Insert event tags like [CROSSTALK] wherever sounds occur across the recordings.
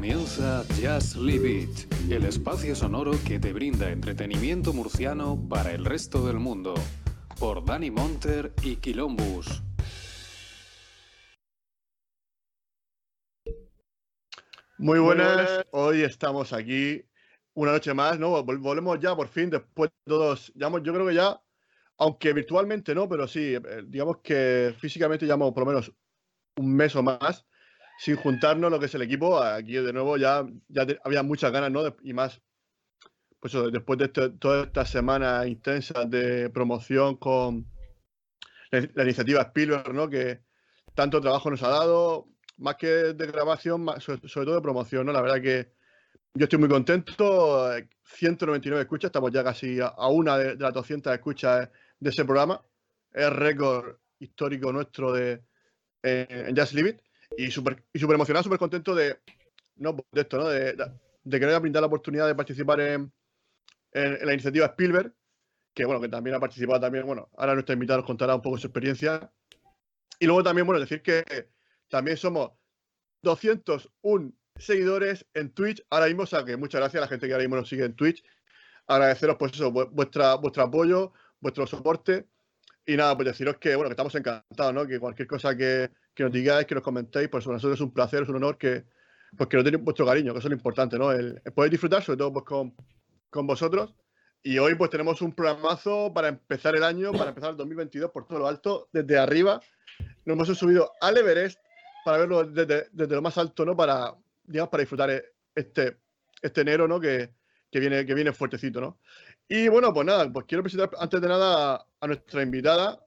Comienza Just Leave It, el espacio sonoro que te brinda entretenimiento murciano para el resto del mundo, por Dani Monter y Quilombus. Muy buenas, hoy estamos aquí una noche más, ¿no? Volvemos ya por fin, después de todos, yo creo que ya, aunque virtualmente no, pero sí, eh, digamos que físicamente llevamos por lo menos un mes o más sin juntarnos lo que es el equipo. Aquí de nuevo ya, ya había muchas ganas, ¿no? y más, pues después de este, toda esta semana intensa de promoción con la, iniciativa Spielberg, ¿no? Que tanto trabajo nos ha dado, más que de grabación, sobre, todo de promoción, ¿no? La verdad que yo estoy muy contento. 199 escuchas, estamos ya casi a, una de, las 200 escuchas de ese programa. Es récord histórico nuestro de en Just Leave It y súper y super emocionado, súper contento de, no, de esto, ¿no? De, de, que nos haya brindado la oportunidad de participar en, en, la iniciativa Spielberg, que bueno, que también ha participado también, bueno, ahora nuestro invitado nos contará un poco su experiencia. Y luego también, bueno, decir que también somos 201 seguidores en Twitch ahora mismo, o muchas gracias a la gente que ahora mismo nos sigue en Twitch. Agradeceros pues eso, vuestra, vuestro apoyo, vuestro soporte. Y nada, pues deciros que bueno, que estamos encantados, ¿no? Que cualquier cosa que, que nos digáis, que nos comentéis, pues para nosotros es un placer, es un honor que, pues que nos tenéis vuestro cariño, que eso es lo importante, ¿no? El, poder disfrutar, sobre todo pues con, con vosotros. Y hoy pues tenemos un programazo para empezar el año, para empezar el 2022 por todo lo alto, desde arriba. Nos hemos subido al Everest para verlo desde, desde lo más alto, ¿no? Para, digamos, para disfrutar este, este enero, ¿no? Que, que, viene, que viene fuertecito, ¿no? Y bueno, pues nada, pues quiero presentar antes de nada a nuestra invitada,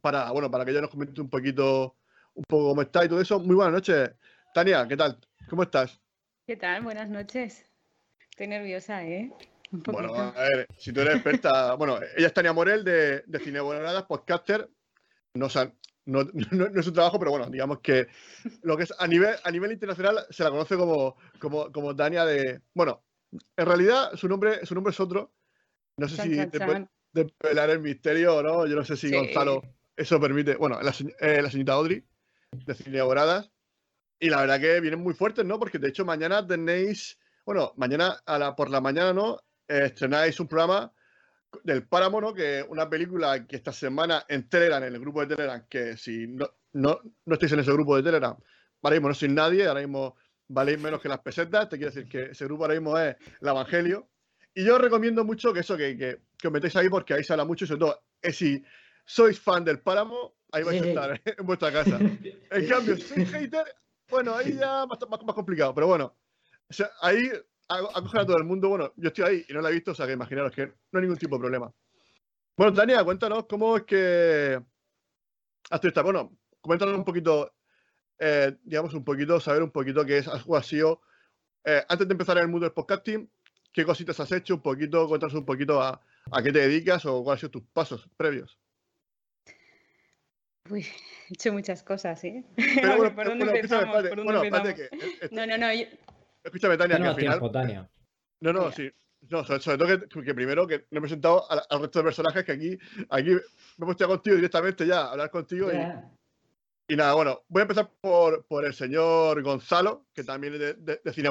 para, bueno, para que ella nos comente un poquito, un poco cómo está y todo eso. Muy buenas noches. Tania, ¿qué tal? ¿Cómo estás? ¿Qué tal? Buenas noches. Estoy nerviosa, ¿eh? bueno, a ver, si tú eres experta, [LAUGHS] bueno, ella es Tania Morel de, de Cine podcaster. No, no, no, no, es un trabajo, pero bueno, digamos que lo que es a nivel, a nivel internacional se la conoce como, como, como Tania de. Bueno, en realidad su nombre, su nombre es otro. No sé si te puede pelar el misterio o no. Yo no sé si Gonzalo eso permite, bueno, la, eh, la señorita Audrey, de Cine Y la verdad que vienen muy fuertes, ¿no? Porque de hecho mañana tenéis, bueno, mañana a la, por la mañana, ¿no? estrenáis un programa del Páramo, ¿no? Que una película que esta semana en Telegram, en el grupo de Telegram, que si no, no, no estáis en ese grupo de Telegram, ahora mismo no sois nadie, ahora mismo valéis menos que las pesetas, te quiero decir que ese grupo ahora mismo es el Evangelio. Y yo os recomiendo mucho que eso, que, que, que os metéis ahí porque ahí se habla mucho y sobre todo, es si sois fan del páramo, ahí vais a estar en vuestra casa. En [LAUGHS] cambio, sois hater, bueno, ahí ya más, más, más complicado, pero bueno, o sea, ahí acoger a todo el mundo. Bueno, yo estoy ahí y no la he visto, o sea que imaginaros que no hay ningún tipo de problema. Bueno, Tania, cuéntanos cómo es que has estado. Bueno, coméntanos un poquito, eh, digamos, un poquito, saber un poquito qué es, ha sido, eh, antes de empezar en el mundo del podcasting, qué cositas has hecho, un poquito, cuéntanos un poquito a, a qué te dedicas o cuáles han sido tus pasos previos. Uy, [LAUGHS] he hecho muchas cosas, ¿eh? [LAUGHS] Pero bueno, ¿por dónde empezamos? ¿Por dónde bueno, Que, no, no, no. Escúchame, Tania, que al final... Tania. No, no, sí. No, sobre, todo que, primero que no he presentado al, resto de personajes que aquí, aquí me he puesto contigo directamente ya, a hablar contigo y, y, nada, bueno, voy a empezar por, por el señor Gonzalo, que también es de, de, de Cine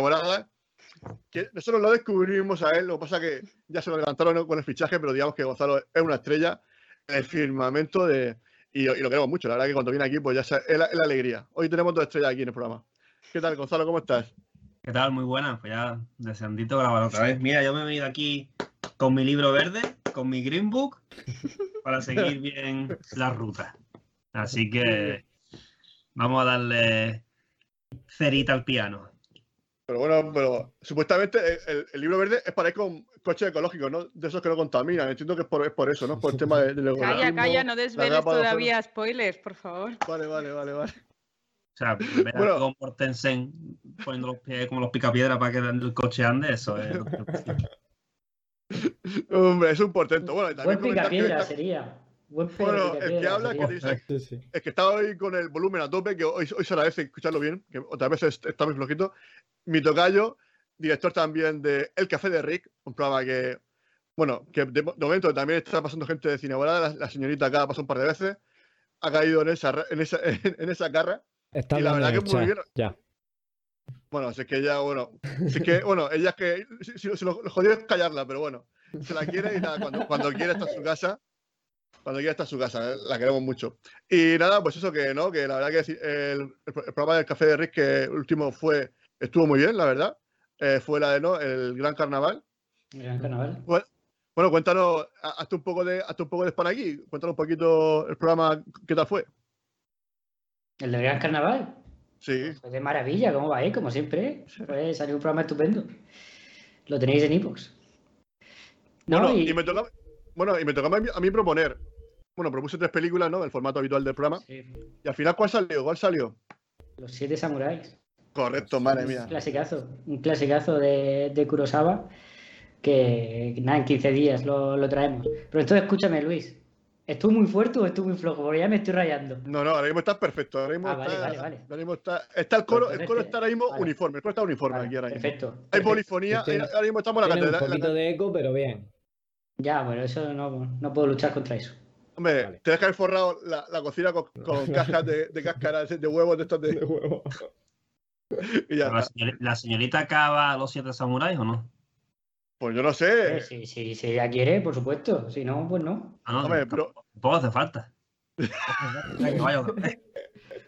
que nosotros lo descubrimos a él, lo que pasa que ya se lo levantaron con el fichaje, pero digamos que Gonzalo es una estrella en el firmamento de, y, lo queremos mucho. La verdad que cuando viene aquí, pues ya es la, alegría. Hoy tenemos dos estrellas aquí en el programa. ¿Qué tal, Gonzalo? ¿Cómo estás? ¿Qué tal? Muy buena. Pues ya deseandito grabar otra vez. Mira, yo me he venido aquí con mi libro verde, con mi Green Book, para seguir [LAUGHS] bien la ruta. Así que vamos a darle cerita al piano. Pero bueno, pero supuestamente el, libro verde es para ir con coches ecológicos, ¿no? De esos que no contaminan. Entiendo que es por, es por eso, ¿no? Por el tema [LAUGHS] de, de Calla, calla, no desveles todavía spoilers, por favor. Vale, vale, vale, vale. O sea, ver bueno. con Mortensen poniendo los pies como los picapiedras para que el coche ande, eso es. [LAUGHS] Hombre, es un portento. Bueno, también Buen picapiedra sería. bueno, el que habla que dice, es que está hoy con el volumen a tope, que hoy, hoy se agradece escucharlo bien, que otras veces está muy flojito mi tocayo, director también de El Café de Rick, un programa que, bueno, que de, momento también está pasando gente de cine la, la, señorita acá pasó un par de veces, ha caído en esa, en esa, [LAUGHS] en, esa garra. Está y la verdad que muy bien. Ya. Bueno, si es que ella, bueno, si es que, [LAUGHS] bueno, ella es que, si, lo, jodido es callarla, pero bueno, se la quiere y nada, cuando, cuando quiere estar en su casa, cuando quiera estar en su casa, ¿eh? la queremos mucho. Y nada, pues eso que, ¿no? Que la verdad que el, programa del Café de Rick, que el último fue, estuvo muy bien, la verdad. Eh, fue la de, ¿no? El Gran Carnaval. El Gran Carnaval. Bueno, cuéntanos, hasta un poco de, hasta un poco de spam aquí. Cuéntanos un poquito el programa, ¿qué tal fue? ¿El del Gran Carnaval? Sí. Fue de maravilla, ¿cómo va ahí? Como siempre. Fue, salió un programa estupendo. Lo tenéis en iVoox. bueno, y... me toca, bueno, y me tocaba a mí proponer. Bueno, propuse tres películas, ¿no? El formato habitual del programa. Sí. Y al final, ¿cuál salió? ¿Cuál salió? Los siete samuráis. Correcto, madre mía. Un clasicazo. Un clasicazo de, de Kurosawa. Que, nada, en 15 días lo, lo traemos. Pero entonces, escúchame, Luis. ¿Estuvo muy fuerte o estuvo muy flojo? Porque ya me estoy rayando. No, no, ahora mismo está perfecto. Ahora mismo ah, está, vale, vale, vale. Ahora mismo está, está el coro, el coro está ahora mismo uniforme. El coro está uniforme aquí ahora mismo. Perfecto. Hay polifonía. ahora mismo estamos en la catedral. Un poquito de eco, pero bien. Ya, bueno, eso no, no puedo luchar contra eso. Hombre, vale. que haber forrado la, la cocina con, con [LAUGHS] cajas de, de cáscara de huevos de estos de, de huevos. La, ¿La señorita acaba los siete samuráis o no? Pues yo no sé. Eh, si, si, si, ella quiere, por supuesto. Si no, pues no. Ah, no Hombre, pero... Tampoco hace falta. [LAUGHS]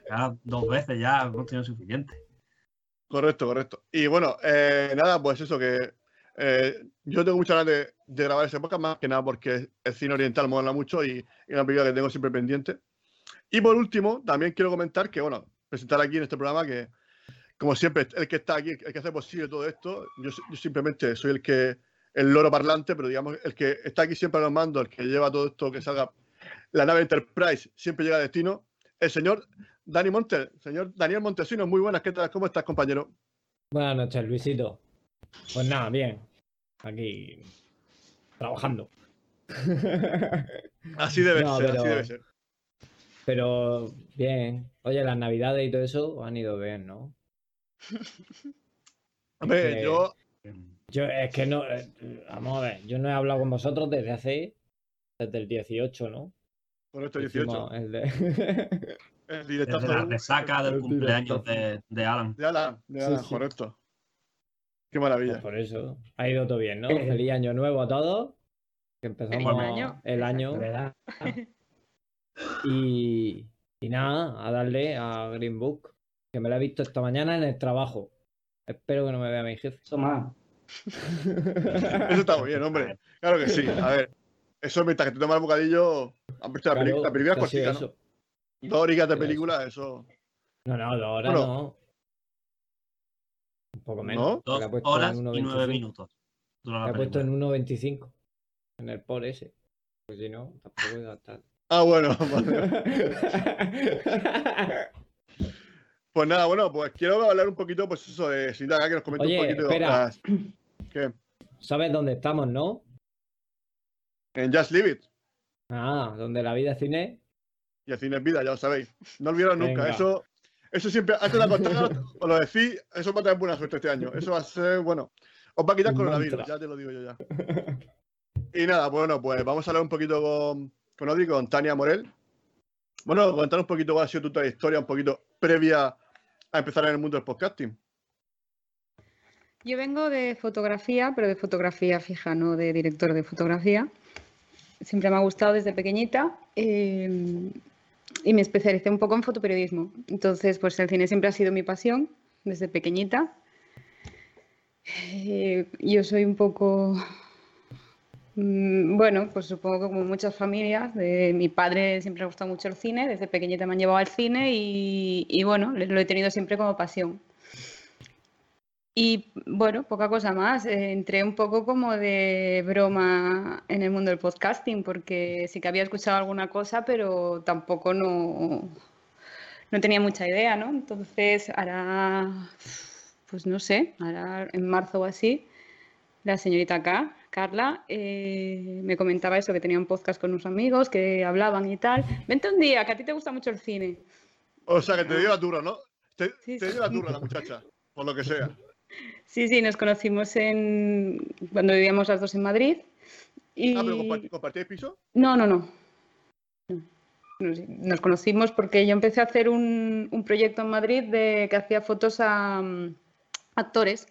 ya, dos veces ya hemos tenido suficiente. Correcto, correcto. Y bueno, eh, nada, pues eso que eh, yo tengo muchas ganas de, de, grabar ese podcast, más que nada porque el cine oriental me mola mucho y, y una película que tengo siempre pendiente. Y por último, también quiero comentar que, bueno, presentar aquí en este programa que como siempre, el que está aquí, el que hace posible todo esto, yo, simplemente soy el que, el loro parlante, pero digamos, el que está aquí siempre a los mandos, el que lleva todo esto, que salga la nave Enterprise, siempre llega a destino, el señor Dani Montes, señor Daniel Montesinos, muy buenas, ¿qué tal? ¿Cómo estás, compañero? Buenas noches, Luisito. Pues nada, bien, aquí trabajando. [LAUGHS] Así debe [LAUGHS] ser, así debe ser. Pero bien, oye, las navidades y todo eso han ido bien, ¿no? [LAUGHS] Hombre, yo. Yo es que no. Eh, vamos a ver, yo no he hablado con vosotros desde hace. Desde el 18, ¿no? Con este 18. El, de... [LAUGHS] [LAUGHS] el directazo. Desde la resaca del cumpleaños de, de, Alan. De Alan, de Alan, correcto. Qué maravilla. Pues por eso. Ha ido todo bien, ¿no? Feliz año nuevo a todos. Que empezamos año. el año. Y, y nada, a darle a Green Book que me la he visto esta mañana en el trabajo. Espero que no me vea mi jefe. Eso más. [LAUGHS] Eso está muy bien, hombre. Claro que sí. A ver, eso mientras que te tomas el bocadillo. Han visto la, la película cortita, ¿no? Dos horitas de película, eso. No, no, dos horas no. Un poco menos. ¿No? Dos horas y nueve minutos. La he puesto en 1.25. En el por ese. Pues si no, tampoco voy a gastar. Ah, bueno. [LAUGHS] [LAUGHS] Pues nada, bueno, pues quiero hablar un poquito, pues eso de Sindaga, que nos comente un poquito. Espera. ¿Qué? ¿Sabes dónde estamos, no? En Just Live It. Ah, donde la vida es cine. Y el cine es vida, ya lo sabéis. No olvidaros nunca. Eso, eso siempre, antes de acostar, os lo decís, eso va a tener buena suerte este año. Eso va a ser, bueno, os va a quitar coronavirus, ya te lo digo yo ya. y nada, bueno, pues vamos a hablar un poquito con, con Odri, con Tania Morel. Bueno, contar un poquito cuál ha sido tu trayectoria, un poquito previa a empezar en el mundo del podcasting? Yo vengo de fotografía, pero de fotografía fija, no de director de fotografía. Siempre me ha gustado desde pequeñita em, y me especialicé un poco en fotoperiodismo. Entonces, pues el cine siempre ha sido mi pasión desde pequeñita. Eh, yo soy un poco bueno, pues supongo que como muchas familias, mi padre siempre le ha gustado mucho el cine, desde pequeñita me han llevado al cine y, bueno, lo he tenido siempre como pasión. Y bueno, poca cosa más. Eh, entré un poco como de broma en el mundo del podcasting, porque sí que había escuchado alguna cosa, pero tampoco no, no tenía mucha idea, ¿no? Entonces, ahora, pues no sé, ahora en marzo o así, la señorita K Carla, eh, me comentaba eso, que tenía un podcast con unos amigos que hablaban y tal. Vente un día, que a ti te gusta mucho el cine. O sea, que te dio la turra, ¿no? Te, dio la turra la muchacha, por lo que sea. Sí, sí, nos conocimos en cuando vivíamos las dos en Madrid. Y... Ah, pero ¿compartíais piso? No, no, no. Nos conocimos porque yo empecé a hacer un, proyecto en Madrid de que hacía fotos a, actores.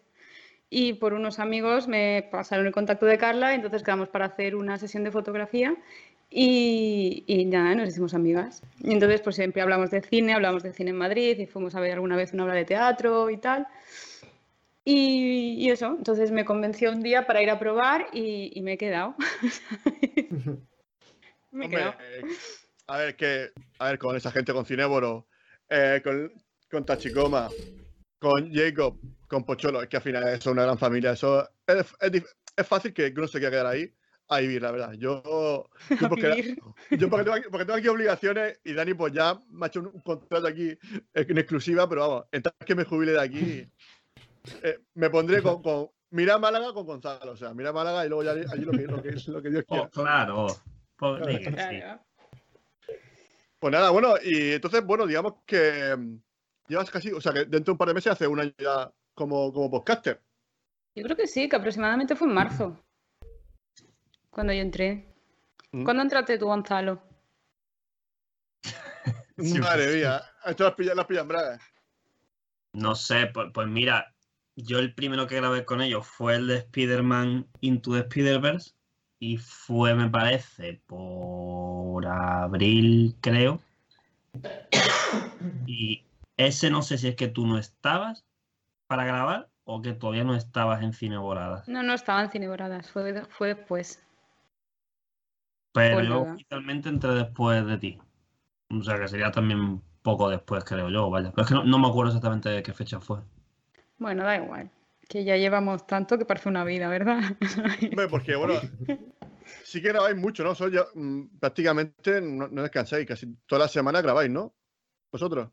Y por unos amigos me pasaron el contacto de Carla, entonces quedamos para hacer una sesión de fotografía y, y nada, nos hicimos amigas. Y entonces pues siempre hablamos de cine, hablamos de cine en Madrid y fuimos a ver alguna vez una obra de teatro y tal. Y, y eso, entonces me convenció un día para ir a probar y, y me he quedado. [LAUGHS] me he Hombre, quedado. eh, a ver, que, a ver, con esa gente, con Cinéboro, eh, con, con Tachicoma, con Jacob, con Pocholo, es que al final es una gran familia. Eso es, es es fácil que uno se quiera quedar ahí a vivir, la verdad. Yo, yo [LAUGHS] porque, vivir. yo porque, tengo aquí, porque tengo aquí obligaciones y Dani pues ya me ha hecho un, un contrato aquí en exclusiva, pero vamos, en tal que me jubile de aquí, [LAUGHS] eh, me pondré con, con mira Málaga con Gonzalo, o sea, mira Málaga y luego ya allí lo que, lo que, lo que Dios quiera. Oh, claro. Pues, Claro. sí. Pues nada, bueno, y entonces, bueno, digamos que llevas casi, o sea, que dentro de un par de meses hace un año ya como, como podcaster. Yo creo que sí, que aproximadamente fue en marzo. Cuando yo entré. Mm. ¿Cuándo entraste tú, Gonzalo? [LAUGHS] Sí, Madre [LAUGHS] mía, esto las pillan, las pillan bragas. No sé, pues, pues mira, yo el primero que grabé con ellos fue el de Spider-Man Into the Spider-Verse y fue, me parece, por abril, creo. [COUGHS] Y ese no sé si es que tú no estabas para grabar o que todavía no estabas en Cine Boradas. No, no estaba en Cineboradas, fue, fue después. Pero Pues yo oficialmente entré después de ti. O sea que sería también poco después, creo yo, vaya. Pero es que no, no me acuerdo exactamente de qué fecha fue. Bueno, da igual. Que ya llevamos tanto que parece una vida, ¿verdad? [LAUGHS] Hombre, porque bueno, [LAUGHS] sí que grabáis mucho, ¿no? Sois ya, mm, prácticamente no, no descansáis, casi toda la semana grabáis, ¿no? Vosotros.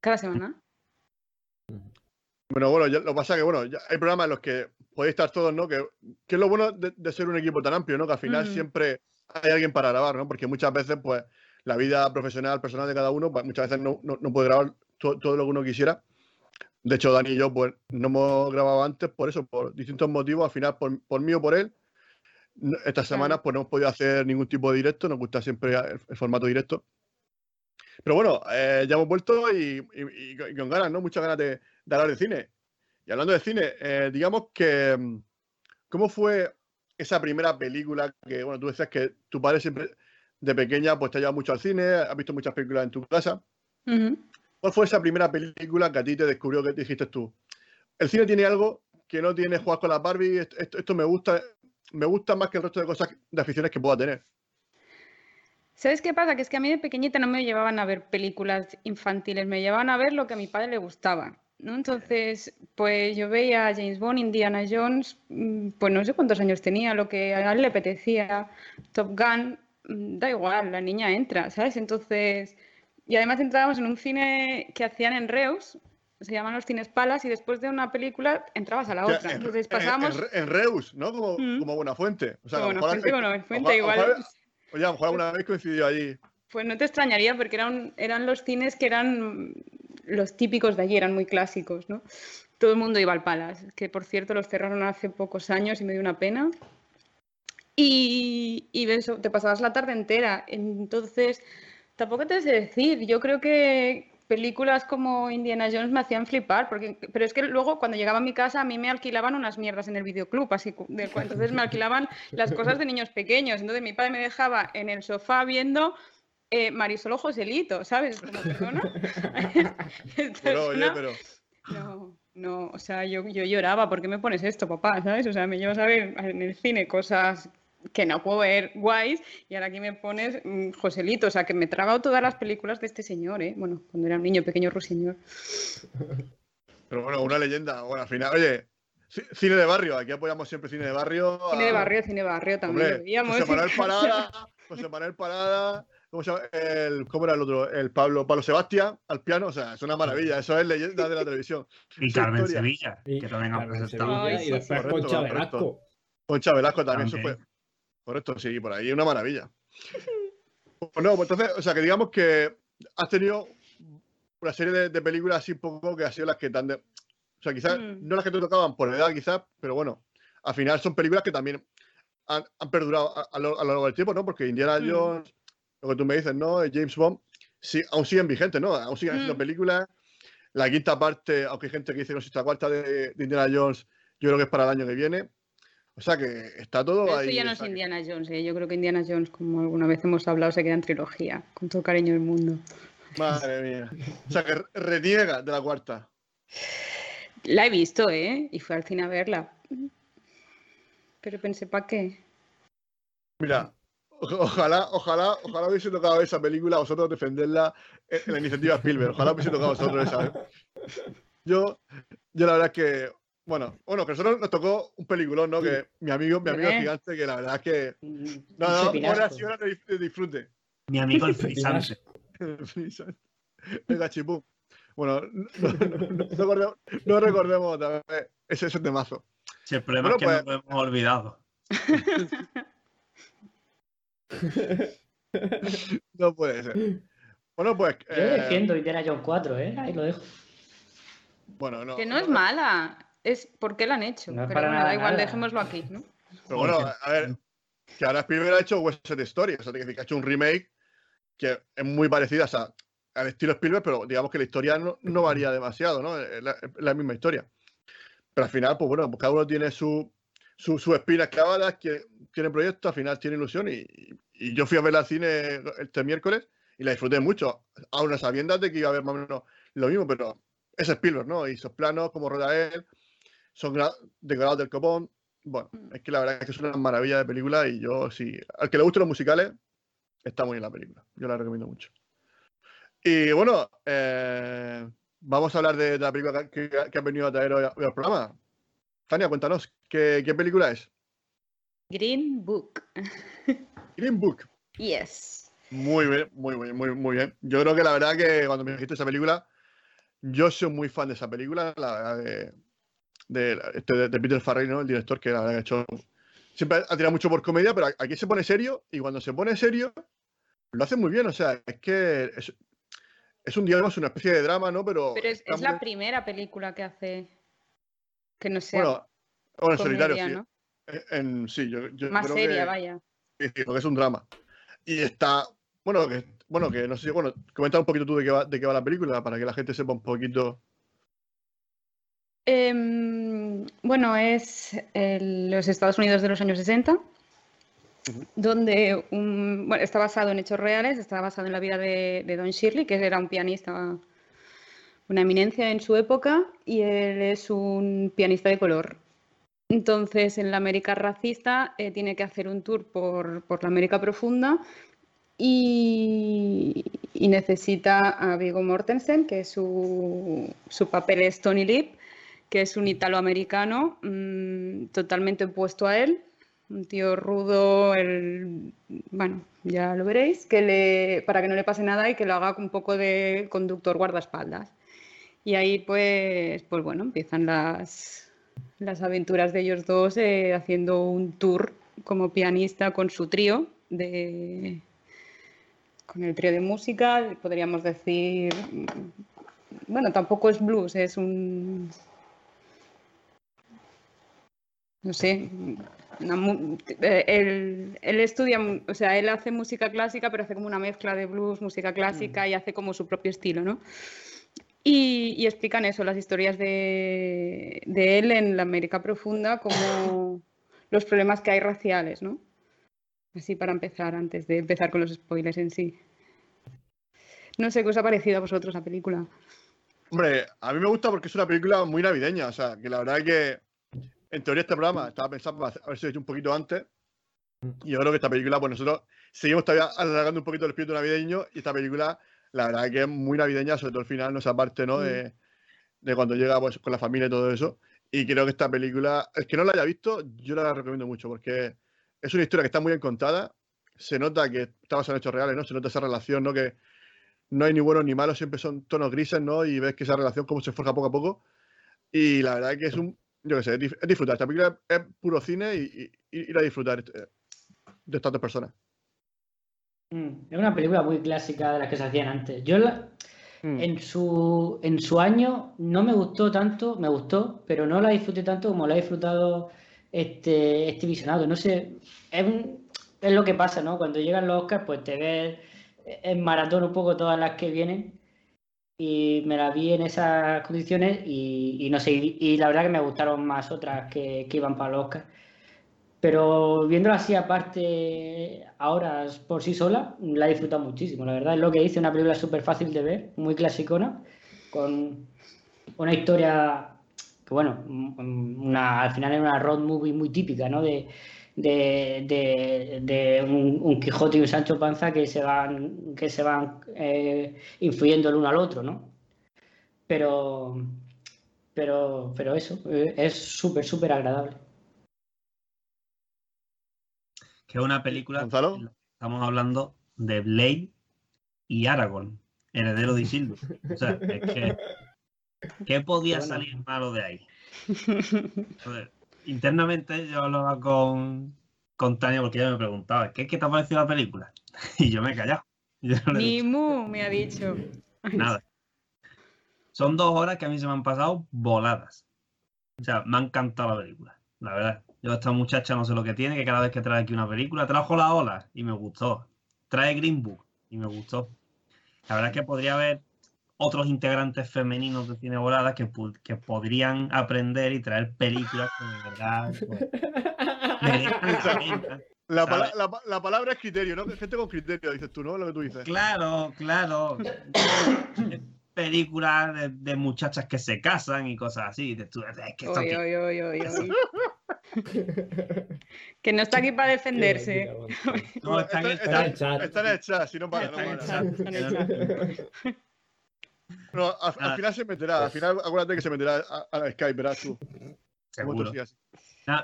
Cada semana. Bueno, bueno, ya- lo que pasa que, bueno, ya hay programas en los que podéis estar todos, ¿no? Que, que es lo bueno de, de ser un equipo tan amplio, ¿no? Que al final Mm. siempre hay alguien para grabar, ¿no? Porque muchas veces, pues, la vida profesional, personal de cada uno, pues, muchas veces no, no- no puede grabar to- todo lo que uno quisiera. De hecho, Dani y yo, pues, no hemos grabado antes por eso, por distintos motivos, al final, por, por mí o por él. Estas semanas, pues, no hemos podido hacer ningún tipo de directo, nos gusta siempre el, el formato directo. Pero bueno, eh, ya hemos vuelto y, y- y con- ganas, ¿no? Muchas ganas de, de hablar de cine. Y hablando de cine, eh, digamos que, mm, ¿cómo fue esa primera película que, bueno, tú decías que tu padre siempre, de pequeña, pues te ha llevado mucho al cine, has visto muchas películas en tu casa. Ujú. ¿Cuál fue esa primera película que a ti te descubrió que dijiste tú? El cine tiene algo que no tiene jugar con la Barbie, esto, esto- esto me gusta, me gusta más que el resto de cosas, de aficiones que pueda tener. ¿Sabes qué pasa? Que es que a mí de pequeñita no me llevaban a ver películas infantiles, me llevaban a ver lo que a mi padre le gustaba. ¿no? Entonces, pues yo veía a James Bond, Indiana Jones, mm, pues no sé cuántos años tenía, lo que a él le apetecía, Top Gun, mm, da igual, la niña entra, ¿sabes? Entonces, y además entrábamos en un cine que hacían en Reus, se llaman los cines Palas, y después de una película entrabas a la O sea, otra. en, Entonces en- pasábamos... en Re- en Reus, ¿no? Como, Mm. como Buenafuente. O sea, a lo Bueno, mejor fuente, habéis- bueno, fuente ojalá- igual. ojalá- Oye, a lo alguna vez coincidió allí. Pues no te extrañaría porque eran, eran los cines que eran los típicos de allí, eran muy clásicos, ¿no? Todo el mundo iba al Palace, que por cierto los cerraron hace pocos años y me dio una pena. Y, y eso, te pasabas la tarde entera. Entonces, tampoco te sé decir, yo creo que películas como Indiana Jones me hacían flipar, porque, pero es que luego cuando llegaba a mi casa a mí me alquilaban unas mierdas en el videoclub, así, de- entonces me alquilaban las cosas de niños pequeños, entonces mi padre me dejaba en el sofá viendo eh, Marisol o Joselito, ¿sabes? Como, perdona. [LAUGHS] Pero, oye, una- pero. no, no, o sea, yo, yo lloraba, ¿por qué me pones esto, papá? ¿Sabes? O sea, me llevas a ver en el cine cosas que no puedo ver guays y ahora aquí me pones mm, Joselito, o sea, que me he tragado todas las películas de este señor, ¿eh? Bueno, cuando era un niño pequeño ruiseñor. Pero bueno, una leyenda. Bueno, al final, oye, ci- cine de barrio, aquí apoyamos siempre cine de barrio. Cine de a- barrio, cine de barrio también lo Hombre, veíamos. José Manuel. Parada, José Manuel Parada, ¿cómo se llama? El, ¿Cómo era el otro? El Pablo, Pablo Sebastián al piano, o sea, es una maravilla, eso es leyenda de la televisión. Y Carmen. Sevilla, que también ha presentado. Y después. Concha Correcto, Velasco. Concha Velasco también, eso También. Fue. Correcto, sí, por ahí, una maravilla. Pues no, pues entonces, o sea, que digamos que has tenido una serie de, de películas así un poco que han sido las que te han de- O sea, quizás Mm. no las que te tocaban por edad, quizás, pero bueno, al final son películas que también han, han perdurado a, a lo, a lo largo del tiempo, ¿no? Porque Indiana Mm. Jones, lo que tú me dices, ¿no? James Bond, sí, aún siguen vigentes, ¿no? Aún siguen haciendo Mm. películas. La quinta parte, aunque hay gente que dice que no existe la cuarta de, de Indiana Jones, yo creo que es para el año que viene. O sea que está todo Pero ahí. eso ya no es que- Indiana Jones, ¿eh? yo creo que Indiana Jones, como alguna vez hemos hablado, se queda en trilogía, con todo cariño del mundo. Madre mía. O sea que re- reniega de la cuarta. La he visto, ¿eh? Y fui al cine a verla. Pero pensé, ¿para qué? Mira, ojalá, ojalá, ojalá hubiese tocado esa película a vosotros defenderla en, en la iniciativa Spielberg. Ojalá hubiese tocado a vosotros esa. ¿eh? Yo, yo la verdad es que, bueno, bueno, que a nosotros nos tocó un peliculón, ¿no? Que mi amigo, mi amigo Hombre. gigante, que la verdad es que. Un- No, no, horas y horas de, disfrute. Mi amigo el [LAUGHS] frisante. Venga, chipú. Bueno, no, no- no- recordemos, no recordemos otra vez ese, ese temazo. Si el problema Bueno, es que pues- no lo hemos olvidado. [LAUGHS] No puede ser. Bueno, pues. Yo eh, defiendo Indiana Jones 4, ¿eh? Ahí lo dejo. Bueno, no. Que no es mala, es por qué la han hecho. No Pero para bueno, nada da igual, mala. dejémoslo aquí, ¿no? Pero bueno, a ver, que ahora Spielberg ha hecho West Side Story, o sea, que ha hecho un remake que es muy parecida o sea, al estilo Spielberg, pero digamos que la historia no, no varía demasiado, ¿no? Es la, la misma historia. Pero al final, pues bueno, pues cada uno tiene su, su, sus espinas clavadas, que tiene proyectos, al final tiene ilusión y, y yo fui a verla al cine este miércoles y la disfruté mucho, aún a sabiendas de que iba a haber más o menos lo mismo, pero es Spielberg, ¿no? Y esos planos, como rueda él, son decorados del copón. Bueno, es que la verdad es que es una maravilla de película y yo, sí, al que le gusten los musicales, está muy bien la película. Yo la recomiendo mucho. Y bueno, eh, vamos a hablar de, de la película que, que, que has venido a traer hoy, hoy al programa. Tania, cuéntanos, ¿qué, qué película es? Green Book. [LAUGHS] Green Book. Yes. Muy bien, muy bien, muy, muy bien. Yo creo que la verdad que cuando me dijiste esa película, yo soy muy fan de esa película, la verdad de, de, este, de- de Peter Farrell, ¿no? El director que la verdad que ha hecho. Siempre ha tirado mucho por comedia, pero aquí se pone serio y cuando se pone serio, lo hace muy bien. O sea, es que es, es un, digamos, una especie de drama, ¿no? Pero. Pero es, es la primera película que hace que no sea Bueno, bueno, en solitario, sí. ¿no? En, en- sí, yo, yo Más creo seria, que- vaya. Sí, sí, porque es un drama. Y está, bueno, que, bueno, que no sé si, bueno, comenta un poquito tú de qué va, de qué va la película para que la gente sepa un poquito. Em, bueno, es el- los Estados Unidos de los años 60, donde un- bueno, está basado en hechos reales, está basado en la vida de, de Don Shirley, que era un pianista, una eminencia en su época, y él es un pianista de color. Entonces, en la América racista, eh, tiene que hacer un tour por, por la América profunda y, y necesita a Viggo Mortensen, que su, su papel es Tony Lip, que es un italoamericano mm, totalmente opuesto a él, un tío rudo, bueno, ya lo veréis, que le, para que no le pase nada y que lo haga un poco de conductor guardaespaldas. Y ahí pues, pues bueno, empiezan las, las aventuras de ellos dos eh, haciendo un tour como pianista con su trío de con el trío de música, podríamos decir, mm, bueno, tampoco es blues, es un no sé, una eh, él, él estudia, o sea, él hace música clásica, pero hace como una mezcla de blues, música clásica y hace como su propio estilo, ¿no? Y, y explican eso, las historias de, de él en la América profunda, como [COUGHS] los problemas que hay raciales, ¿no? Así para empezar, antes de empezar con los spoilers en sí. No sé qué os ha parecido a vosotros la película. Hombre, a mí me gusta porque es una película muy navideña, o sea, que la verdad es que en teoría este programa estaba pensado para haberse hecho un poquito antes. Y yo creo que esta película, pues nosotros seguimos todavía alargando un poquito el espíritu navideño y esta película, la verdad es que es muy navideña, sobre todo el final, no esa parte, ¿no? De, de cuando llega pues, con la familia y todo eso. Y creo que esta película, el que no la haya visto, yo la recomiendo mucho porque es una historia que está muy bien contada. Se nota que está basada en hechos reales, ¿no? Se nota esa relación, ¿no? Que no hay ni buenos ni malos, siempre son tonos grises, ¿no? Y ves que esa relación cómo se forja poco a poco. Y la verdad es que es un, yo qué sé, es, disfrutar. Esta película es puro cine y, ir a disfrutar eh, de estas dos personas. Mm, Es una película muy clásica de las que se hacían antes. Yo la- en su, en su año no me gustó tanto, me gustó, pero no la disfruté tanto como la ha disfrutado este, este visionado. No sé, es, es lo que pasa, ¿no? Cuando llegan los Oscars, pues te ves en maratón un poco todas las que vienen. Y me la vi en esas condiciones y, no sé, y, la verdad que me gustaron más otras que, iban para los Oscar. Pero viéndola así aparte, ahora por sí sola, la he disfrutado muchísimo. La verdad es lo que dice, una película súper fácil de ver, muy clasicona, con una historia que, bueno, una, al final es una road movie muy típica, ¿no? De, de, un, Quijote y un Sancho Panza que se van, que se van eh, influyendo el uno al otro, ¿no? Pero, pero, pero eso, eh, es súper, súper agradable. Que es una película, estamos hablando de Blade y Aragorn, heredero de Isildur. O sea, es que, ¿qué podía salir malo de ahí? [LAUGHS] internamente yo hablaba con, con Tania porque ella me preguntaba, ¿qué, qué te ha parecido la película? [LAUGHS] Y yo me he callado. [LAUGHS] Ni mu, me ha dicho. [LAUGHS] Nada. Son dos horas que a mí se me han pasado voladas. O sea, me ha encantado la película, la verdad. Yo esta muchacha no sé lo que tiene, que cada vez que trae aquí una película, trajo la ola y me gustó. Trae Green Book y me gustó. La verdad es que podría haber otros integrantes femeninos de cine volada que, que podrían aprender y traer películas que de verdad pues, [LAUGHS] la, la, palabra es criterio, ¿no? Gente con criterio, dices tú, ¿no? Lo que tú dices. Claro, claro. [COUGHS] películas de, muchachas que se casan y cosas así. es que, [LAUGHS] que no está aquí para defenderse. no, está, en el chat. Está en el chat, si no para. No Está en el chat. [LAUGHS] No, al, final se meterá, al final acuérdate que se meterá a, Skype, verás tú. Seguro.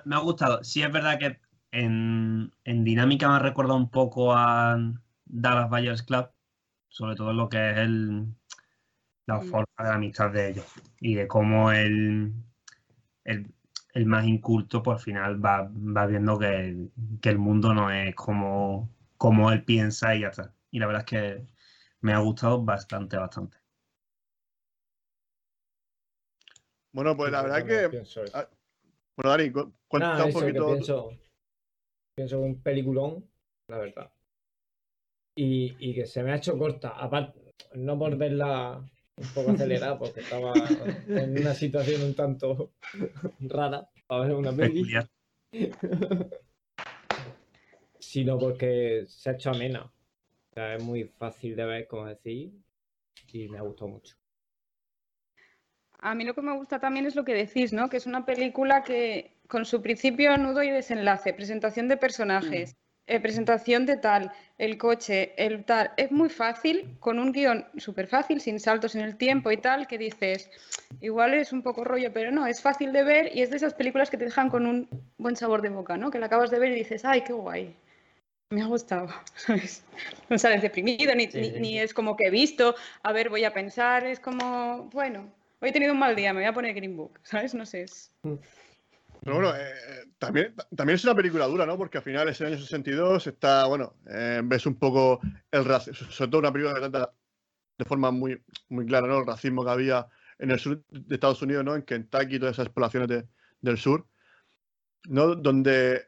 me ha gustado. Sí es verdad que en, dinámica me ha recordado un poco a Dallas Buyers Club, sobre todo lo que es el, la mm. forma de la amistad de ellos y de cómo el, el, más inculto, pues al final va, viendo que, el mundo no es como, como él piensa y ya está. Y la verdad es que me ha gustado bastante, bastante. Bueno, pues la verdad que. Ah, bueno, Dani, cuéntame un poquito. Pienso, pienso un peliculón, la verdad. Y, y, que se me ha hecho corta. Aparte, no por verla un poco acelerada, [LAUGHS] porque estaba en una situación un tanto rara para ver una peli. [LAUGHS] sino porque se ha hecho amena. O sea, es muy fácil de ver, como decís, y me ha gustado mucho. A mí lo que me gusta también es lo que decís, ¿no? Que es una película que con su principio, nudo y desenlace, presentación de personajes, mm. eh, presentación de tal, el coche, el tal, es muy fácil, con un guion súper fácil, sin saltos en el tiempo y tal, que dices, igual es un poco rollo, pero no, es fácil de ver y es de esas películas que te dejan con un buen sabor de boca, ¿no? Que la acabas de ver y dices, ay, qué guay. Me ha gustado, [LAUGHS] ¿sabes? No sales deprimido, ni, ni es como que he visto, a ver, voy a pensar, es como, bueno, hoy he tenido un mal día, me voy a poner Green Book, [LAUGHS] ¿sabes? No sé. Es... Pero bueno, eh, también, también es una película dura, ¿no? Porque al final, ese año 62, está, bueno, eh, ves un poco el racismo, sobre todo una película que trata de forma muy, muy clara, ¿no? El racismo que había en el sur de Estados Unidos, ¿no? En Kentucky, todas esas poblaciones del sur, ¿no? Donde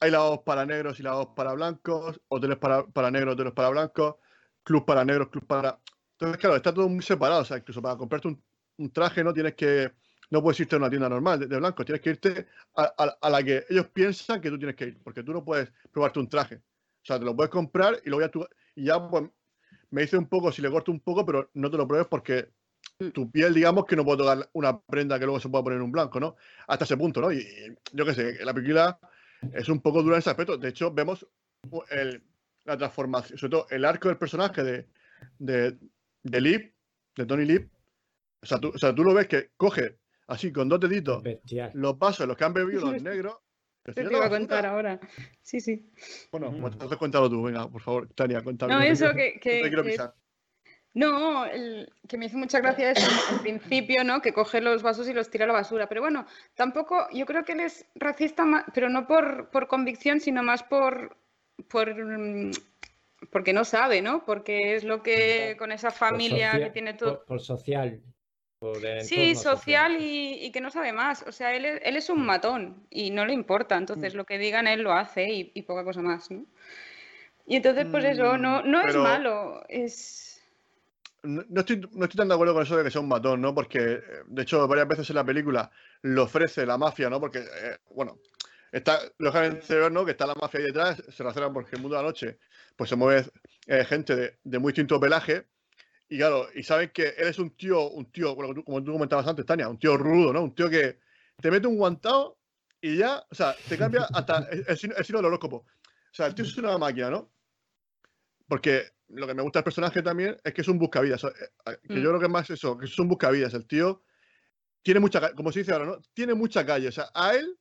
hay lavabos para negros y lavabos para blancos, hoteles para, para negros, hoteles para blancos, club para negros, club para... Entonces, claro, está todo muy separado, o sea, incluso para comprarte un un traje no tienes que, no puedes irte a una tienda normal de, blanco, tienes que irte a, la que ellos piensan que tú tienes que ir, porque tú no puedes probarte un traje. O sea, te lo puedes comprar y lo voy a tu, y ya pues, me dice un poco si le corto un poco, pero no te lo pruebes porque tu piel, digamos, que no puede tocar una prenda que luego se pueda poner en un blanco, ¿no? Hasta ese punto, ¿no? Y, yo qué sé, la película es un poco dura en ese aspecto. De hecho, vemos la transformación, sobre todo el arco del personaje de, de, de Lip, de Tony Lip, o sea, tú, o sea, tú lo ves que coge así con dos deditos los vasos, los que han bebido [LAUGHS] los negros. Te, te iba a contar ahora. Sí, sí. Bueno, pues entonces cuéntalo tú, venga, por favor, Tania, cuéntalo. No, [LAUGHS] eso que. que, no, que, no el, que me hizo mucha gracia es al principio, ¿no? Que coge los vasos y los tira a la basura. Pero bueno, tampoco, yo creo que él es racista, pero no por, por convicción, sino más por, por mm, porque no sabe, ¿no? Porque es lo que con esa familia que tiene todo. por social. Sí, social, Y, que no sabe más. O sea, él, él, es un matón y no le importa. Entonces, mm. lo que digan él lo hace y, poca cosa más, ¿no? Y entonces, pues eso, no, no es malo. Es. no, estoy, no estoy tan de acuerdo con eso de que sea un matón, ¿no? Porque, eh, de hecho, varias veces en la película lo ofrece la mafia, ¿no? Porque, eh, bueno, está lógicamente ¿no? Que está la mafia ahí detrás, se relaciona porque el mundo de la noche, pues se mueve eh, gente de, de, muy distinto pelaje. Y claro, y saben que él es un tío, un tío, como tú, como tú comentabas antes, Tania, un tío rudo, ¿no? Un tío que te mete un guantado y ya, o sea, te cambia hasta el, el, signo del horóscopo. O sea, el tío es una máquina, ¿no? Porque lo que me gusta del personaje también es que es un buscavidas. Eh, que yo mm. creo que es más eso, que es un buscavidas. El tío tiene mucha, como se dice ahora, ¿no? Tiene mucha calle. O sea, a él,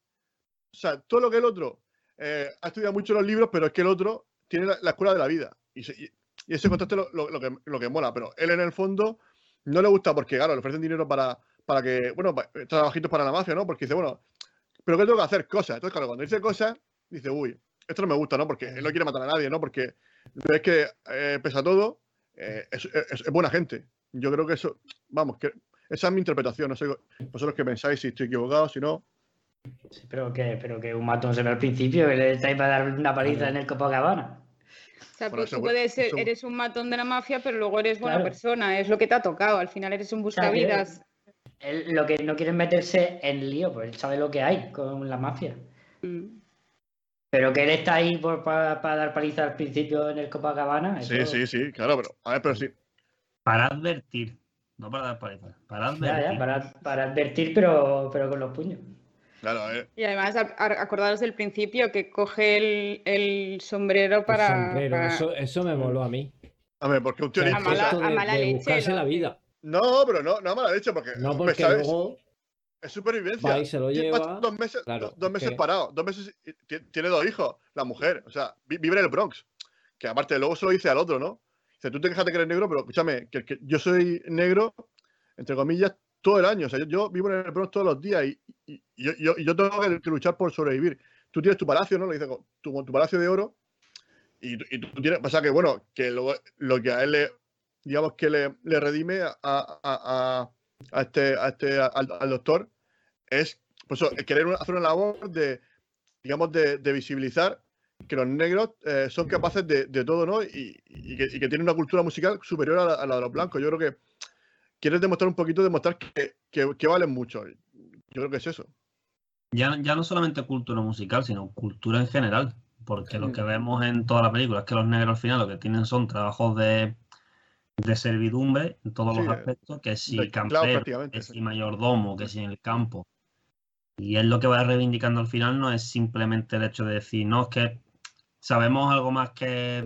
o sea, todo lo que el otro eh, ha estudiado mucho los libros, pero es que el otro tiene la, escuela de la vida. Y, y, ese contraste lo, lo, que, lo que mola. Pero él en el fondo no le gusta porque, claro, le ofrecen dinero para, para que, bueno, trabajitos para la mafia, ¿no? Porque dice, bueno, pero que tengo que hacer cosas. Entonces, claro, cuando dice cosas, dice, uy, esto no me gusta, ¿no? Porque él no quiere matar a nadie, ¿no? Porque es que, eh, pese a todo, eh, es, es, es, buena gente. Yo creo que eso, vamos, que esa es mi interpretación. No sé vosotros qué pensáis, si estoy equivocado, si no. Sí, pero que, pero que un matón se ve al principio, él está ahí para dar una paliza en el Copacabana. O sea, bueno, tú puedes ser, eres un matón de la mafia, pero luego eres buena claro. persona, es lo que te ha tocado. Al final eres un buscavidas. Él, lo que no quiere es meterse en lío, pues él sabe lo que hay con la mafia. Mm. Pero que él está ahí por, para, para, dar paliza al principio en el Copacabana. Sí, sí, sí, claro, pero a ver, pero sí. Para advertir, no para dar paliza, para advertir. Ya, ya, para, para, advertir, pero, pero con los puños. Claro, ver. Y además, acordaros del principio que coge el, el sombrero para. El sombrero, para... Eso, eso me moló a mí. A ver, porque un tío a mala, de, a mala de leche, buscarse ¿no? la vida. No, pero no, no a mala leche, porque. No, porque ¿sabes? luego Es supervivencia. va y se lo lleva. Dos meses, Claro, dos meses parados, dos meses. Tiene dos hijos, la mujer. O sea, vi- vive en el Bronx. Que aparte, luego se lo dice al otro, ¿no? Dice, tú te quejas de que eres negro, pero escúchame, que, que yo soy negro, entre comillas, todo el año. O sea, yo, yo vivo en el Bronx todos los días y, y- y yo, yo- tengo que, que luchar por sobrevivir. Tú tienes tu palacio, ¿no? Le dice, tu, tu palacio de oro. Y, y tú tienes. Pasa que, bueno, que lo, lo que a él le. Digamos que le, le redime a, a, a, a este, este al, al doctor es pues, querer hacer una labor de, digamos, de, de visibilizar que los negros eh, son capaces de, de todo, ¿no? Y, y que, y que tienen una cultura musical superior a la, a la de los blancos. Yo creo que quieres demostrar un poquito, demostrar que, que, que valen mucho. Yo creo que es eso. Ya, ya no solamente cultura musical, sino cultura en general. Porque lo que vemos en toda la película es que los negros al final lo que tienen son trabajos de, de servidumbre en todos Sí, los de- aspectos, que si de campero, prácticamente, que sí. si mayordomo, que si en el campo. Y él lo que va reivindicando al final no es simplemente el hecho de decir, no, es que sabemos algo más que,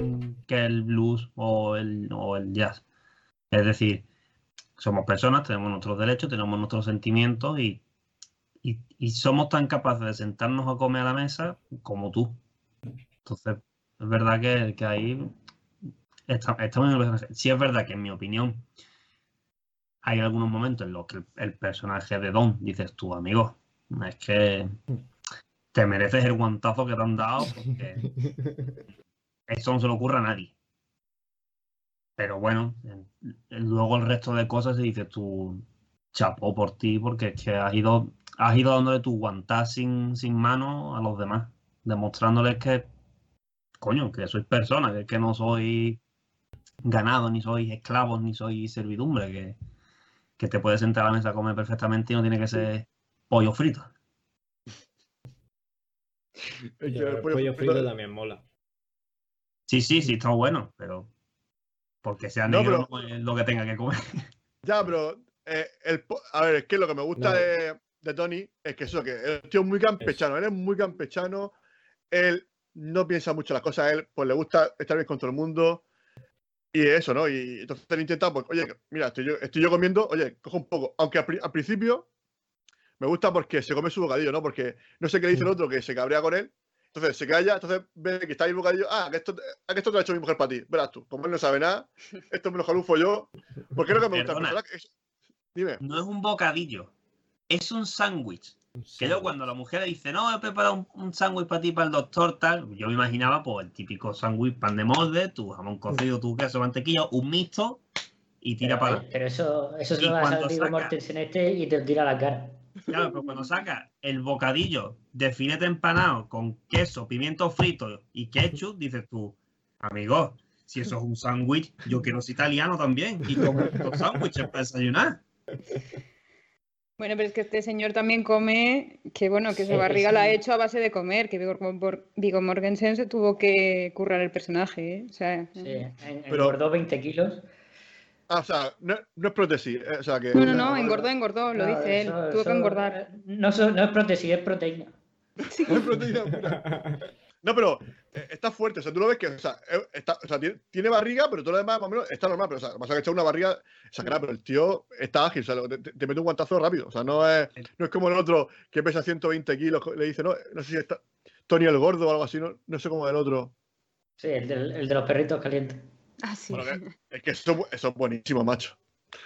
que el blues o el, o el jazz. Es decir, somos personas, tenemos nuestros derechos, tenemos nuestros sentimientos y, y, y somos tan capaces de sentarnos a comer a la mesa como tú. Entonces, es verdad que, que ahí está, está. Sí es verdad que en mi opinión hay algunos momentos en los que el, el personaje de Don dices tú, amigo, es que te mereces el guantazo que te han dado porque [LAUGHS] eso no se le ocurre a nadie. Pero bueno, en- en- luego el resto de cosas y dices tú, chapó por ti, porque es que has ido, has ido dándole tu guantaz sin, sin mano a los demás, demostrándoles que, coño, que sois personas, que, que no soy ganado, ni sois esclavos, ni soy servidumbre, que, que te puedes sentar a la mesa a comer perfectamente y no tiene que ser pollo frito. El el pollo, pollo frito frito- también mola. Sí, sí, sí, está bueno, pero porque sea No, negro pero- no es lo que tenga que comer. [LAUGHS] Ya, pero eh, el, a ver, es que lo que me gusta No. de, de Tony es que eso, que el tío es muy campechano, él es muy campechano, él no piensa mucho las cosas, a él pues le gusta estar bien con todo el mundo y eso, ¿no? Y entonces él intenta, pues, oye, mira, estoy yo, estoy yo comiendo, oye, cojo un poco, aunque al, al principio me gusta porque se come su bocadillo, ¿no? Porque no sé qué le dice el otro que se cabrea con él, entonces se calla, entonces ve que está ahí el bocadillo, ah, que esto, ah, que esto te lo ha hecho mi mujer para ti, verás tú, como él no sabe nada, [LAUGHS] esto me lo jalufo yo, porque es lo que me gusta Perdona. es- Dime. No es un bocadillo, es un sándwich. Que yo cuando la mujer dice, no, he preparado un, un sándwich para ti, para el doctor, tal, yo me imaginaba pues el típico sándwich pan de molde, tu jamón cocido, tu queso, mantequilla, un mixto y tira Pero, para pero eso, eso se lo vas Viggo saca- Mortensen este y te lo tira a la cara. Claro, pero cuando saca el bocadillo de filete empanado con queso, pimiento frito y ketchup, dices tú, amigo, si eso es un sándwich, yo quiero ser italiano también y comer los sándwiches para desayunar. Bueno, pero es que este señor también come, que bueno, que su Sí, barriga la ha hecho a base de comer, que Viggo, Mor- Viggo Mortensen se tuvo que currar el personaje, ¿eh? O sea, Sí, Pero- engordó 20 kilos. Ah, o sea, no, no es prótesis. eh, O sea, que, no, no, no, engordó, engordó, lo No, dice él, tuvo eso- que engordar. No, es prótesis, es proteína. No [LAUGHS] es proteína pura. No, pero eh, está fuerte. O sea, tú lo ves que o sea, eh, está, o sea, tiene, tiene barriga, pero todo lo demás más o menos está normal. Pero, o sea, pasa que echar una barriga exagerada, pero el tío está ágil. O sea, te, te mete un guantazo rápido. O sea, no es, no es como el otro que pesa 120 kilos. Le dice, no, no sé si está Tony el Gordo o algo así. No, no sé cómo es el otro. Sí, el, del- el de los perritos calientes. Ah, sí. Bueno, Es que eso, eso es buenísimo, macho.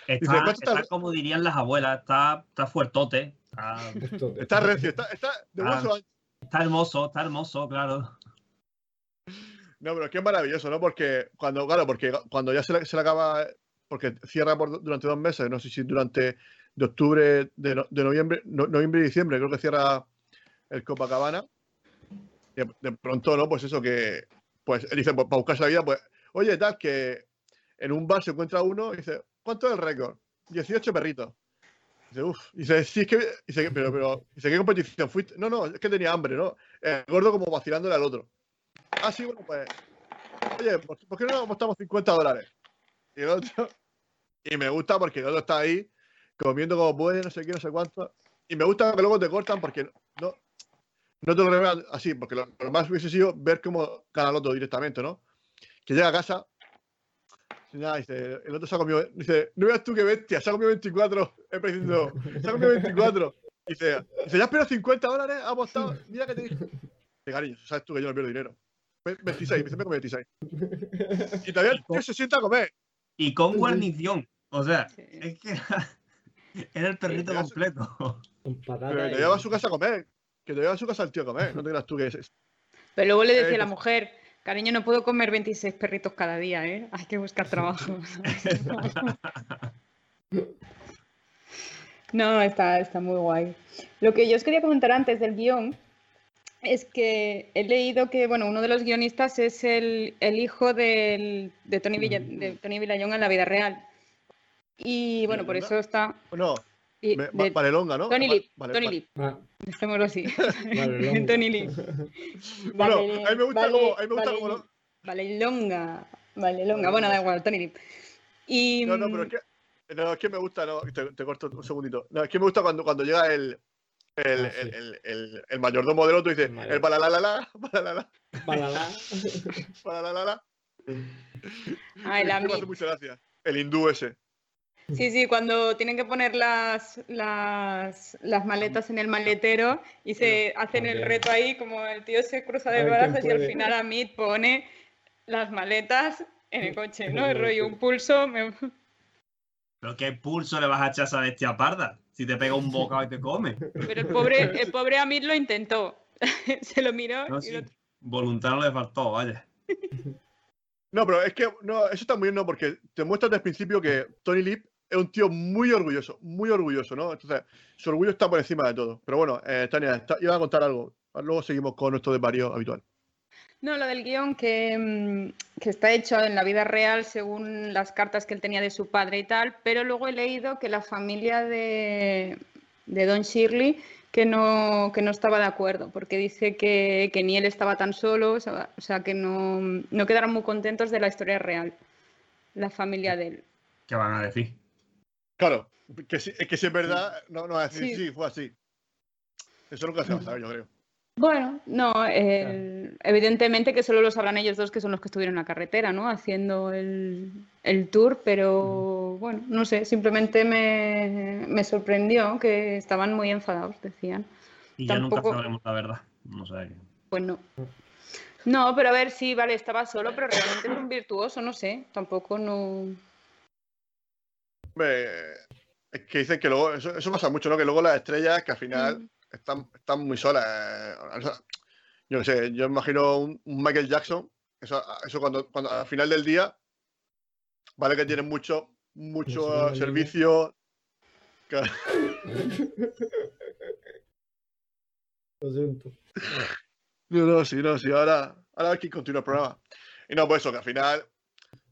Está, ¿cuánto está- está como dirían las abuelas, está, está fuertote, está, Está recio, está, está de Ah. hueso ancho. está hermoso, está hermoso, claro. No, pero es que es maravilloso, ¿no? Porque cuando, claro, porque cuando ya se le, se le acaba, porque cierra por, durante dos meses, no sé si durante de octubre, de, no- de noviembre, no- noviembre y diciembre, creo que cierra el Copacabana. De, de pronto, ¿no? Pues eso que, pues él dice, pues, para buscarse la vida, pues, oye, tal, que en un bar se encuentra uno y dice, ¿cuánto es el récord? 18 perritos. Dice, uff, dice, sí, es que, dice, pero, pero, dice, ¿qué competición fuiste? No, no, es que tenía hambre, ¿no? El gordo como vacilándole al otro. Ah, sí, bueno, pues, oye, ¿por, qué no apostamos 50 dólares? Y el otro, y me gusta porque el otro está ahí comiendo como puede, no sé qué, no sé cuánto. Y me gusta que luego te cortan porque no, no te lo revelan así, porque lo, lo más hubiese sido ver cómo gana el otro directamente, ¿no? Que llega a casa, y nada, dice, el otro se ha comido, dice, no veas tú qué bestia, se ha comido 24, es diciendo, se ha comido 24. Dice, dice, ya espero 50 dólares, ha apostado, mira que te dije. Dice, cariño, sabes tú que yo no pierdo dinero. Ve- 26, dice, me come 26. Y todavía el tío se sienta a comer. Y con guarnición, o sea, es que [LAUGHS] era el perrito Sí, completo. Pero que te lleva a su casa a comer. Que te lleva a su casa al tío a comer. No te creas tú que es. Pero luego le decía a la Eh, mujer, cariño, no puedo comer 26 perritos cada día, ¿eh? Hay que buscar [LAUGHS] trabajo. [LAUGHS] No, está, está muy guay. Lo que yo os quería comentar antes del guion es que he leído que, bueno, uno de los guionistas es el, el hijo del- de, Tony Villa, de Tony Villayón en la vida real. Y bueno, por eso está... No, y- me- de- Valelonga, ¿no? Tony Lip, vale, Tony vale. Lip, Ah, dejémoslo así. vale, [LAUGHS] Tony Lip. Bueno, Vale, a mí me gusta vale, como. A mí me gusta vale, como. lo- Vale, longa. Vale, longa. Bueno, da igual, Tony Lip. Y, No, no, pero es que. No, es que me gusta, no, te, te corto un segundito. No, es que me gusta cuando, cuando llega el, el, Ah, sí. el, el, el, el mayordomo del otro y dice, El balalalala, balalalala, balala. [LAUGHS] balalalala. Ah, el Es que me hace mucha gracia. El hindú ese. Sí, sí, cuando tienen que poner las, las, las maletas en el maletero y se hacen el reto ahí, como el tío se cruza A de brazos y al final Amit pone las maletas en el coche, ¿no? El rollo, un pulso. me- Pero qué pulso le vas a echar a esa bestia parda si te pega un bocado y te come. Pero el pobre, el pobre Amit lo intentó. [LAUGHS] se lo miró No, y sí, lo- voluntad no le faltó, vaya. No, pero es que no, eso está muy bien, ¿no? Porque te muestra desde el principio que Tony Lip es un tío muy orgulloso, muy orgulloso, ¿no? Entonces, su orgullo está por encima de todo. Pero bueno, eh, Tania, está- iba a contar algo. Luego seguimos con nuestro desvarío habitual. No, lo del guion que, mm, que está hecho en la vida real según las cartas que él tenía de su padre y tal, pero luego he leído que la familia de, de Don Shirley que no, que no estaba de acuerdo, porque dice que, que ni él estaba tan solo, o sea, o sea, que no, no quedaron muy contentos de la historia real, la familia de él. ¿Qué van a decir? Claro, que si, es que si es verdad, no, no va a decir, Sí. sí. fue así. Eso nunca se va a saber, yo creo. Bueno, no, evidentemente que solo lo sabrán ellos dos que son los que estuvieron en la carretera, ¿no? Haciendo el, el tour, pero bueno, no sé, simplemente me, me sorprendió que estaban muy enfadados, decían. Y ya nunca Tampoco- sabremos la verdad. No sé. Pues no. No, pero a ver, sí, vale, estaba solo, pero realmente es un virtuoso, no sé, tampoco no... Hombre, es que dicen que luego, eso, eso pasa mucho, ¿no? Que luego las estrellas, que al final Mm. están, están muy solas. eh, o sea, yo no sé, yo imagino un, un Michael Jackson, eso, eso cuando, cuando al final del día, vale que tienen mucho, mucho servicio. que- [LAUGHS] Lo siento. No, no, sí, no, sí, ahora, ahora hay que continuar el programa. Y no, pues eso, que al final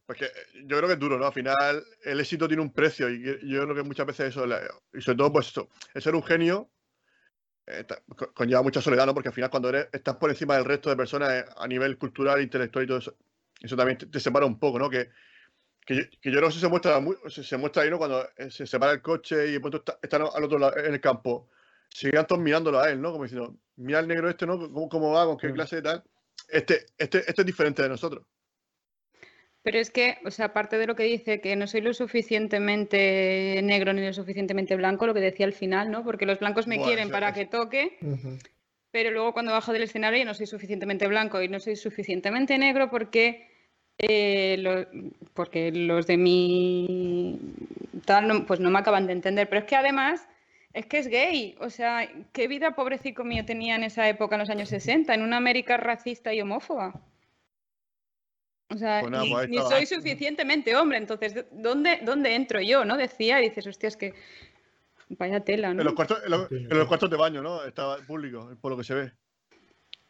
Porque yo creo que es duro, ¿no? Al final el éxito tiene un precio y yo creo que muchas veces eso, y sobre todo pues esto, el ser un genio eh, conlleva mucha soledad, ¿no? Porque al final cuando eres, estás por encima del resto de personas eh, a nivel cultural, intelectual y todo eso, eso también te, separa un poco, ¿no? Que, que, yo, que yo creo que se muestra, se, muestra ahí, ¿no? Cuando eh, se separa el coche y de pronto están al otro lado en el campo, siguen todos mirándolo a él, ¿no? Como diciendo, mira el negro este, ¿no? ¿Cómo, cómo va? ¿Con qué clase de tal? Este, este, este es diferente de nosotros. Pero es que, o sea, aparte de lo que dice, que no soy lo suficientemente negro ni lo suficientemente blanco, lo que decía al final, ¿no? Porque los blancos me quieren para que toque, pero luego cuando bajo del escenario no soy suficientemente blanco y no soy suficientemente negro porque, eh, porque los de mi tal, pues no me acaban de entender. Pero es que además es que es gay. O sea, ¿qué vida pobrecito mío tenía en esa época, en los años 60, en una América racista y homófoba? O sea, pues pues ni, soy suficientemente hombre, entonces, ¿dónde, ¿dónde entro yo? ¿No? Decía, y dices, hostia, es que vaya tela, ¿no? En los cuartos, en los, cuartos de baño, ¿no? Estaba público, por lo que se ve.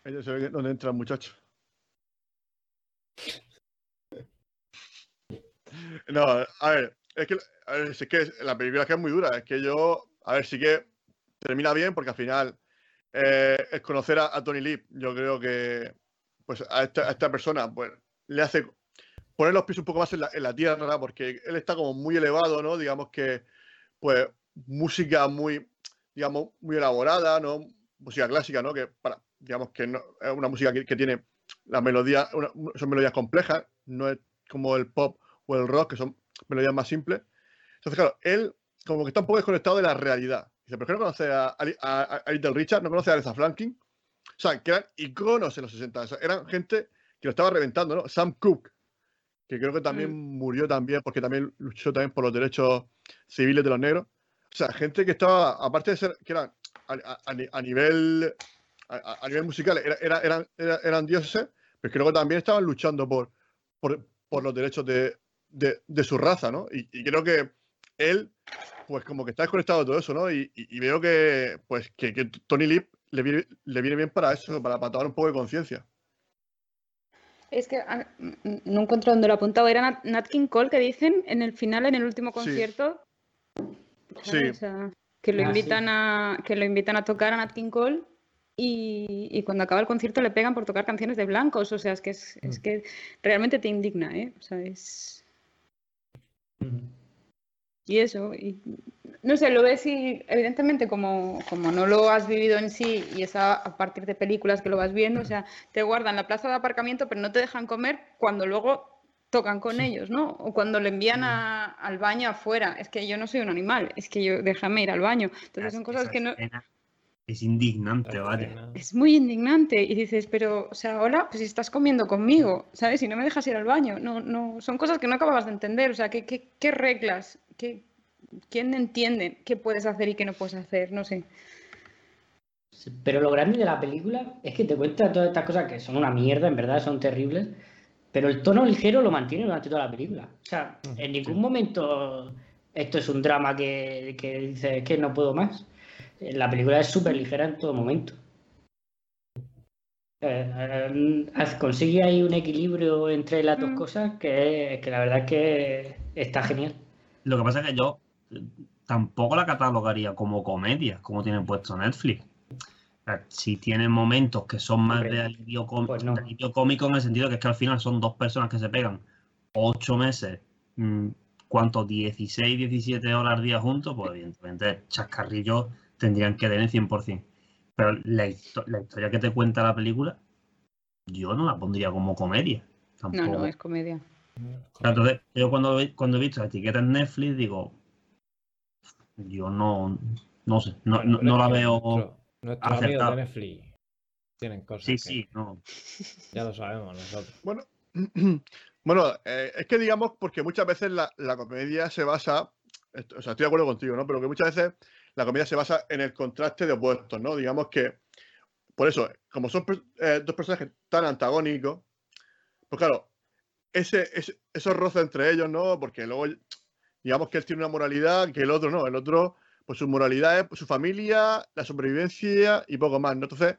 Ahí se ve dónde entra el muchacho. No, a ver, es que, a ver, es que la película es que es muy dura, es que yo, a ver, sí que termina bien porque al final eh, es conocer a, Tony Lee, yo creo que pues a esta, a esta persona, pues le hace poner los pies un poco más en la, tierra, porque él está como muy elevado, ¿no? Digamos que, pues, música muy, digamos, muy elaborada, ¿no? Música clásica, ¿no? Que para, digamos que no, es una música que, tiene las melodías, son melodías complejas, no es como el pop o el rock, que son melodías más simples. Entonces, claro, él como que está un poco desconectado de la realidad. Dice, ¿por qué no conoce a, a, Little Richard? ¿No conoce a Aretha Franklin? O sea, que eran iconos en los 60. eran gente que lo estaba reventando, ¿no? Sam Cooke, que creo que también mm. murió también, porque también luchó también por los derechos civiles de los negros. O sea, gente que estaba, aparte de ser, que eran a, nivel a, nivel musical, era, eran, eran dioses, pero creo que también estaban luchando por, por, los derechos de, su raza, ¿no? Y, creo que él, pues como que está desconectado de todo eso, ¿no? Y, veo que, pues, que, Tony Lip le viene, le viene bien para eso, para, para tomar un poco de conciencia. Es que ah, no encuentro dónde lo he apuntado. Era Nat King Cole que dicen en el final, en el último concierto. Sí. que lo ah, invitan a que lo invitan a tocar a Nat King Cole y, cuando acaba el concierto le pegan por tocar canciones de blancos. O sea, es que es, es mm. que realmente te indigna, ¿eh? O sea, es. Y eso, y no sé, lo ves y evidentemente como, como no lo has vivido en sí y es a, partir de películas que lo vas viendo, o sea, te guardan la plaza de aparcamiento pero no te dejan comer cuando luego tocan con ellos, ¿no? O cuando le envían al baño afuera. Es que yo no soy un animal, es que yo déjame ir al baño. Entonces son cosas que no... Es indignante, vale. Es muy indignante. Y dices, pero, o sea, hola, pues si estás comiendo conmigo, ¿sabes? Y no me dejas ir al baño. No, no, son cosas que no acababas de entender. O sea, ¿qué, qué, qué reglas? ¿Qué, ¿quién entiende qué puedes hacer y qué no puedes hacer? No sé. Pero lo grande de la película es que te cuenta todas estas cosas que son una mierda, en verdad, son terribles, pero el tono ligero lo mantiene durante toda la película. O sea, en ningún momento esto es un drama que, que dices que no puedo más. La película es súper ligera en todo momento. Eh, eh, consigue ahí un equilibrio entre las dos mm. cosas que, que la verdad es que está genial. Lo que pasa es que yo tampoco la catalogaría como comedia, como tiene puesto Netflix. Si tiene momentos que son más de alivio, pues cómico en el sentido que es que al final son dos personas que se pegan ocho meses, ¿cuántos? 16, 17 horas al día juntos, pues evidentemente chascarrillos tendrían que tener 100%. Pero la, historia que te cuenta la película, yo no la pondría como comedia. No, no es comedia. entonces, yo cuando, cuando he visto la etiqueta en Netflix, digo, yo no, no sé, no, no, la veo. Amigos de Netflix tienen cosas. Sí, sí, no. Ya lo sabemos nosotros. Bueno, [CLEARS THROAT] bueno eh, es que digamos, porque muchas veces la, la, comedia se basa, o sea, estoy de acuerdo contigo, ¿no? Pero que muchas veces la comedia se basa en el contraste de opuestos, ¿no? Digamos que, por eso, como son eh, dos personajes tan antagónicos, pues claro, ese, ese, esos roces entre ellos, ¿no? Porque luego digamos que él tiene una moralidad que el otro no. El otro, pues su moralidad es su familia, la sobrevivencia y poco más. ¿no? Entonces,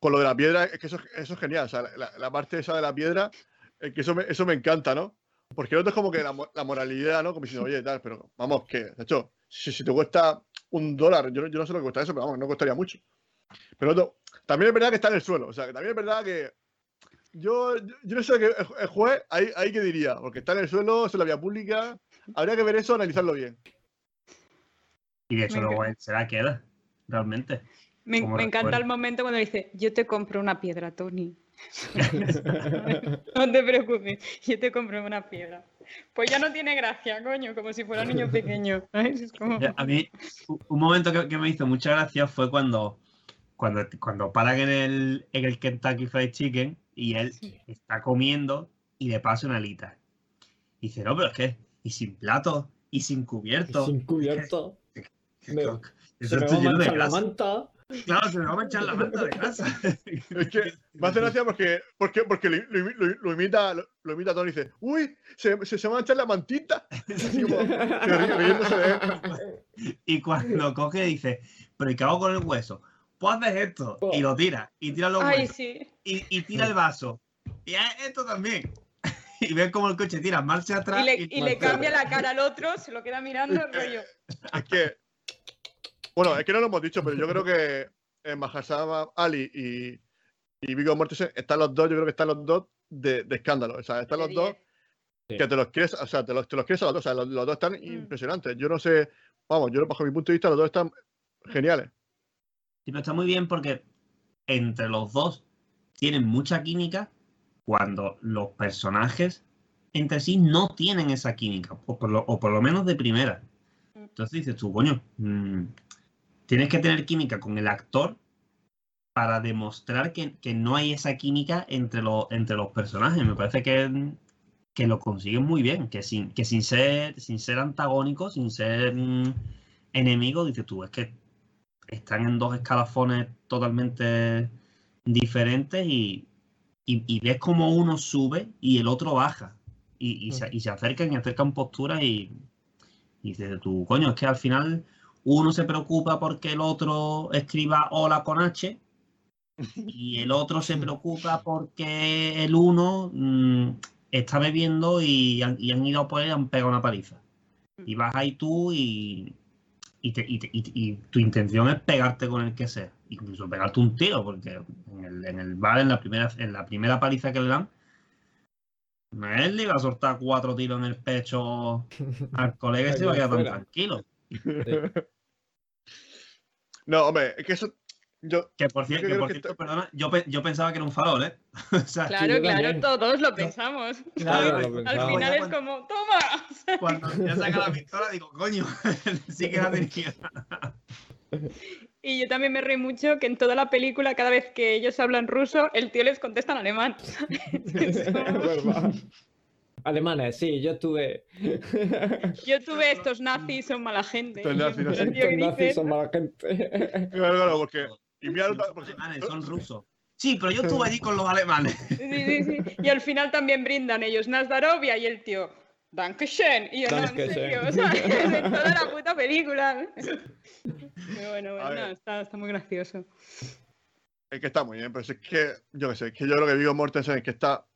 con lo de la piedra, es que eso, es genial. La, parte esa de la piedra, es que eso me, eso me encanta, ¿no? Porque el otro es como que la, la moralidad, ¿no? Como diciendo, oye, tal, pero vamos, que, de hecho, si, te cuesta un dólar, yo, yo no sé lo que cuesta eso, pero vamos, no costaría mucho. Pero también es verdad que está en el suelo, o sea, que también es verdad que yo, yo, no sé que el, juez, ahí, ahí que diría, porque está en el suelo, es la vía pública, habría que ver eso, analizarlo bien. Y de hecho luego él se la queda, realmente. Me, me encanta el momento cuando dice, yo te compro una piedra, Tony. [LAUGHS] [LAUGHS] no te preocupes, yo te compro una piedra. Pues ya no tiene gracia, coño, como si fuera un niño pequeño. Es como... A mí, un momento que, que me hizo mucha gracia fue cuando, cuando, cuando paran en el, en el Kentucky Fried Chicken y él Sí. está comiendo y le pasa una alita. Y dice, no, pero es que, y sin plato, y sin cubierto. Sin cubierto. me- Eso Se me está va a lleno de manchar la grasa. manta. Claro, se me va a manchar la manta de grasa. [LAUGHS] Es que me hace gracia porque, porque, porque lo, lo- lo- lo imita, lo, lo imita Tony y dice, uy, se, se, se va a echar la mantita. [LAUGHS] Así como, ri- riéndose de él. Y cuando coge dice, pero ¿y qué hago con el hueso? Pues haces esto. Y lo tira. Y tira los Ay, huesos. sí. Y, y tira el vaso. Y esto también. [LAUGHS] Y ves como el coche tira marcha atrás. Y le, y- y le cambia la cara al otro, se lo queda mirando el [LAUGHS] rollo. Es que, bueno, es que no lo hemos dicho, pero yo creo que en Mahershala Ali y, y Viggo Mortensen están los dos, yo creo que están los dos de, de escándalo. O sea, están los dos Sí. que te los crees, o sea, te los, te los crees a los dos. O sea, los, los dos están Mm. impresionantes. Yo no sé, vamos, yo bajo mi punto de vista, los dos están geniales. Sí, pero está muy bien porque entre los dos tienen mucha química cuando los personajes entre sí no tienen esa química, o por lo, o por lo menos de primera. Entonces dices tú, coño, mm, tienes que tener química con el actor para demostrar que, que no hay esa química entre, los entre los personajes. Me parece que, que lo consiguen muy bien, que sin, que sin ser, sin ser antagónico, sin ser mm, enemigo, dices tú, es que están en dos escalafones totalmente diferentes y, y- y ves como uno sube y el otro baja. Y, y se, y se acercan y acercan posturas y, y dices tú, coño, es que al final uno se preocupa porque el otro escriba hola con H [LAUGHS] y el otro se preocupa porque el uno mm, está bebiendo y han, y han ido a por él y han pegado una paliza. Y vas ahí tú y, y, te- y te- y- y tu intención es pegarte con el que sea, incluso pegarte un tiro, porque en el, en el bar, en la primera, en la primera paliza que le dan, a él le iba a soltar cuatro tiros en el pecho [LAUGHS] al colega y se iba a quedar tan tranquilo. [LAUGHS] No, hombre, es que eso. Yo, Que por, que cierto, perdona, yo, pe- yo pensaba que era un farol, ¿eh? [LAUGHS] O sea, Claro, claro, todos lo pensamos. [LAUGHS] Claro, ¿sabes? lo Al pensaba. final es como, ¡toma! [LAUGHS] cuando ya saca la pistola digo, coño, sí que la tenía. Y yo también me reí mucho que en toda la película, cada vez que ellos hablan ruso, el tío les contesta en alemán. Alemanes, sí, yo estuve. yo tuve estos nazis, son mala gente. Estos nazis, no sé. Estos nazis son mala gente. claro, claro, porque. Y mira, porque- alemanes, son rusos. Sí, pero yo estuve allí con los alemanes. Sí, sí, sí. Y al final también brindan ellos Nazdarovia y el tío, Dankeschön. Y yo, no, en serio, o sea, [LAUGHS] en toda la puta película. Pero bueno, bueno, está, está muy gracioso. Es que está muy bien, pero es que, yo qué sé, es que yo creo que Viggo Mortensen es que está,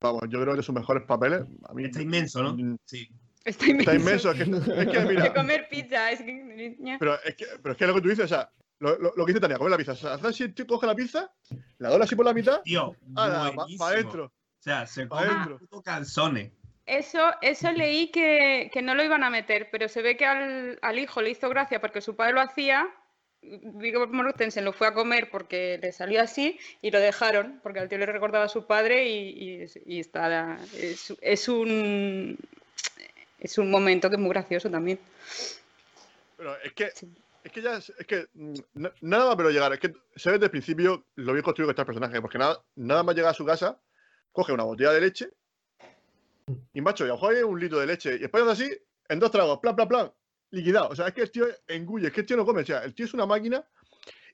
vamos, yo creo que de sus mejores papeles. A mí, Está inmenso, ¿no? Mm, Sí. Está inmenso. Está inmenso, es que, es que De mira, [LAUGHS] comer pizza, es que... pero es, que, pero es que lo que tú dices, o sea, lo, lo, lo que dice Tania, comer la pizza. O sea, hace así, el tío coge la pizza, la dobla así por la mitad, Tío, para buenísimo. adentro. O sea, se come puto calzones. Eso, eso leí que, que no lo iban a meter, pero se ve que al, al hijo le hizo gracia porque su padre lo hacía. Viggo Mortensen lo fue a comer porque le salió así y lo dejaron porque al tío le recordaba a su padre y, y, es- y está, es, es un es un momento que es muy gracioso también. Pero es que, Sí. Es que ya, es, que mm, na- nada más pero llegar, es que se ve desde el principio lo bien construido que está el personaje, porque nada, nada más llegar a su casa, coge una botella de leche y macho, y a lo un litro de leche y después así, en dos tragos, plan, plan, plan, liquidado. O sea, es que el tío engulle, es que el tío no come, o sea, el tío es una máquina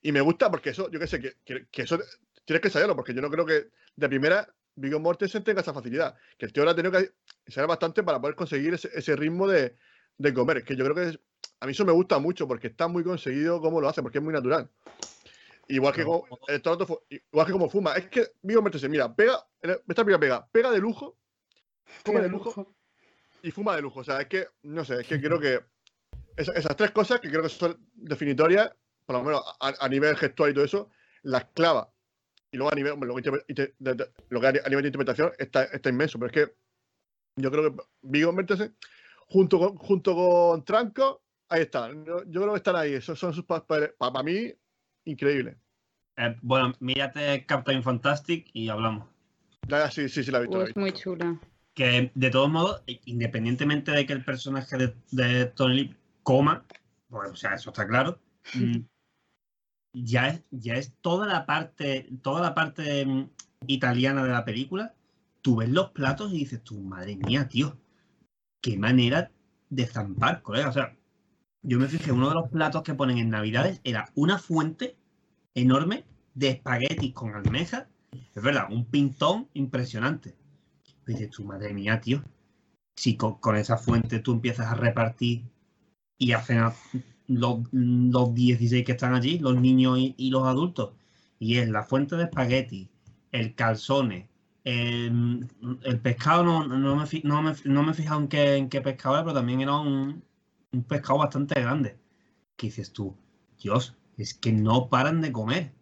y me gusta porque eso, yo qué sé, que, eso tienes que ensayarlo, porque yo no creo que de primera Viggo Mortensen tenga esa facilidad, que el tío ahora ha tenido que ensayar bastante para poder conseguir ese ritmo de, de comer. Que yo creo que es- a mí eso me gusta mucho porque está muy conseguido cómo lo hace, porque es muy natural. Igual que, como, el otro igual que como fuma. Es que Viggo Mortensen, mira, pega, esta primera pega, pega de lujo, come de lujo, y fuma de lujo. O sea, es que, no sé, es que creo que esas tres cosas que creo que son definitorias, por lo menos a, nivel gestual y todo eso, las clava. Y luego a nivel, lo que, a nivel de interpretación está, está inmenso. Pero es que yo creo que Vigo Mertese, junto con, junto con Tranco, ahí están. Yo, creo que están ahí. Esos son sus papeles, para, mí, increíbles. Eh, bueno, mírate Captain Fantastic y hablamos. sí, sí, sí, la he visto. Es muy chula. Que de todos modos, independientemente de que el personaje de, de Tony Lee coma, o sea, eso está claro, [LAUGHS] mm, ya es, ya es toda la parte, toda la parte mm, italiana de la película. Tú ves los platos y dices, tu madre mía, tío, qué manera de zampar, colega. O sea, yo me fijé, uno de los platos que ponen en Navidades era una fuente enorme de espaguetis con almejas. Es verdad, un pintón impresionante. Y dices, madre mía, tío. Si con, esa fuente tú empiezas a repartir y hacen los, los 16 que están allí, los niños y, los adultos, y es la fuente de espagueti, el calzone, el, pescado, no, no, me, no, me, no me he fijado en qué, en qué pescado era, pero también era un, un pescado bastante grande. ¿Qué dices tú? Dios, es que no paran de comer.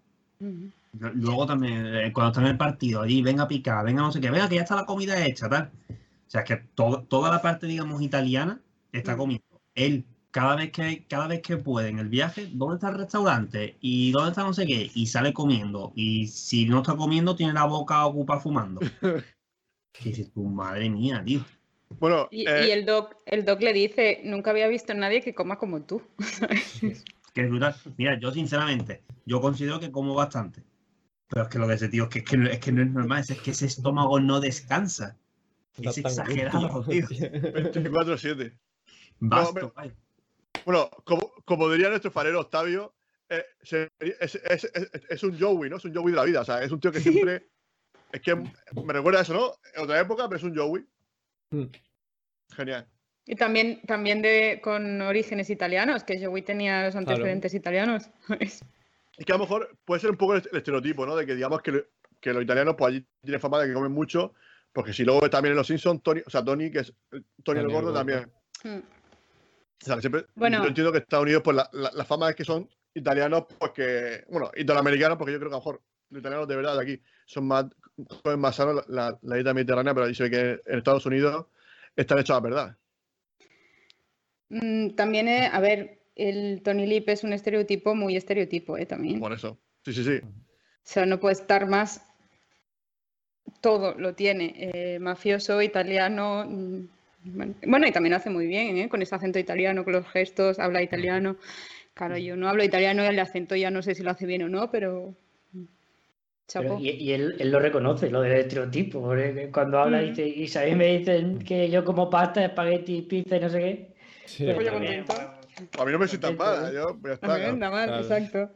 Luego también, eh, cuando están en el partido, allí, venga a picar, venga no sé qué, venga que ya está la comida hecha, tal. O sea, es que toda la parte, digamos, italiana está comiendo. Él, cada vez que cada vez que puede en el viaje, ¿dónde está el restaurante? ¿Y dónde está no sé qué? Y sale comiendo. Y si no está comiendo, tiene la boca ocupada fumando. [LAUGHS] ¿Qué dices tú, madre mía, tío? Bueno, y, eh, el doc, el doc le dice, nunca había visto a nadie que coma como tú. que es brutal. Mira, yo sinceramente, yo considero que como bastante. Pero es que lo de ese tío es que, es que, no es normal, es que ese estómago no descansa. es exagerado, tío. [LAUGHS] 24-7. Bueno, como, como, diría nuestro farero Octavio, eh, es, es, es, un Joey, ¿no? Es un Joey de la vida. O sea, es un tío que siempre. [LAUGHS] es que me recuerda a eso, ¿no? En otra época, pero es un Joey. Mm. Genial. Y también, también de, con orígenes italianos, que Joey tenía los antecedentes italianos. [LAUGHS] y que a lo mejor puede ser un poco el estereotipo, ¿no? De que digamos que, que los italianos pues allí tienen fama de que comen mucho, porque si luego también en los Simpsons, Tony, o sea, Tony, que es Tony, el Gordo, también. Hmm. O sea, siempre bueno. yo entiendo que Estados Unidos, pues la, la, fama es que son italianos, pues que, bueno, italoamericanos, porque yo creo que a lo mejor los italianos de verdad de aquí son más, más sanos la, la, dieta mediterránea, pero dice que en Estados Unidos están hechos a verdad. Mm, también, a ver, el Tony Lip es un estereotipo muy estereotipo, ¿eh? También. Por eso. Sí, sí, sí. O sea, no puede estar más. Todo lo tiene. Eh, mafioso, italiano. Mm, bueno, y también hace muy bien, ¿eh? Con ese acento italiano, con los gestos, habla italiano. Claro, yo no hablo italiano y el acento ya no sé si lo hace bien o no, pero. y, él, lo reconoce, lo del estereotipo. Cuando habla, dice, y a mí me dicen que yo como pasta, espagueti, pizza y no sé qué, a mí no me sientan mal, yo voy a estar. mal, exacto.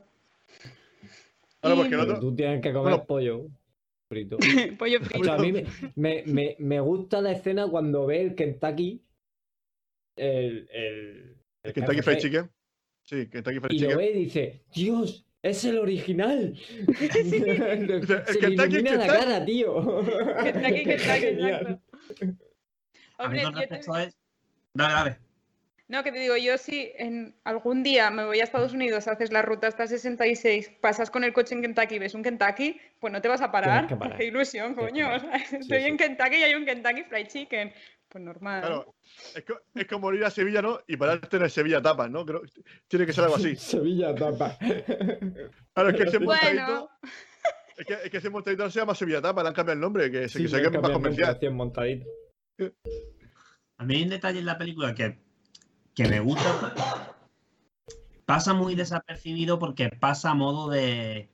Claro, porque no Tú tienes que comer pollo frito. [LAUGHS] pollo frito. a mí me, me, me, gusta la escena cuando ve el Kentucky. El, el, el Kentucky Fried Chicken. Sí, Kentucky Fried Chicken. Y lo ve y dice: Dios, es el original. [LAUGHS] [LAUGHS] el Se Kentucky, ilumina la cara, tío. Kentucky, Kentucky, exacto. Hombre, a mí con respecto a Dale, dale. No, que te digo, yo si en algún día me voy a Estados Unidos, haces la ruta hasta 66, pasas con el coche en Kentucky, ves un Kentucky, pues no te vas a parar. Qué ilusión, coño. estoy en Kentucky y hay un Kentucky Fried Chicken. Pues normal. Claro, es, como ir a Sevilla, ¿no? Y pararte en el Sevilla Tapas, ¿no? tiene que ser algo así. [LAUGHS] Sevilla Tapas. Claro, es que ese montadito. [LAUGHS] Es que, es que ese montadito no se llama Sevilla Tapas, le han cambiado el nombre, que, se, que se más comercial. A mí hay un detalle en la película que que me gusta, pasa muy desapercibido porque pasa a modo de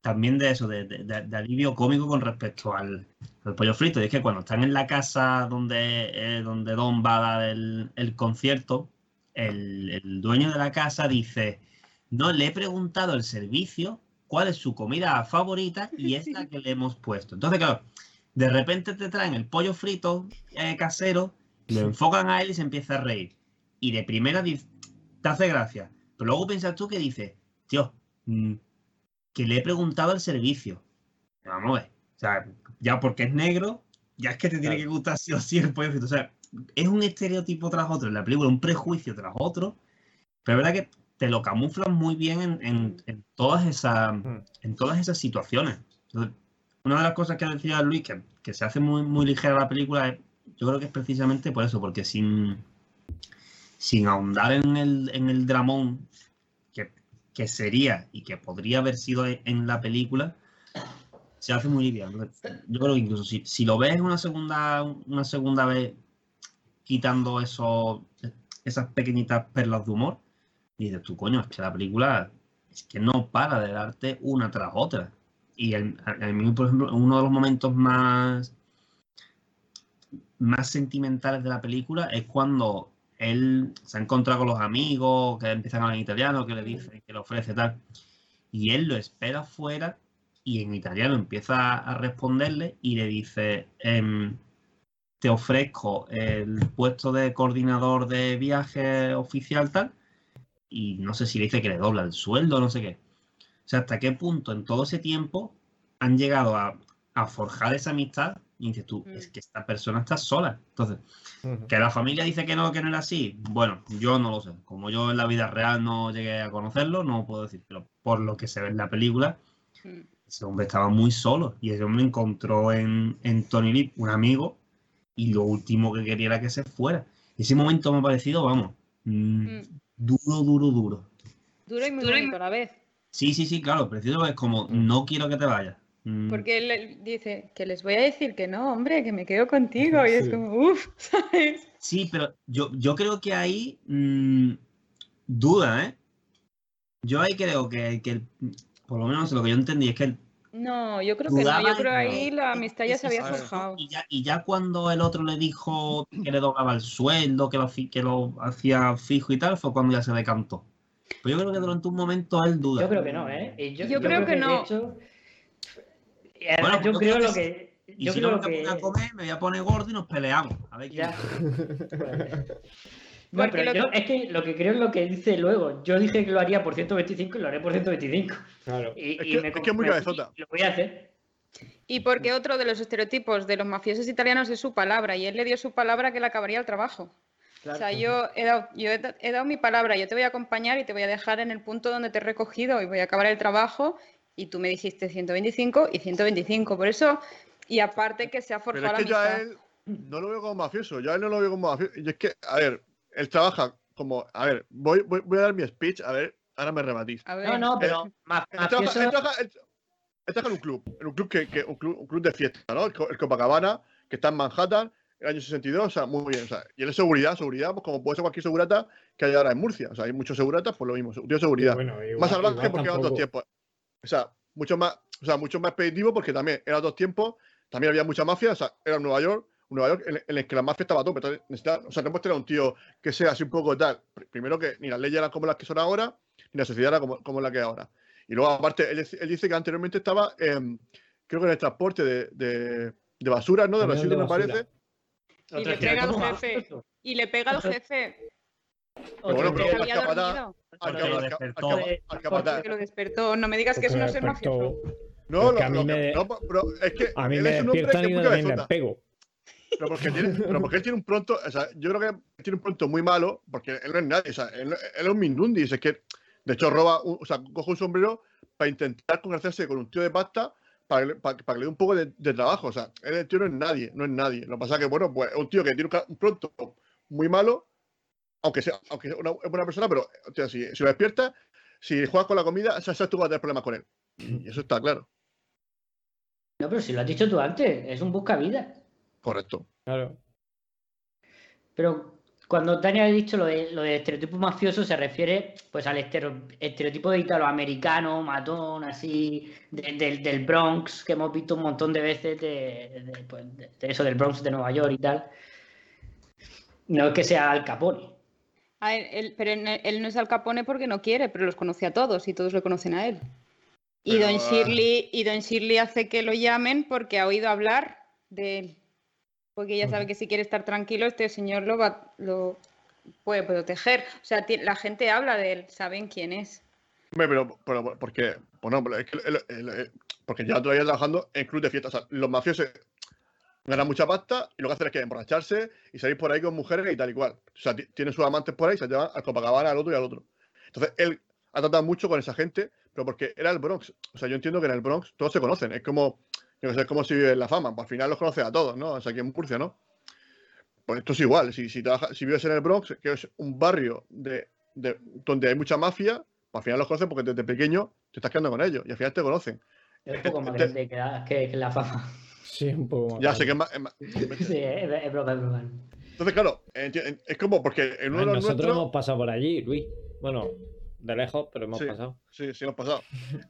también de eso, de, alivio cómico con respecto al, pollo frito. Y es que cuando están en la casa donde, eh, donde Don va a dar el, concierto, el, el, dueño de la casa dice, no, le he preguntado el servicio cuál es su comida favorita y es la que le hemos puesto. Entonces, claro, de repente te traen el pollo frito eh, casero, lo enfocan a él y se empieza a reír y de primera te hace gracia. Pero luego piensas tú que dices, tío, mm, que le he preguntado al servicio. Vamos a ver. O sea, ya porque es negro, ya es que te tiene que gustar sí o sí el pollo frito. O sea, es un estereotipo tras otro en la película, un prejuicio tras otro, pero es verdad que te lo camuflan muy bien en, todas, esas, en todas esas situaciones. una de las cosas que decía Luis, que, que se hace muy, muy ligera la película, yo creo que es precisamente por eso, porque sin, sin ahondar en el, en el dramón que, que sería y que podría haber sido en la película, se hace muy liviano. Yo creo que incluso si, si lo ves una segunda, una segunda vez quitando eso, esas pequeñitas perlas de humor, dices tú, coño, es que la película es que no para de darte una tras otra. Y a, mí, por ejemplo, uno de los momentos más, más sentimentales de la película es cuando él se ha encontrado con los amigos que empiezan a hablar en italiano, que le dicen, que le ofrece tal, y él lo espera fuera y en italiano empieza a responderle y le dice, em, te ofrezco el puesto de coordinador de viaje oficial tal, y no sé si le dice que le dobla el sueldo, no sé qué. O sea, hasta qué punto en todo ese tiempo han llegado a, forjar esa amistad y dices tú, es mm. que esta persona está sola. Entonces, que la familia dice que no, que no era así, bueno, yo no lo sé. Como yo en la vida real no llegué a conocerlo, no puedo decir, pero por lo que se ve en la película, mm ese hombre estaba muy solo y ese hombre encontró en, en Tony Lee un amigo y lo último que quería era que se fuera. Ese momento me ha parecido, vamos, mm, duro, duro, duro. Duro y muy bonito a la vez. Sí, sí, sí, claro, preciso es como, no quiero que te vayas. Mm. Porque él dice que les voy a decir que no, hombre, que me quedo contigo. Y es como, uff, [LAUGHS] ¿sabes? Sí, pero yo, yo creo que ahí duda, ¿eh? Yo ahí creo que, que por lo menos lo que yo entendí es que no, yo creo que no. Yo creo que ahí la amistad ya se había forjado. Y ya, y ya, cuando el otro le dijo que le doblaba el sueldo, que lo, que lo hacía fijo y tal, fue cuando ya se decantó. Pero yo creo que durante un momento él duda. Yo creo que no, ¿eh? Yo, creo, que, no. Hecho, bueno, yo creo lo que. Y yo si creo no me que... a comer, me voy a poner gordo y nos peleamos. A ver quién. [LAUGHS] No, pero yo, es que lo que creo es lo que dice luego. Yo dije que lo haría por 125 y lo haré por 125. Claro. Y, es, que, es que es muy cabezota. Lo voy a hacer. Y porque otro de los estereotipos de los mafiosos italianos es su palabra, y él le dio su palabra que le acabaría el trabajo. O sea, yo, he dado, yo he, dado mi palabra, yo te voy a acompañar y te voy a dejar en el punto donde te he recogido y voy a acabar el trabajo, y tú me dijiste 125 y 125. Por eso, y aparte que se ha forjado Pero es que ya él no lo veo como mafioso, ya él no lo veo como mafioso. Y es que, a ver, él trabaja como. A ver, voy, voy, voy a dar mi speech, a ver, ahora me rebatís. No, no, pero. Él, trabaja, en un club, en un club que, que un, club, un club de fiesta, ¿no? El, Copacabana, que está en Manhattan, el año 62, o sea, muy bien. O sea, y él es seguridad, seguridad, pues como puede ser cualquier segurata que haya ahora en Murcia. O sea, hay muchos seguratas, pues lo mismo, tío seguridad. más salvaje porque eran dos tiempos. O sea, mucho más, o sea, mucho más expeditivo porque también eran dos tiempos, también había mucha mafia, o sea, era en Nueva York, Nueva York en, el que la mafia estaba a tope. o sea, no puedes tener un tío que sea así un poco tal. Primero que ni las leyes eran como las que son ahora, ni la sociedad era como, como la que es ahora. Y luego, aparte, él, dice que anteriormente estaba, creo que en el transporte de, de, de basura, ¿no? De residuos, me parece. Y le pega al jefe. Y le pega al jefe. bueno, pero había dormido. Que lo despertó. No me digas que eso no es mafioso. No, no, no, pero es que a mí me despiertan y también le pego. Pero porque, tiene, pero porque él tiene un pronto, o sea, yo creo que tiene un pronto muy malo, porque él no es nadie, o sea, él, es un Mindundi, es que, de hecho, roba, o sea, coge un sombrero para intentar congraciarse con un tío de pasta para, para, que le dé un poco de, trabajo, o sea, él el tío no es nadie, no es nadie. Lo que pasa es que, bueno, pues es un tío que tiene un, pronto muy malo, aunque sea, aunque sea una, buena persona, pero o sea, si, si, lo despierta, si juegas con la comida, sabes tú vas a tener problemas con él. Y eso está claro. No, pero si lo has dicho tú antes, es un busca vida. Correcto. Claro. Pero cuando Daniel ha dicho lo de, lo de estereotipo mafioso, se refiere pues al estereotipo de italoamericano, matón, así, del Bronx, que hemos visto un montón de veces pues, de, eso del Bronx de Nueva York y tal. No es que sea Al Capone. Pero él no es Al Capone porque no quiere, pero los conoce a todos y todos lo conocen a él. Y Don Shirley, y Don Shirley hace que lo llamen porque ha oído hablar de él porque ella sabe que si quiere estar tranquilo, este señor lo, va, lo puede proteger. O sea, la gente habla de él, saben quién es. Pero, pero porque, bueno, es que porque ya todavía trabajando en club de fiestas. O sea, los mafiosos, ganan mucha pasta y lo que hacen es que emborracharse y salir por ahí con mujeres y tal y cual. O sea, tiene sus amantes por ahí se llevan al Copacabana, al otro y al otro. Entonces, él ha tratado mucho con esa gente, pero porque era el Bronx. O sea, yo entiendo que en el Bronx todos se conocen. Es como, yo sé, es como si vive en la fama. Pues al final los conoce a todos, ¿no? O sea, aquí en Murcia, ¿no? Pues esto es igual. Si, si, si vives en el Bronx, que es un barrio de, donde hay mucha mafia, pues al final los conoces porque desde pequeño te estás quedando con ellos y al final te conocen. Es un poco más grande que, que, la fama. Sí, un poco más. Ya sé que es más. sí, es, broma, es broma. Entonces, claro, es como porque en uno de los Nosotros hemos pasado por allí, Luis. Bueno, de lejos, pero hemos pasado. Sí, sí, hemos pasado.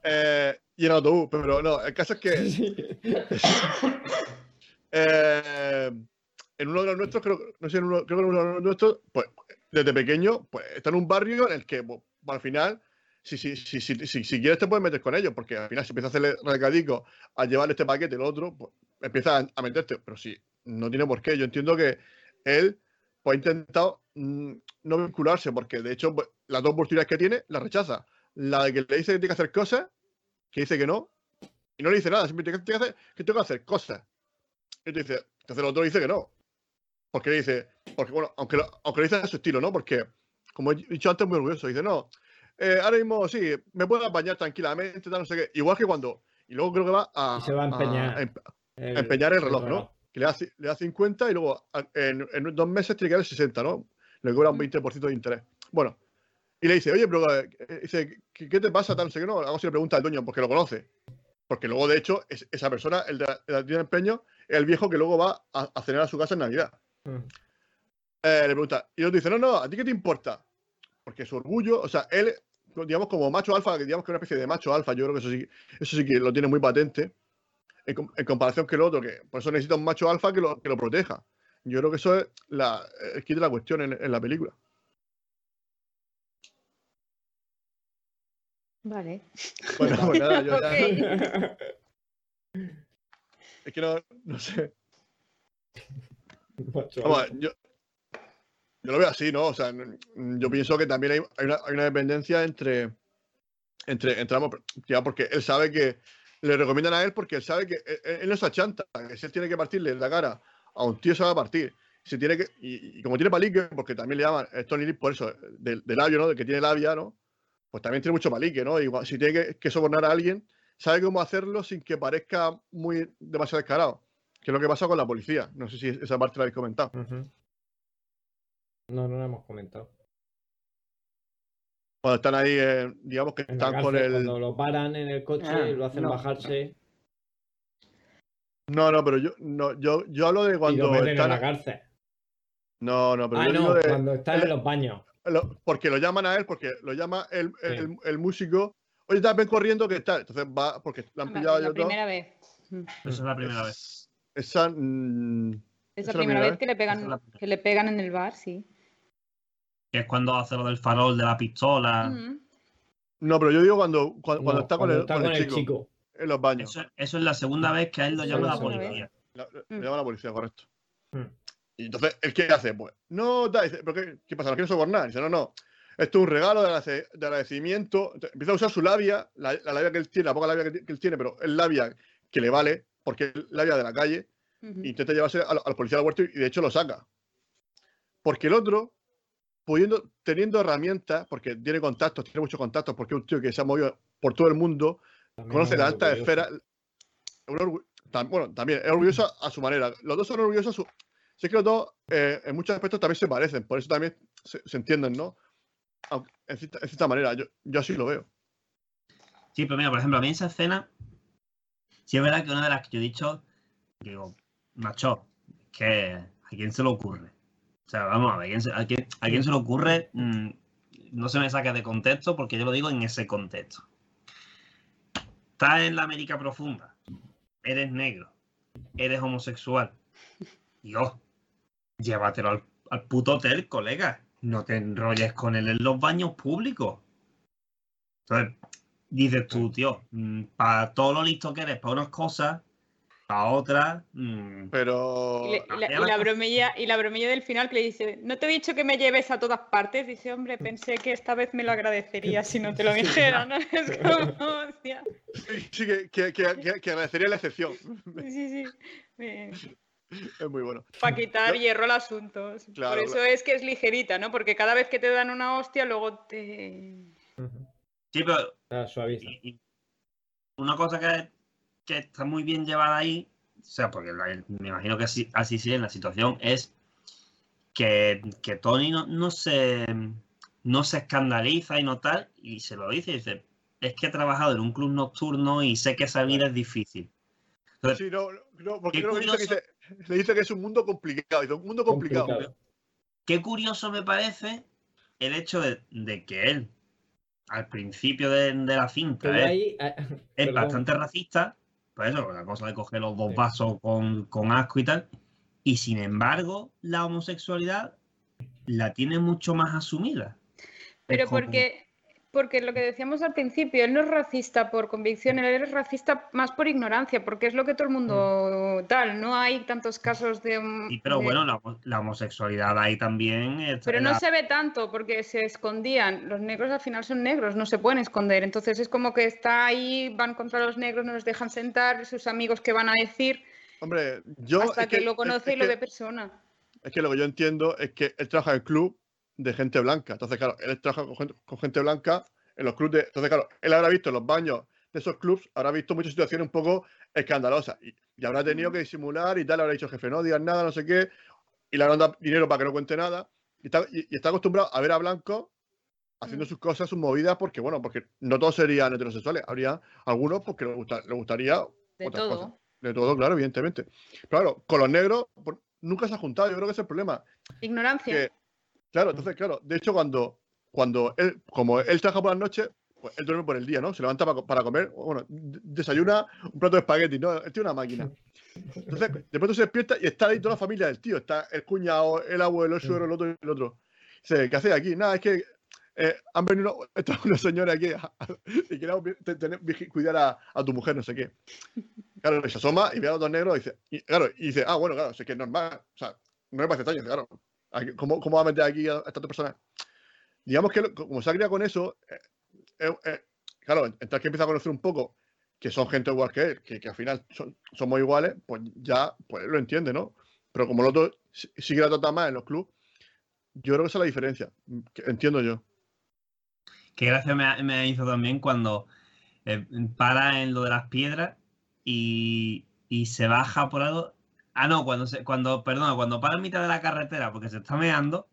eh, y en autobús, pero no, el caso es que. [LAUGHS] [LAUGHS] eh, en uno de los nuestros, creo, no sé, en uno, creo que en uno de los nuestros, pues desde pequeño, pues está en un barrio en el que pues, al final, si, si, si, si, si, quieres te puedes meter con ellos, porque al final si empiezas a hacerle recadico a llevar este paquete el otro, pues empiezas a, meterte. Pero sí, no tiene por qué. Yo entiendo que él pues, ha intentado mm, no vincularse, porque de hecho pues, las dos oportunidades que tiene las rechaza. La de que le dice que tiene que hacer cosas, que dice que no, y no le dice nada, simplemente que, hacer, que tengo que hacer cosas. Y te dice, entonces el otro dice que no. Porque dice, porque bueno, aunque lo, aunque lo dice a su estilo, ¿no? Porque, como he dicho antes, muy orgulloso, dice, no, eh, ahora mismo sí, me puedo apañar tranquilamente, tal, no sé qué. Igual que cuando, y luego creo que va a, y se va a empeñar, a, empeñar el reloj, ¿no? Que le da, le da 50 y luego en, en, dos meses tiene que dar 60, ¿no? Le cobra un 20% de interés. Bueno, y le dice, oye, pero eh, dice, ¿qué, te pasa? Tal, no sé qué, no. Algo así le pregunta al dueño, porque lo conoce. Porque luego, de hecho, es, esa persona, el de la, de empeño, es el viejo que luego va a, a cenar a su casa en Navidad. Mm. Eh, le pregunta, y otro dice, no, no, ¿a ti qué te importa? Porque su orgullo, o sea, él, digamos, como macho alfa, digamos que es una especie de macho alfa, yo creo que eso sí, eso sí que lo tiene muy patente, en, comparación que el otro, que por eso necesita un macho alfa que lo, que lo proteja. Yo creo que eso es la, el kit de la cuestión en la película. Vale. Bueno, pues nada, yo ya... [LAUGHS] [LAUGHS] Es que no, no sé. Vamos, yo, yo lo veo así, ¿no? O sea, yo pienso que también hay, hay, una, hay una, dependencia entre, entre, entre ambos, ya porque él sabe que le recomiendan a él porque él sabe que él, no se achanta, que si él tiene que partirle la cara a un tío se va a partir. Si tiene que, y, como tiene palique, porque también le llaman Tony Lee por eso, del de labio, ¿no? De que tiene labia, ¿no? pues también tiene mucho palique, ¿no? Igual, si tiene que, sobornar a alguien, sabe cómo hacerlo sin que parezca muy demasiado descarado. Que es lo que pasa con la policía. No sé si esa parte la habéis comentado. No, no la hemos comentado. Cuando están ahí, eh, digamos que están con el. Cuando lo paran en el coche ah, y lo hacen bajarse. No, no, pero yo, no, yo, yo hablo de cuando. están... en la cárcel. No, no, pero ah, yo no, de... cuando están en los baños porque lo llaman a él, porque lo llama el, el, músico. Oye, está ven corriendo que está. Entonces va, porque lo han pillado La primera vez. Esa es la primera vez. Esa. Mm, es la primera vez, que le pegan, que le pegan en el bar, sí. Que es cuando hace lo del farol de la pistola. No, pero yo digo cuando, cuando, está, con, el, con el, chico, En los baños. Eso, es la segunda vez que a él lo llama la policía. Le llama la policía, correcto. Mm. Y entonces, ¿el qué hace? Pues, no, da, dice, ¿pero qué, qué pasa? ¿No quiero sobornar? Dice, no, no, esto es un regalo de, agradecimiento. empieza a usar su labia, la, labia que él tiene, la poca labia que, él tiene, pero es labia que le vale, porque es labia de la calle, intenta llevarse al, policía del huerto y de hecho lo saca. Porque el otro, pudiendo, teniendo herramientas, porque tiene contactos, tiene muchos contactos, porque es un tío que se ha movido por todo el mundo, conoce la alta esfera. Bueno, también es orgulloso a su manera. Los dos son orgullosos a su, Sí que los dos, eh, en muchos aspectos, también se parecen, por eso también se, entienden, ¿no? en, cierta, manera, yo, yo así lo veo. Sí, pero mira, por ejemplo, a mí esa escena, sí es verdad que una de las que yo he dicho, digo, macho, que a quién se le ocurre. O sea, vamos a ver, a quién, se le ocurre, mm, no se me saca de contexto porque yo lo digo en ese contexto. Estás en la América profunda, eres negro, eres homosexual. Dios, llévatelo al, puto hotel, colega. No te enrolles con él en los baños públicos. Entonces, dices tú, tío, mm, para todo lo listo que eres, para unas cosas, para otras. Mm, pero. Y, la, bromilla, y la bromilla del final que le dice: No te he dicho que me lleves a todas partes. Dice, hombre, pensé que esta vez me lo agradecería si no te lo dijera, ¿no? [LAUGHS] Es como, Sí, que, que, que, agradecería la excepción. Sí, sí. es muy bueno. Para quitar hierro al asunto. Por eso es que es ligerita, ¿no? Porque cada vez que te dan una hostia, luego te. Sí, pero. Ah, suaviza. Una cosa que, que, está muy bien llevada ahí, o sea, porque me imagino que así, así sí en la situación, es que, que Tony no, no, se, no se escandaliza y no tal, y se lo dice, y dice, es que he trabajado en un club nocturno y sé que esa vida es difícil. sí, no, no porque creo que dice, que le dice que es un mundo complicado, es un mundo complicado. Qué curioso me parece el hecho de, que él, al principio de, la cinta, es, es bastante racista, pues eso, la cosa de coger los dos vasos con, con asco y tal, y sin embargo, la homosexualidad la tiene mucho más asumida. Pero porque porque lo que decíamos al principio, él no es racista por convicción, él es racista más por ignorancia, porque es lo que todo el mundo mm. tal, no hay tantos casos de... Sí, pero bueno, la, homosexualidad ahí también... pero no se ve tanto, porque se escondían, los negros al final son negros, no se pueden esconder, entonces es como que está ahí, van contra los negros, no los dejan sentar, sus amigos que van a decir... Hombre, yo... Hasta que, lo conoce y lo ve persona. Es que lo que yo entiendo es que él trabaja en el club de gente blanca. Entonces, claro, él trabaja con gente, blanca en los clubes de. Entonces, claro, él habrá visto en los baños de esos clubs, habrá visto muchas situaciones un poco escandalosas y, habrá tenido que disimular y tal, habrá dicho jefe, no digas nada, no sé qué, y le habrán dado dinero para que no cuente nada. Y está, y, está acostumbrado a ver a Blanco haciendo sus cosas, sus movidas, porque bueno, porque no todos serían heterosexuales, habría algunos porque le, le gustaría de todo. De todo, claro, evidentemente. claro, con los negros pues, nunca se ha juntado, yo creo que es el problema. Ignorancia. Claro, entonces, claro, de hecho, cuando, cuando él, como él trabaja por las noches, pues él duerme por el día, ¿no? Se levanta para, comer, bueno, desayuna un plato de espagueti, ¿no? Él tiene una máquina. Entonces, [LAUGHS] de pronto se despierta y está ahí toda la familia del tío. Está el cuñado, el abuelo, el suegro, el otro y el otro. Dice, ¿qué hace aquí? Nada, es que eh, han venido [LAUGHS] unos señores aquí y queremos cuidar a, a, tu mujer, no sé qué. Claro, se asoma y ve a los dos negros y dice, y, claro, y dice, ah, bueno, claro, es que es normal. O sea, no me parece extraño, claro. ¿Cómo, ¿Cómo, va a meter aquí a, esta otra persona? Digamos que como se ha criado con eso, eh, eh, eh, claro, entonces que empieza a conocer un poco que son gente igual que él, que, que al final somos iguales, pues ya pues lo entiende, ¿no? Pero como el otro sí que la trata más en los clubes, yo creo que esa es la diferencia, entiendo yo. Qué gracia me, hizo también cuando para en lo de las piedras y, y se baja por algo Ah, no, cuando se, cuando, perdona, cuando para en mitad de la carretera porque se está meando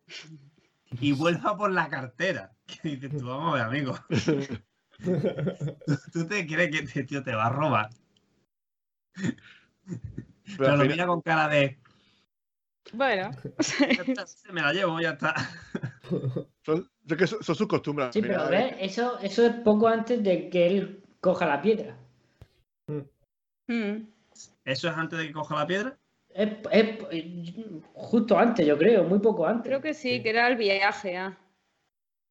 y vuelva por la cartera. [LAUGHS] ¿Qué dices tú? Vamos a ver, amigo. [LAUGHS] ¿Tú, te crees que este tío te va a robar? Pero, lo mira con cara de. Bueno. [LAUGHS] me la llevo, ya está. Son, son, sus costumbres. Sí, pero ¿ves? ¿eh? Eso, eso es poco antes de que él coja la piedra. Mm. ¿Eso es antes de que coja la piedra? Es, justo antes, yo creo, muy poco antes. Creo que sí, que era el viaje, ah.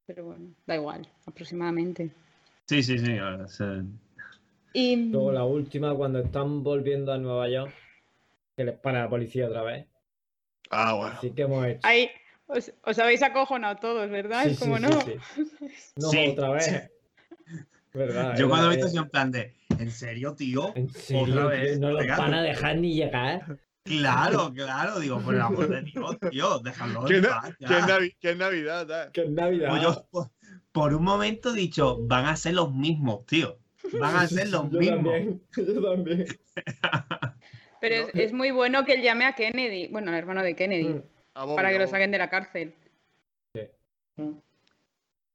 Pero bueno, da igual, aproximadamente. Sí, sí, sí. Y... Luego la última, cuando están volviendo a Nueva York, que les para la policía otra vez. Ah, bueno. Así que hemos hecho. Ahí, os, habéis acojonado todos, ¿verdad? es como no. no, otra vez. [LAUGHS] ¿Verdad, Yo cuando he visto así en plan de, ¿en serio, tío? ¿En serio? No los van a dejar ni llegar. Claro, claro, digo, por el amor de Dios, tío, déjalo. ¿Qué, ¿Qué, Navidad? Eh? ¿Qué Navidad? Pues yo, por, un momento he dicho, van a ser los mismos, tío. Van a ser los [LAUGHS] mismos. [LAUGHS] yo también. Pero es, muy bueno que él llame a Kennedy, bueno, al hermano de Kennedy, mm. para que lo saquen de la cárcel. Sí.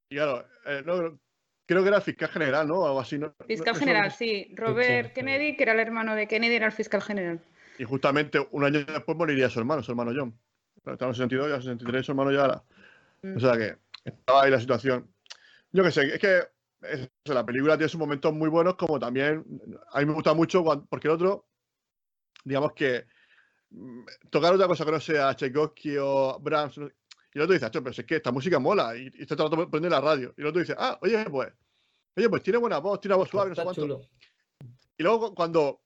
Y claro, eh, no, creo que era el fiscal general, ¿no? Algo así, ¿no? Fiscal general, sí. Robert Kennedy, que era el hermano de Kennedy, era el fiscal general. Y justamente un año después moriría su hermano, su hermano John. Estaba en 62, ya 63, su hermano ya era. O sea que estaba ahí la situación. Yo qué sé, es que la película tiene sus momentos muy buenos, como también a mí me gusta mucho porque el otro, digamos que mm, tocar otra cosa que no sea Tchaikovsky o Brahms, y el otro dice, pero es que esta música mola, y, y está tratando de poner la radio. Y el otro dice, ah, oye, pues, oye, pues tiene buena voz, tiene voz suave, no sé cuánto. Y luego cuando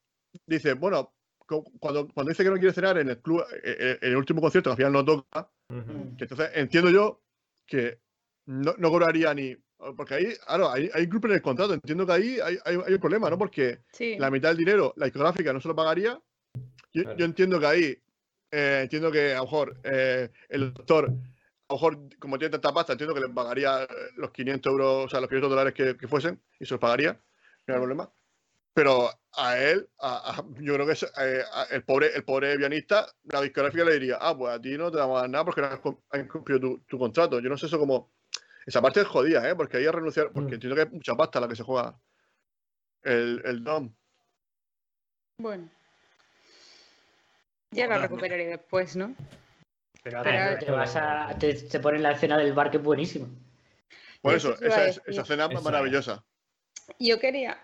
dice, bueno, cuando, cuando dice que no quiere cenar en el club, eh, eh, en el último concierto, que al final no toca, que entonces entiendo yo que no, no, cobraría ni. Porque ahí, claro, hay, hay un en el contrato. Entiendo que ahí hay, hay, un problema, ¿no? Porque la mitad del dinero, la discográfica no se lo pagaría. Yo, yo, entiendo que ahí eh, entiendo que a lo mejor eh, el doctor, a lo mejor como tiene tanta pasta, entiendo que le pagaría los 500 euros, o sea, los 500 dólares que, que fuesen, y se los pagaría, no hay problema. Pero a él, a- a- yo creo que es, eh, a- el, pobre, el pobre pianista, la discográfica le diría, ah, pues a ti no te vamos a dar nada porque no has, has cumplido tu, tu contrato. Yo no sé eso como... Esa parte es jodida, ¿eh? Porque ahí a renunciar, porque Mm. entiendo que es mucha pasta la que se juega el, el Dom. Bueno. Ya la recuperaré después, ¿no? Pero te vas a. Te, te ponen la escena del bar que es buenísimo. Por Eso esa, es- decir. esa escena Esa es maravillosa. Yo quería.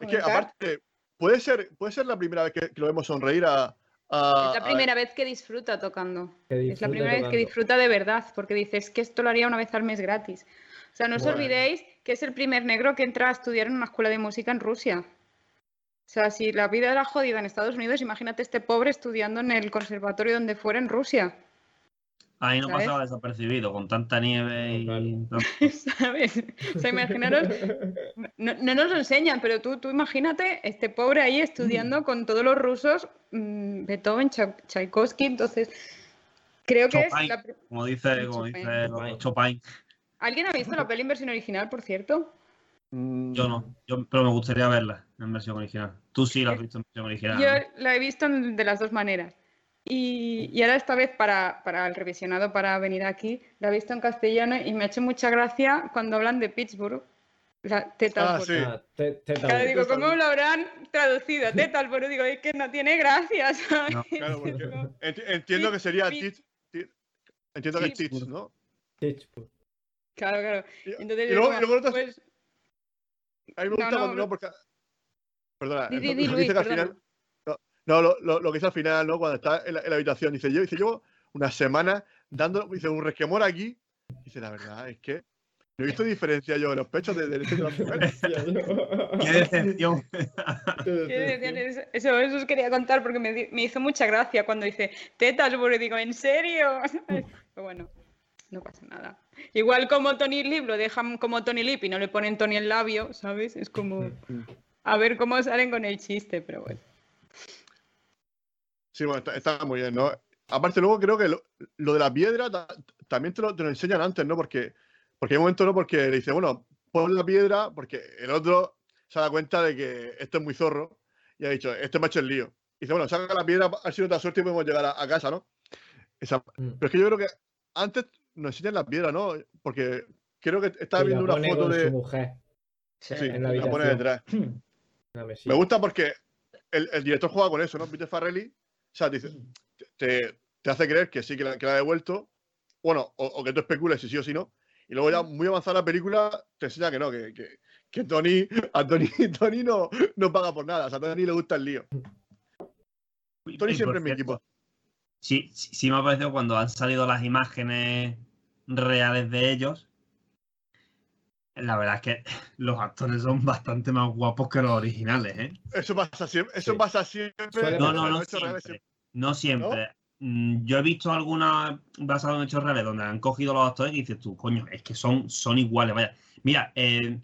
Es que aparte, puede ser, puede ser la primera vez que, que lo vemos sonreír a. a- Es la a- primera vez que disfruta tocando. Que Es la primera vez que disfruta de verdad, porque dices que esto lo haría una vez al mes gratis. O sea, no os olvidéis que es el primer negro que entra a estudiar en una escuela de música en Rusia. O sea, si la vida era jodida en Estados Unidos, imagínate este pobre estudiando en el conservatorio donde fuera en Rusia. Ahí no ¿Sabes? pasaba desapercibido, con tanta nieve y. [LAUGHS] ¿Sabes? O sea, imaginaros, no, no nos lo enseñan, pero tú, tú imagínate este pobre ahí estudiando con todos los rusos, mm, Beethoven, Cha- Tchaikovsky, entonces creo que es Chopin. la Como dice, Sí, como Chopin. dice Chopin. Chopin. ¿Alguien ha visto la peli en versión original, por cierto? Mm, Yo no, yo, pero me gustaría verla en versión original. Tú sí la has Eh, visto en versión original. Yo ¿no? la he visto en- de las dos maneras. Y, y ahora esta vez para, para el revisionado, para venir aquí, la he visto en castellano y me ha hecho mucha gracia cuando hablan de Pittsburgh. La Tetalboro. Ah, sí. Ah, te- Claro, digo, ¿cómo lo habrán traducido? [LAUGHS] Tetalboro, digo, es que no tiene gracia, ¿sabes? No. Claro, porque [LAUGHS] entiendo que sería. Tit- Entiendo que es Tits. ¿no? Pittsburgh. Claro, claro. Entonces, y luego, digo, luego pues, a mí me no, gusta no, cuando no. no, porque. Perdona, Di, lo- di, Luis, [LAUGHS] dice que al perdona. final. No, lo, lo- lo que dice al final, ¿no? Cuando está en la, en la habitación, dice yo, dice, llevo una semana dando, dice, un resquemor aquí. Dice, la verdad es que no he visto diferencia yo en los pechos de, de, de las mujeres. Qué [LAUGHS] decepción. Eso, eso, os quería contar porque me, me hizo mucha gracia cuando dice Tetalboro y digo, ¿en serio? [LAUGHS] Pero bueno, no pasa nada. Igual como Tony Lip lo dejan como Tony Lip y no le ponen Tony el labio, ¿sabes? Es como [LAUGHS] a ver cómo salen con el chiste, pero bueno. Sí, bueno, está, está muy bien, ¿no? Aparte, luego creo que lo, lo de la piedra ta- también te lo, te lo enseñan antes, ¿no? Porque, porque hay un momento, ¿no? Porque le dice, bueno, pon la piedra, porque el otro se da cuenta de que esto es muy zorro y ha dicho, este me ha hecho el lío. Y dice, bueno, saca la piedra, ha sido otra suerte y podemos llegar a, a casa, ¿no? Esa- Mm. pero es que yo creo que antes nos enseñan la piedra, ¿no? Porque creo que estaba viendo una foto con su de. mujer Sí, en la la pone detrás. [CLEARS THROAT] Me gusta porque el, el director juega con eso, ¿no? Peter Farrelly, o sea, te, dice- te, te hace creer que sí, que la, que la ha devuelto, bueno, o, o que tú especules si sí o si no, y luego ya muy avanzada la película te enseña que no, que, que, que Tony, a Tony, [LAUGHS] Tony no, no paga por nada, o sea, a Tony le gusta el lío. Tony y siempre en mi equipo. Sí, sí, sí me ha parecido cuando han salido las imágenes reales de ellos. La verdad es que los actores son bastante más guapos que los originales, ¿eh? Eso pasa siempre, eso Sí. pasa siempre. No, no, no siempre. No siempre. Mm, Yo he visto algunas basadas en hechos reales donde han cogido los actores y dices tú, coño, es que son, son iguales, vaya. Mira, eh,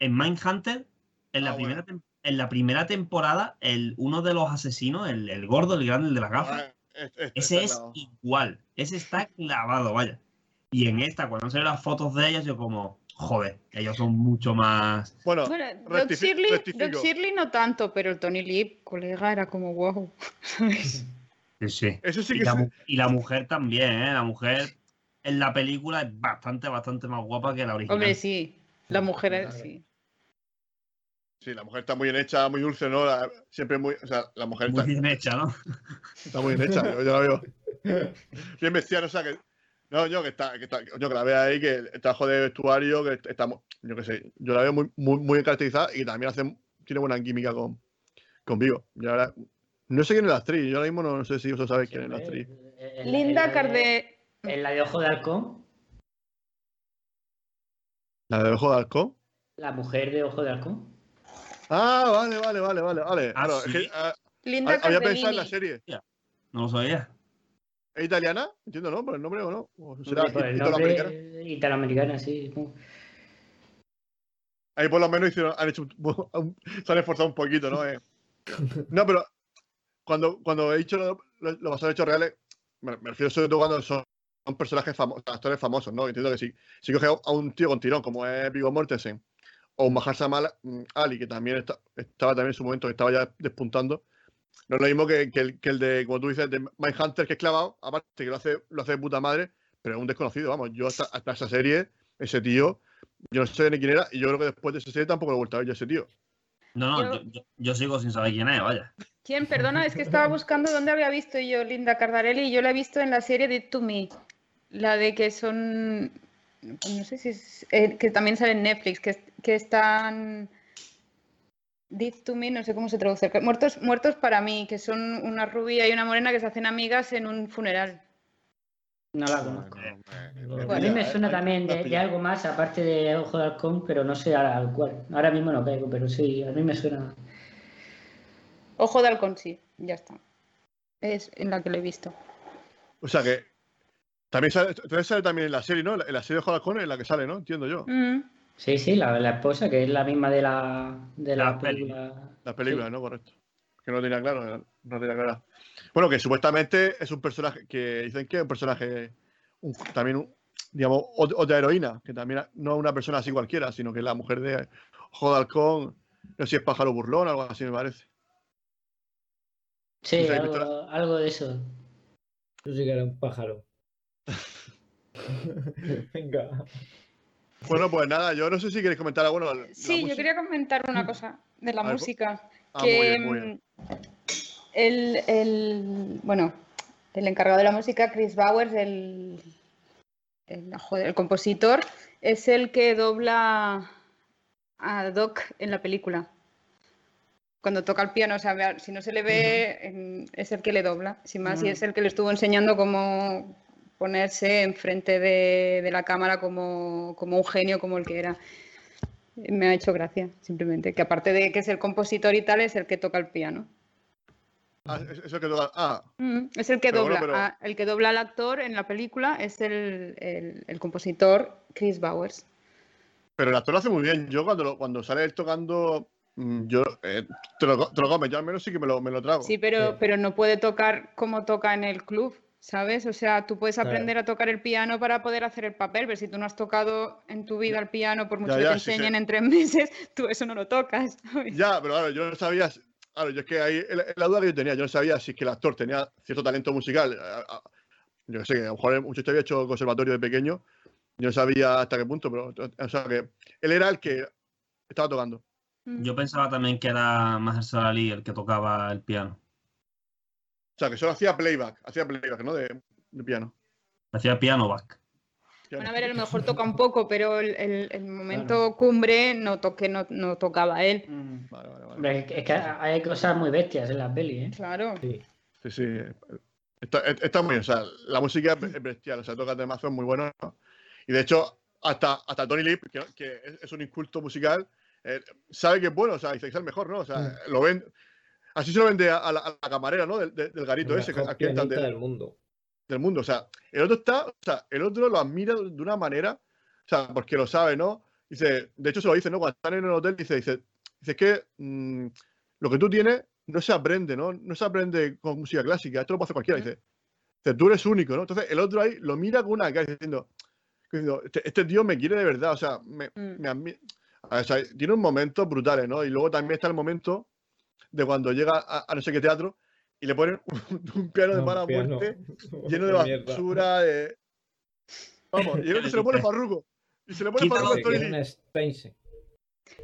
en Mindhunter, en la, Ah, primera, bueno. en la primera temporada, el, uno de los asesinos, el, el gordo, el grande, el de las gafas, Ah, es- es- ese es clavado. igual. Ese está clavado, vaya. Y en esta, cuando han salido las fotos de ellos, yo como, joder, ellos son mucho más. Bueno, Bueno, Doc Shirley. Doc Shirley no tanto, pero el Tony Lip, colega, era como wow. ¿sabes? Sí, sí. eso sí Y que la, y la mujer también, ¿eh? La mujer en la película es bastante, bastante más guapa que la original. Hombre, sí, la mujer es- sí. Sí, la mujer está muy bien hecha, muy dulce, ¿no? La- siempre muy. O sea, la mujer Muy está, bien hecha, ¿no? está muy bien hecha, yo, yo la veo. [LAUGHS] Bien vestida, no, o sea, que. No, yo que está, que está, yo que la vea ahí, que el trabajo de vestuario, que está, yo qué sé, yo la veo muy, muy, muy caracterizada y que también hace, tiene buena química con, con Vigo. Yo ahora, no sé quién es la actriz, yo ahora mismo no, sé si vosotros sabéis quién es la actriz. En la- Linda en la de- Carde. En la de Ojo de Halcón, ¿La de Ojo de Halcón? la mujer de Ojo de Halcón. Ah, vale, vale, vale, vale, vale. Ah, Claro, es sí. que, ah, Linda había pensado en la serie. No lo sabía. ¿Es italiana? Entiendo, ¿no? Por el nombre o no. ¿O será Por el italoamericana? nombre italoamericana, sí. Ahí por lo menos hicieron, han hecho, se han esforzado un poquito, ¿no? Eh, No, pero cuando, cuando he dicho lo, lo, lo en hechos reales, me, me refiero sobre todo cuando son, son personajes famosos, actores famosos, ¿no? Entiendo que si, si coge a un tío con tirón como es Viggo Mortensen o un Mahershala mm, Ali, que también está- estaba también en su momento, que estaba ya despuntando, no es lo mismo que, que el, que el de, como tú dices, de Mindhunter, que es clavado, aparte que lo hace, lo hace de puta madre, pero es un desconocido, vamos, yo hasta, hasta esa serie, ese tío, yo no sé ni quién era, y yo creo que después de esa serie tampoco lo he vuelto a ver yo ese tío. No, no, Yo- yo, yo- yo sigo sin saber quién es, vaya. ¿Quién? Perdona, es que estaba [LAUGHS] buscando dónde había visto yo Linda Cardarelli y yo la he visto en la serie Dead to Me. La de que son. No sé si es. eh, que también sale en Netflix, que, que están. Dead to Me, no sé cómo se traduce. Muertos, muertos para mí, que son una rubia y una morena que se hacen amigas en un funeral. No la conozco. No, a mí me suena también de, de algo más, aparte de Ojo de Halcón, pero no sé al, al cual. Ahora mismo no caigo, pero sí, a mí me suena. Ojo de halcón, sí, ya está. Es en la que lo he visto. O sea que también sale, sale también en la serie, ¿no? En la serie de Juego de Halcones en la que sale, ¿no? Entiendo yo. Mm. Sí, sí, la, la esposa, que es la misma de la, de la, La película. La película, Sí. ¿no? Correcto. Que no lo tenía claro, no tenía claro. Bueno, que supuestamente es un personaje que dicen que es un personaje un- también, un- digamos, ot- otra heroína, que también no es una persona así cualquiera, sino que es la mujer de Ojo de Halcón, no sé si es pájaro burlón o algo así me parece. Sí, ¿Tú has algo, algo de eso. Tú sí que eres un pájaro. [LAUGHS] Venga. Bueno, pues nada, yo no sé si queréis comentar algo. Bueno, Sí, yo quería comentar una cosa de la música. Ah, muy que bien, muy bien. mm, el, el- bueno, el encargado de la música, Chris Bowers, el, el, joder, el compositor, es el que dobla a Doc en la película. Cuando toca el piano, o sea, si no se le ve, es el que le dobla, sin más, y Mm. es el que le estuvo enseñando cómo ponerse enfrente de, de la cámara como, como un genio como el que era. Me ha hecho gracia, simplemente. Que aparte de que es el compositor y tal, es el que toca el piano. Ah, es- que ah, Mm, el que Pero bueno, dobla. pero- el que dobla al actor en la película es el, el- el compositor Chris Bowers. pero el actor lo hace muy bien. Yo cuando, lo- cuando sale él tocando, mm, yo eh, te, lo, te lo comes, yo al menos sí que me lo, me lo trago. Sí, pero, Sí. pero no puede tocar como toca en el club, ¿sabes? O sea, tú puedes Claro. aprender a tocar el piano para poder hacer el papel, pero si tú no has tocado en tu vida el piano, por mucho Ya, que ya, te sí, sí. enseñen en tres [LAUGHS] meses, tú eso no lo tocas. ¿sabes? Ya, pero claro, yo no sabía. Claro, yo es que ahí la- duda que yo tenía. Yo no sabía si es que el actor tenía cierto talento musical. Yo que sé, que a lo mejor el muchacho había hecho conservatorio de pequeño. Yo no sabía hasta qué punto, pero. O sea, que él era el que estaba tocando. Mm. Yo pensaba también que era Mahershala Ali el que tocaba el piano. O sea, que solo hacía playback. Hacía playback, ¿no? De, de piano. Hacía piano back. Bueno, a ver, a lo mejor toca un poco, pero el, el- el momento cumbre no, toque, no, no tocaba él. Mm. Vale, vale, vale. Hombre, es que hay cosas muy bestias en la peli, ¿eh? Claro. Sí. Sí, sí. Está, está muy bien. O sea, la música es es bestial. O sea, toca temas muy buenos. Y de hecho, hasta, hasta Tony Lip, que, que es- es un inculto musical, eh, sabe que es bueno. O sea, dice que es el mejor, ¿no? O sea, lo ven. Así se lo vende a la, a la camarera, ¿no? Del, del- garito El ese, aquí están pianista del, del mundo. del mundo. O sea, el otro está, o sea, el otro lo admira de una manera, o sea, porque lo sabe, ¿no? Dice, de hecho se lo dice, ¿no? Cuando están en el hotel, dice, dice, dice es que mm, lo que tú tienes no se aprende, ¿no? No se aprende con música clásica, esto lo puede hacer cualquiera, dice. Dice, tú eres único, ¿no? Entonces el otro ahí lo mira con una cara diciendo, diciendo, este, este tío me quiere de verdad, o sea, me, Mm. me admi- a ver, o sea, tiene unos momentos brutales, ¿no? Y luego también está el momento de cuando llega a, a no sé qué teatro y le ponen un, [LAUGHS] un piano de No, mala piano. muerte [LAUGHS] lleno de basura, de... Vamos, y el otro se lo pone farruco. Y se le pone a Tony Steinsen.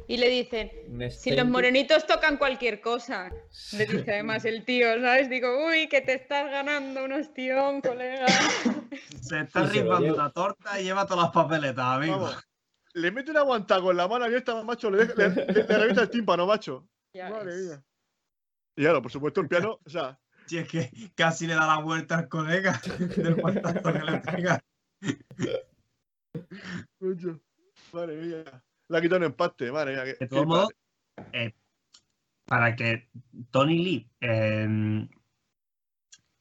Y le dicen, si los morenitos tocan cualquier cosa, le dice además el tío, ¿sabes? Digo, uy, que te estás ganando un ostión, colega. [LAUGHS] Se está rifando una torta y lleva todas las papeletas, amigo. Vamos. Le mete una guanta con la mano abierta, macho, le, deja- le, le- le revienta el tímpano, macho. Ya Madre mía. Y claro, por supuesto, el piano, o sea, Si es que casi le da la vuelta al colega [LAUGHS] del guantazo que le pega. macho, madre mía. Le ha quitado un empate, madre mía. De todos modos, eh, para que Tony Lee eh,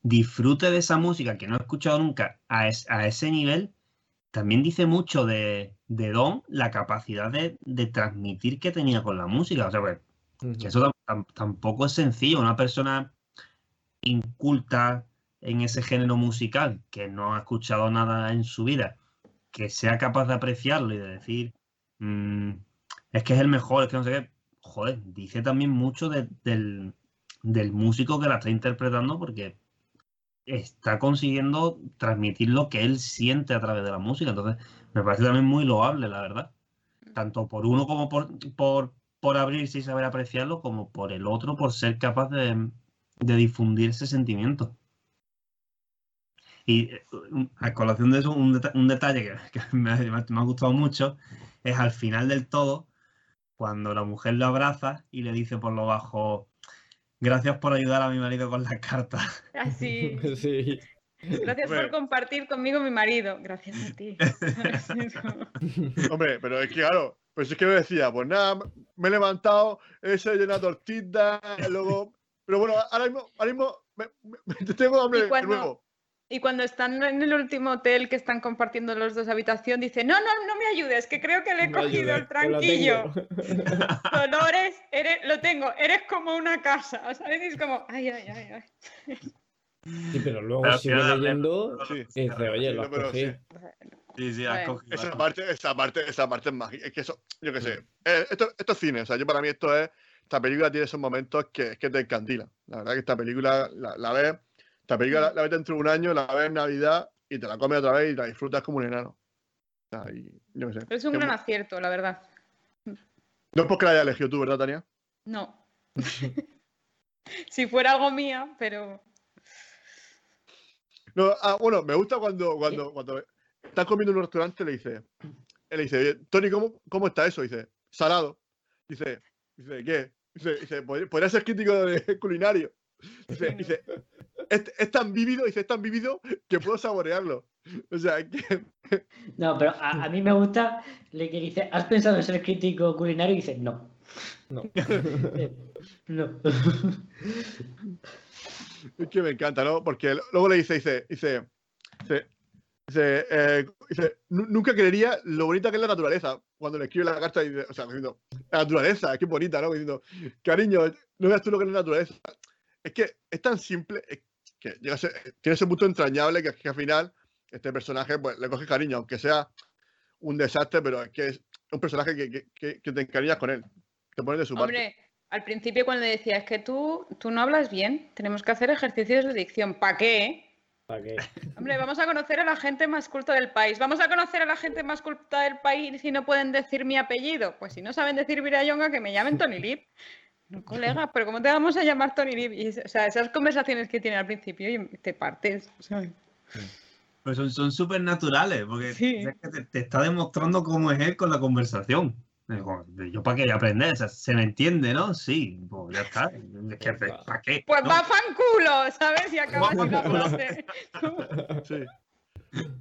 disfrute de esa música que no he escuchado nunca a, es- a ese nivel, también dice mucho de, de Don la capacidad de, de transmitir que tenía con la música. O sea, pues, Que eso tam- tam- tampoco es sencillo. Una persona inculta en ese género musical, que no ha escuchado nada en su vida, que sea capaz de apreciarlo y de decir, mm, es que es el mejor, es que no sé qué, joder, dice también mucho del, del músico que la está interpretando porque está consiguiendo transmitir lo que él siente a través de la música. Entonces, me parece también muy loable, la verdad. Tanto por uno como por, por, por abrirse y saber apreciarlo, como por el otro, por ser capaz de, difundir ese sentimiento. Y eh, a colación de eso, un, detalle que, [LAUGHS] me, ha, gustado mucho es al final del todo, cuando la mujer lo abraza y le dice por lo bajo, gracias por ayudar a mi marido con las cartas. [LAUGHS] Así. [LAUGHS] sí. Gracias por compartir conmigo mi marido. Gracias a ti. Hombre, pero es que claro, pues es que me decía, pues nada, me he levantado, he desayunado una tortita, luego. Pero bueno, ahora mismo, ahora mismo me, [LAUGHS] tengo hambre de nuevo. Y cuando están en el último hotel que están compartiendo los dos habitación, dice, no, no, no me ayudes, que creo que le he cogido el tranquillo. [LAUGHS] Dolores, eres, lo tengo, eres como una casa, ¿sabes? Y es como, ay, ay, ay, ay. Sí, pero luego sigue leyendo y dice, oye, lo has cogido. Sí, sí, has cogido. Esa parte, esa parte, esa parte es mágica. Es que eso, yo qué sé, eh, esto, esto es cine, o sea, yo para mí esto es, esta película tiene esos momentos que, que te encantilan. La verdad que esta película la, la ves esta película la, ves dentro de un año, la ves en Navidad y te la comes otra vez y la disfrutas como un enano. Es un gran acierto, la verdad. No es porque la haya elegido tú, ¿verdad, Tania? No. [LAUGHS] [LAUGHS] si fuera algo mía, pero. No, ah, bueno, me gusta cuando, cuando, cuando estás comiendo en un restaurante le dice, él le dice, Tony, ¿cómo, ¿cómo está eso? Dice, salado. Dice, dice, ¿qué? Dice, dice ¿podría ser crítico de [LAUGHS] culinario? Dice, dice es, tan vívido, dice, es tan vívido que puedo saborearlo. O sea, que... [LAUGHS] No, pero a, mí me gusta le que dice, ¿has pensado en ser crítico culinario? Y dice, no. No. [LAUGHS] no. Es que me encanta, ¿no? Porque luego le dice, dice, dice, dice, dice, eh, dice nunca creería lo bonita que es la naturaleza. Cuando le escribe la carta, dice, o sea, diciendo, la naturaleza, qué bonita, ¿no? Diciendo, cariño, no veas tú lo que es la naturaleza. Es que es tan simple, que llega tiene ese punto entrañable que, al final este personaje pues, le coge cariño, aunque sea un desastre, pero es que es un personaje que, te encariñas con él, te pones de su Hombre, al principio cuando decía, es que tú, tú no hablas bien, tenemos que hacer ejercicios de dicción, ¿para qué? ¿Para qué? Hombre, vamos a conocer a la gente más culta del país. Vamos a conocer a la gente más culta del país si no pueden decir mi apellido. Pues si no saben decir Virayonga, que me llamen Tony Lip. No, colega, pero ¿cómo te vamos a llamar Tony Lee? o sea, esas conversaciones que tiene al principio y te partes. Pues son súper naturales, porque te, está demostrando cómo es él con la conversación. Yo para qué aprender, se me entiende, ¿no? Sí, pues ya está. ¿Para qué? Pues va fanculo, ¿sabes? Y acaba sin la [LAUGHS] Sí.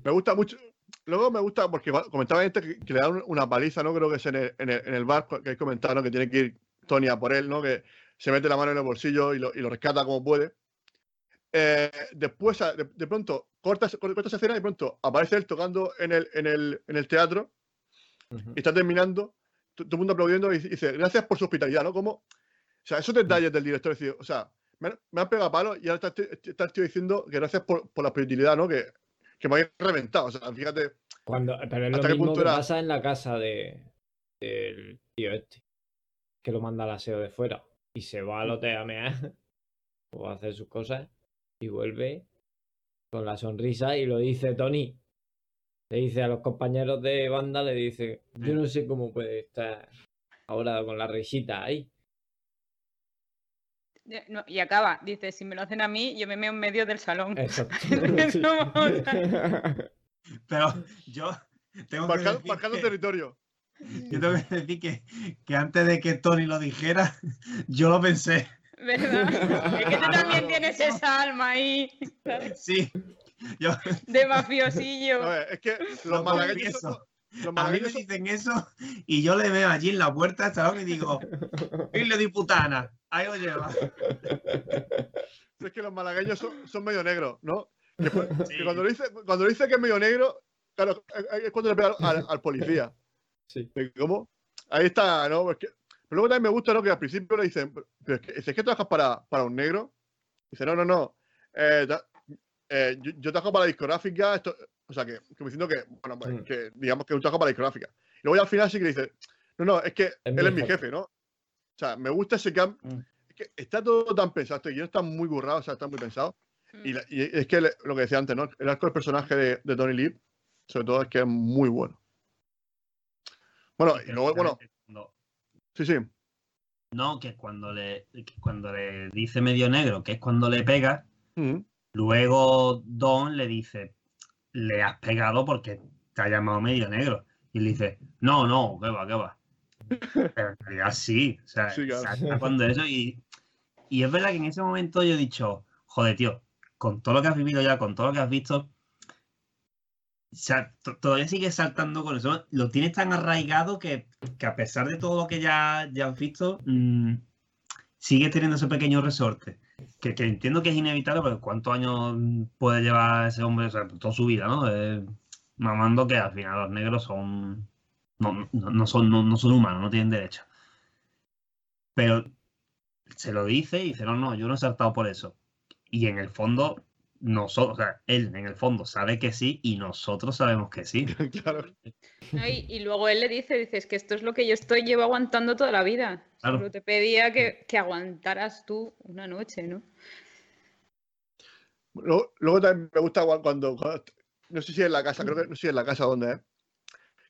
Me gusta mucho. Luego me gusta porque comentaba gente que, le dan una paliza, ¿no? Creo que es en el, en el, en el bar que hay comentado, ¿no? Que tiene que ir Tony por él, ¿no? Que se mete la mano en el bolsillo y lo, y lo rescata como puede. Eh, después, de, pronto, corta, corta, esa escena y de pronto aparece él tocando en el, en el, en el teatro y está terminando, todo el mundo aplaudiendo y dice, gracias por su hospitalidad, ¿no? Como, o sea, esos detalles del director, o sea, me, me han pegado palo y ahora está, está, el tío diciendo que gracias por, por la hospitalidad, ¿no? Que, que me habéis reventado, o sea, fíjate. Cuando, pero es lo mismo que pasa en la casa de, del tío este que lo manda al aseo de fuera y se va al hotel a mear [LAUGHS] o a hacer sus cosas y vuelve con la sonrisa y lo dice Tony. Le dice a los compañeros de banda, le dice, yo no sé cómo puede estar ahora con la risita ahí. y acaba, dice, si me lo hacen a mí, yo me meo en medio del salón. [LAUGHS] [LAUGHS] Pero yo tengo marcando territorio. Yo tengo que decir que, que, antes de que Tony lo dijera, yo lo pensé. ¿Verdad? Es que tú también tienes esa alma ahí. Sí. [LAUGHS] Yo... De mafiosillo. es que los malagueños. A mí me dicen eso y yo le veo allí en la puerta y digo, le diputana, ahí lo lleva. [LAUGHS] Es que los malagueños son, medio negros, ¿no? Que, cuando, le dice, cuando dice que es medio negro, claro, es cuando le pega al, al policía. Sí. ¿Cómo? Ahí está, ¿no? pero luego también me gusta, ¿no? Que al principio le dicen, pero es que, ¿es que trabajas para, para un negro? Dice, no, no, no. eh, eh, yo, trabajo para la discográfica, esto, o sea, que, me diciendo que, bueno, pues, mm. que digamos que un trabajo para la discográfica. Y luego ya al final sí que dice, no, no, es que él es mi jefe, ¿no? O sea, me gusta ese cambio. Mm. Es que está todo tan pensado, este guion está muy burrado, o sea, está muy pensado. Y, mm. es que lo que decía antes, ¿no? El arco del personaje de, de Tony Lee, sobre todo, es que es muy bueno. Bueno, y luego, bueno. Sí, sí. No, que cuando le, cuando le dice medio negro, que es cuando le pega, luego Don le dice, le has pegado porque te ha llamado medio negro. Y le dice, no, no, qué va, qué va. [LAUGHS] Pero en realidad sí, o sea, cuando eso y, y es verdad que en ese momento yo he dicho, joder, tío, con todo lo que has vivido ya, con todo lo que has visto, todavía sigue saltando con eso. Lo tienes tan arraigado que, a pesar de todo lo que ya, ya has visto, mm, sigue teniendo ese pequeño resorte. Que, entiendo que es inevitable, porque ¿cuántos años puede llevar ese hombre? O sea, toda su vida, ¿no? mamando que al final los negros son. No, son, no, son humanos, no tienen derecho. Pero se lo dice y dice, no, no, yo no he saltado por eso. Y en el fondo, nosotros, o sea, él en el fondo sabe que sí y nosotros sabemos que sí. [LAUGHS] claro. y, luego él le dice, dices que esto es lo que yo estoy llevo aguantando toda la vida. Solo te pedía que, aguantaras tú una noche, ¿no? Luego, también me gusta cuando, no sé si es la casa, creo que no sé si es la casa donde es,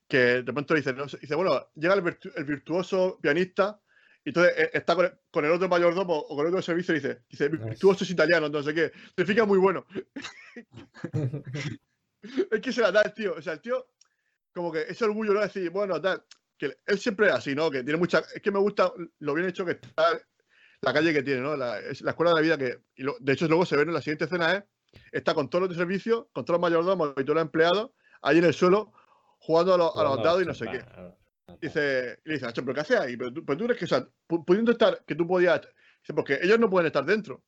que de pronto dice, dice bueno, llega el virtuoso pianista entonces eh, está con el, otro mayordomo o con el otro servicio y dice, dice, virtuoso es italiano, no sé qué. Significa muy bueno. [LAUGHS] es que se la da el tío. O sea, el tío, como que ese orgullo, ¿no? Decir, bueno, tal. Que él siempre es así, ¿no? Que tiene mucha. Es que me gusta lo bien hecho que está la calle que tiene, ¿no? La, es la escuela de la vida que. de hecho, luego se ve en la siguiente escena, ¿eh? Está con todos los de servicio, con todos los mayordomos y todos los empleados, ahí en el suelo, jugando a, los, a los dados y no sé qué. Dice, y le dice, ¿pero qué haces ahí? Pero tú, tú eres que, o sea, pudiendo estar, que tú podías. Dice, porque ellos no pueden estar dentro.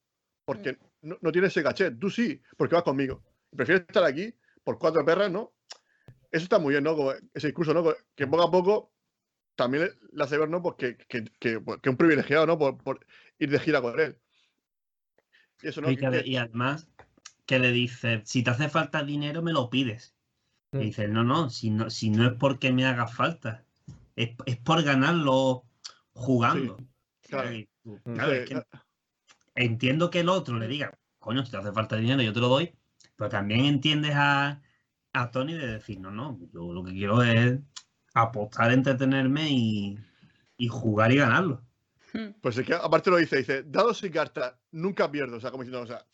Porque mm. no, no tienes ese caché. Tú sí, porque vas conmigo. Prefieres estar aquí por cuatro perras, ¿no? Eso está muy bien, ¿no? ese discurso, ¿no? Que poco a poco también le hace ver, ¿no? Pues que, que, que, pues, un privilegiado, ¿no? Por, por, ir de gira con él. Y, eso, ¿no? y, además, que le dice, si te hace falta dinero, me lo pides. Y mm. dice, no, no, si no, si no es porque me haga falta es, por ganarlo jugando. entiendo que el otro le diga, coño, si te hace falta dinero, yo te lo doy, pero también entiendes a, Tony de decir, no, no, yo lo que quiero es apostar, entretenerme y, jugar y ganarlo. Hmm. Pues es que aparte lo dice, dice, dados y cartas, nunca pierdo, o sea, como diciendo, o sea,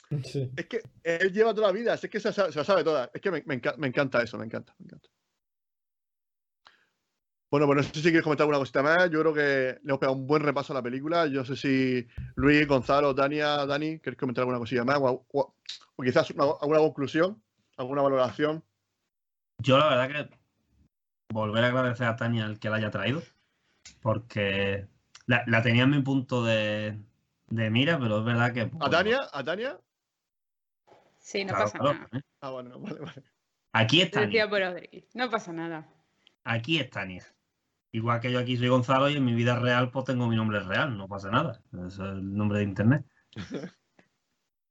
es que él lleva toda la vida, es que se, se sabe toda, es que me, me encanta eso, me encanta, me encanta. Bueno, pues no sé si quieres comentar alguna cosita más. Yo creo que le hemos pegado un buen repaso a la película. Yo no sé si Luis, Gonzalo, Dania, Dani, ¿queréis comentar alguna cosilla más? O, quizás alguna conclusión, alguna valoración. Yo la verdad que volver a agradecer a Tania el que la haya traído, porque la, tenía en mi punto de, mira, pero es verdad que... ¿A Tania? ¿A Tania? Sí, no pasa nada. ¿eh? Ah, bueno, vale, vale. Aquí está. No pasa nada. Aquí es Tania. Igual que yo aquí soy Gonzalo y en mi vida real pues tengo mi nombre real, no pasa nada. es el nombre de internet. [LAUGHS]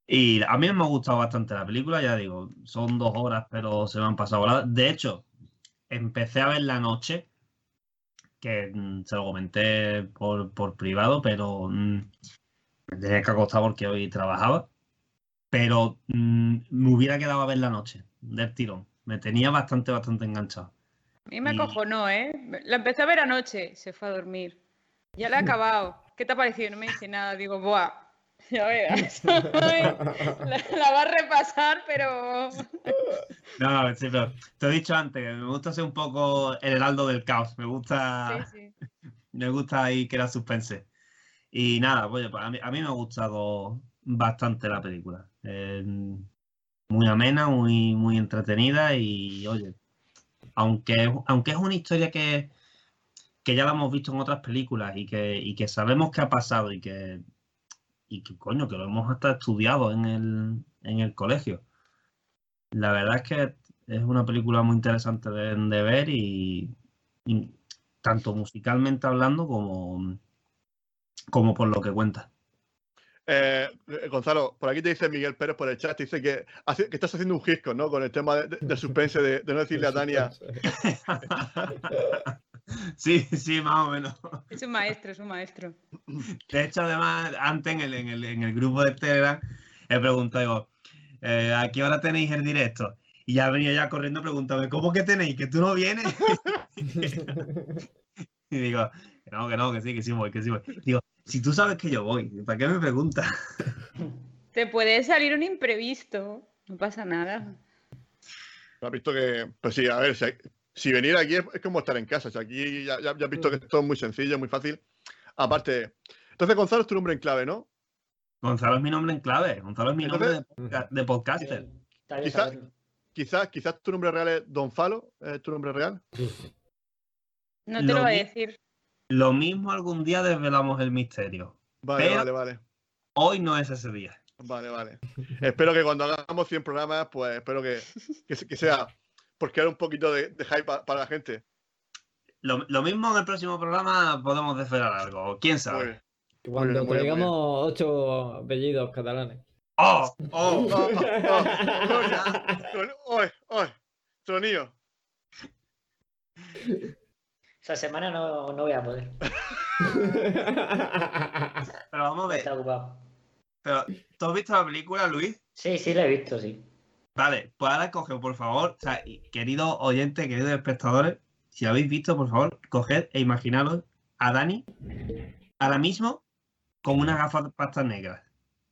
y a mí me ha gustado bastante la película, ya digo, son dos horas, pero se me han pasado voladas. De hecho, empecé a ver la noche, que mm, se lo comenté por, privado, pero mm, me tenía que acostar porque hoy trabajaba. Pero mm, me hubiera quedado a ver la noche, del tirón. Me tenía bastante, bastante enganchado. A mí me acojonó, ¿eh? La empecé a ver anoche, se fue a dormir. Ya la he acabado. ¿Qué te ha parecido? No me dice nada. Digo, ¡buah! [LAUGHS] Ya veas. [LAUGHS] la, va a repasar, pero. [LAUGHS] No, sí, pero te he dicho antes me gusta ser un poco el heraldo del caos. Me gusta. Sí, sí. Me gusta ahí que era suspense. Y nada, pues, a, mí, a mí me ha gustado bastante la película. Eh, muy amena, muy, muy entretenida y, oye, aunque, aunque es una historia que, ya la hemos visto en otras películas y que, que sabemos que ha pasado y que, y que, coño, que lo hemos hasta estudiado en el, colegio. La verdad es que es una película muy interesante de, ver y, tanto musicalmente hablando como, como por lo que cuenta. Eh, eh, Gonzalo, por aquí te dice Miguel Pérez por el chat, te dice que, hace- que estás haciendo un gisco, ¿no? Con el tema de, de- del suspense de, de no decirle a Tania. [LAUGHS] sí, sí, más o menos. Es un maestro, es un maestro. De hecho, además, antes en el, en el, en el grupo de Telegram he preguntado, digo, eh, ¿a qué hora tenéis el directo? Y ya venía ya corriendo preguntándome, ¿cómo que tenéis? ¿Que tú no vienes? [LAUGHS] y digo, que no, que no, que sí, que sí voy, que sí voy. Digo, si tú sabes que yo voy, ¿para qué me preguntas? [LAUGHS] Te puede salir un imprevisto, no pasa nada. Has visto que, pues sí, a ver, si, si venir aquí es, es como estar en casa. o sea, aquí ya, ya- ya has visto que esto es muy sencillo, muy fácil. Aparte, entonces Gonzalo es tu nombre en clave, ¿no? Gonzalo es mi nombre en clave, Gonzalo es mi nombre de, de podcaster. Quizá-. Quizás, quizás tu nombre real es Don Falo, ¿es tu nombre real? No te Lo lo va a decir. Lo mismo algún día desvelamos el misterio. Vale, Pero- vale, vale. Hoy no es ese día. Vale, vale. espero que cuando hagamos 100 programas, pues espero que, que, se- que sea porque era un poquito de, de hype pa- para la gente. Lo, lo mismo en el próximo programa podemos desvelar algo. ¿Quién Muy sabe? bien. Cuando traigamos ocho apellidos catalanes. ¡Oh! ¡Oh! Oh, oh, oh, Tron- ¡Oye, oye! Esta semana no, no voy a poder. [LAUGHS] Pero vamos a ver. Está ocupado. Pero, ¿tú has visto la película, Luis? Sí, sí, la he visto, sí. Vale, pues ahora coge, por favor, o sea, queridos oyentes, queridos espectadores, si habéis visto, por favor, coged e imaginaros a Dani ahora mismo con unas gafas de pastas negras.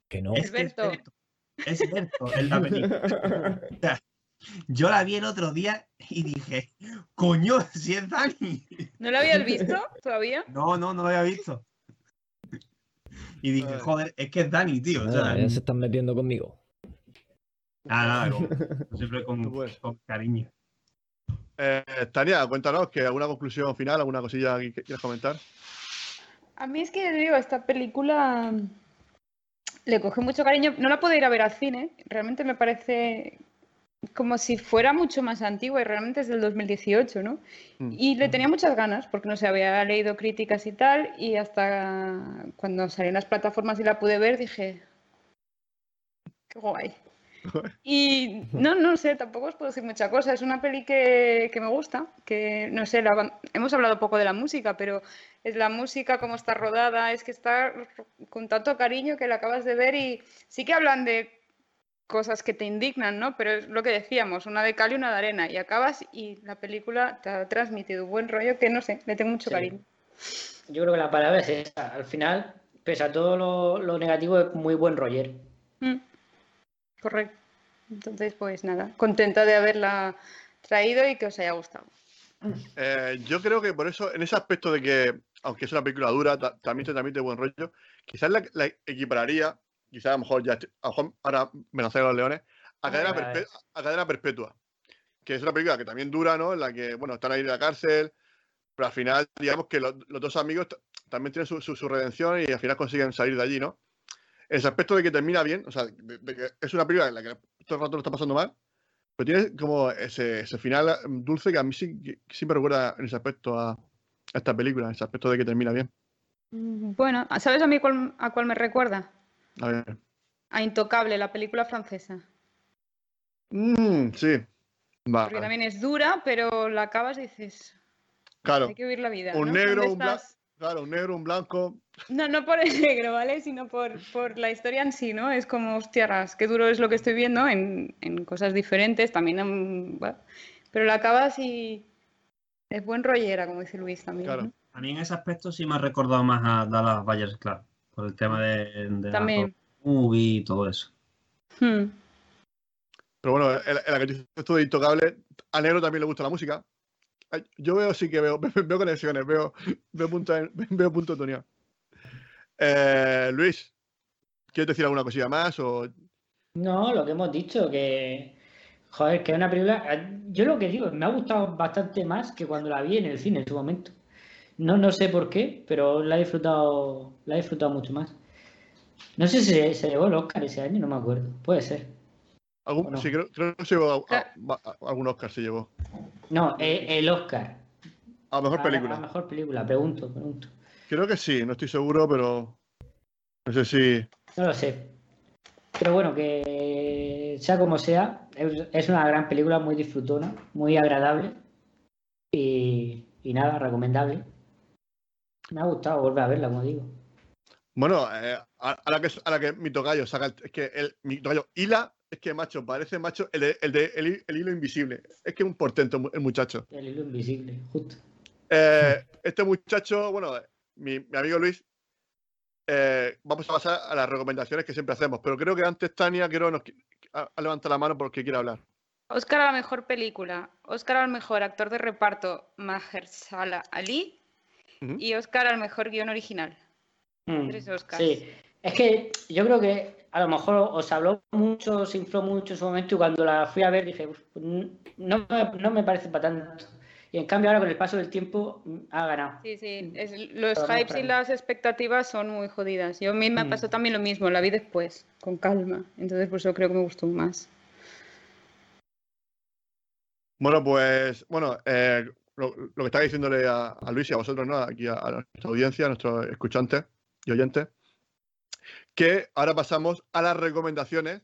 Que no. Es. Berto. Es Berto en la película. O sea, yo la vi el otro día y dije, coño, si es Dani. ¿No lo habías visto todavía? No, no, no lo había visto. Y dije, joder, es que es Dani, tío. O sea, Ah, ya se están metiendo conmigo. nada, nada, con- siempre con, Pues. con cariño. Eh, Tania, cuéntanos que alguna conclusión final, alguna cosilla que quieras comentar. A mí es que digo, esta película le coge mucho cariño. No la puedo ir a ver al cine. Realmente me parece como si fuera mucho más antigua y realmente es del 2018, ¿no? Mm. Y le tenía muchas ganas porque no se había leído críticas y tal. Y hasta cuando salí en las plataformas y la pude ver dije, qué guay. [LAUGHS] Y no, no sé, tampoco os puedo decir mucha cosa. Es una peli que, que me gusta, que no sé, la hemos hablado poco de la música, pero es la música, cómo está rodada, es que está con tanto cariño que la acabas de ver y sí que hablan de cosas que te indignan, ¿no? Pero es lo que decíamos, una de cal y una de arena, y acabas y la película te ha transmitido un buen rollo que no sé, le tengo mucho Sí. cariño. Yo creo que la palabra es esa. Al final, pese a todo lo, lo negativo, es muy buen roller. Mm, Correcto. Entonces, pues nada, contenta de haberla traído y que os haya gustado. Eh, yo creo que por eso, en ese aspecto de que, aunque es una película dura, ta- también te transmite buen rollo, quizás la, la equipararía, quizás a lo mejor ya, a lo mejor ahora me lancé a los leones, a cadena, a perpetua, que es una película que también dura, ¿no? En la que, bueno, están ahí en la cárcel, pero al final, digamos que los, los dos amigos también tienen su, su- su redención y al final consiguen salir de allí, ¿no? Ese aspecto de que termina bien, o sea, de, de que es una película en la que todo el rato lo está pasando mal, pero tiene como ese, ese final dulce que a mí sí, que sí me recuerda en ese aspecto a, a esta película, en ese aspecto de que termina bien. Mm, Bueno, ¿sabes a mí cuál- a cuál me recuerda? A ver. A Intocable, la película francesa. Mm, sí. Va. Porque también es dura, pero la acabas y dices, Claro, hay que vivir la vida. un negro, un bla- estas- claro, un negro, un blanco. No, no por el negro, ¿vale? Sino por, por la historia en sí, ¿no? Es como, hostias, qué duro es lo que estoy viendo en, en cosas diferentes, también en- bueno, pero la acabas y es buen rollera, como dice Luis también. Claro. ¿no? A mí en ese aspecto sí me ha recordado más a Dallas Buyers Club, por el tema de, de la También. movie y todo eso. Hmm. Pero bueno, en, la- en la que dices tú de Intocable, al negro también le gusta la música. Yo veo, sí que veo, [LAUGHS] veo conexiones, veo, veo puntos en- [LAUGHS] veo puntos de unión. Eh, Luis, ¿quieres decir alguna cosilla más? O... No, lo que hemos dicho, que. Joder, que es una película. Yo lo que digo, me ha gustado bastante más que cuando la vi en el cine en su momento. No, no sé por qué, pero la he disfrutado, la he disfrutado mucho más. No sé si se, se llevó el Oscar ese año, no me acuerdo. Puede ser. algún- ¿O no? Sí, creo, creo que se llevó a- a- a- algún Oscar, se llevó. No, eh, el Oscar. A mejor película. A mejor película, pregunto, pregunto. Creo que sí, no estoy seguro, pero no sé si. No lo sé. Pero bueno, que sea como sea, es una gran película muy disfrutona, muy agradable y, nada, recomendable. Me ha gustado volver a verla, como digo. Bueno, eh, a, la que, a la que mi tocayo saca, es que el, mi tocayo hila, es que macho, parece macho el de, el, de, el, hilo invisible. Es que es un portento el muchacho. El hilo invisible, justo. Eh, este muchacho, bueno, mi, mi amigo Luis, eh, vamos a pasar a las recomendaciones que siempre hacemos, pero creo que antes Tania quiero nos, a, la mano porque quiere hablar. Oscar a la mejor película, Oscar al mejor actor de reparto, Mahershala Ali, y Oscar al mejor guion original. Mm, Tres Oscars. Sí, es que yo creo que a lo mejor os habló mucho, os infló mucho en su momento y cuando la fui a ver dije, no, no me parece para tanto. Y en cambio ahora con el paso del tiempo mm, ha ganado. Sí, sí, los hypes y las expectativas son muy jodidas. Yo a mí me mm. pasó también lo mismo, la vi después, con calma. Entonces por eso creo que me gustó más. Bueno, pues, bueno, eh, lo, que estaba diciéndole a, Luis y a vosotros, ¿no? Aquí a, nuestra audiencia, a nuestros escuchantes y oyentes, que ahora pasamos a las recomendaciones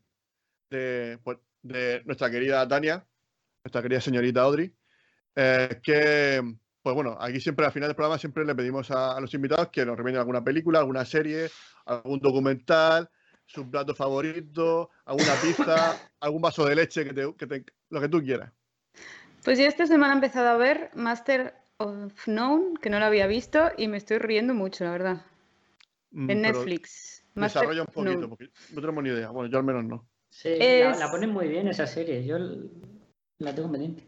de, pues, de nuestra querida Tania, nuestra querida señorita Audrey, eh, que, pues bueno, aquí siempre al final del programa siempre le pedimos a, los invitados que nos recomienden alguna película, alguna serie, algún documental, su plato favorito, alguna pizza, [LAUGHS] algún vaso de leche, que lo que tú quieras. Pues yo esta semana he empezado a ver Master of Known, que no lo había visto, y me estoy riendo mucho, la verdad. Mm, en Netflix. desarrolla un poquito, porque no tenemos ni idea. Bueno, yo al menos no. Sí, la, la, ponen muy bien esa serie. Yo la tengo pendiente.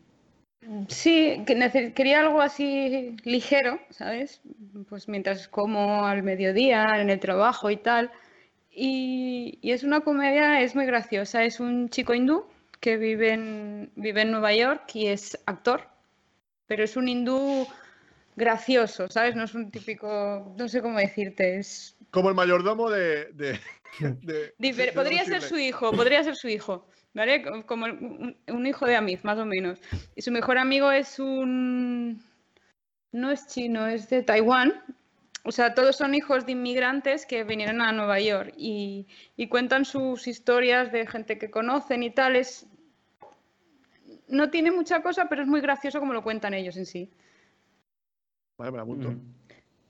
Sí, que quería algo así ligero, ¿sabes? Pues mientras como al mediodía, en el trabajo y tal. Y, es una comedia, es muy graciosa. Es un chico hindú que vive en, vive en Nueva York y es actor, pero es un hindú gracioso, ¿sabes? No es un típico, no sé cómo decirte, es... Como el mayordomo de... podría ser su hijo, podría ser su hijo. ¿vale? Como un, hijo de Amiz, más o menos. Y su mejor amigo es un... No es chino, es de Taiwán. O sea, todos son hijos de inmigrantes que vinieron a Nueva York y, cuentan sus historias de gente que conocen y tal. No tiene mucha cosa, pero es muy gracioso como lo cuentan ellos en sí. Vale, me la apunto. Mm.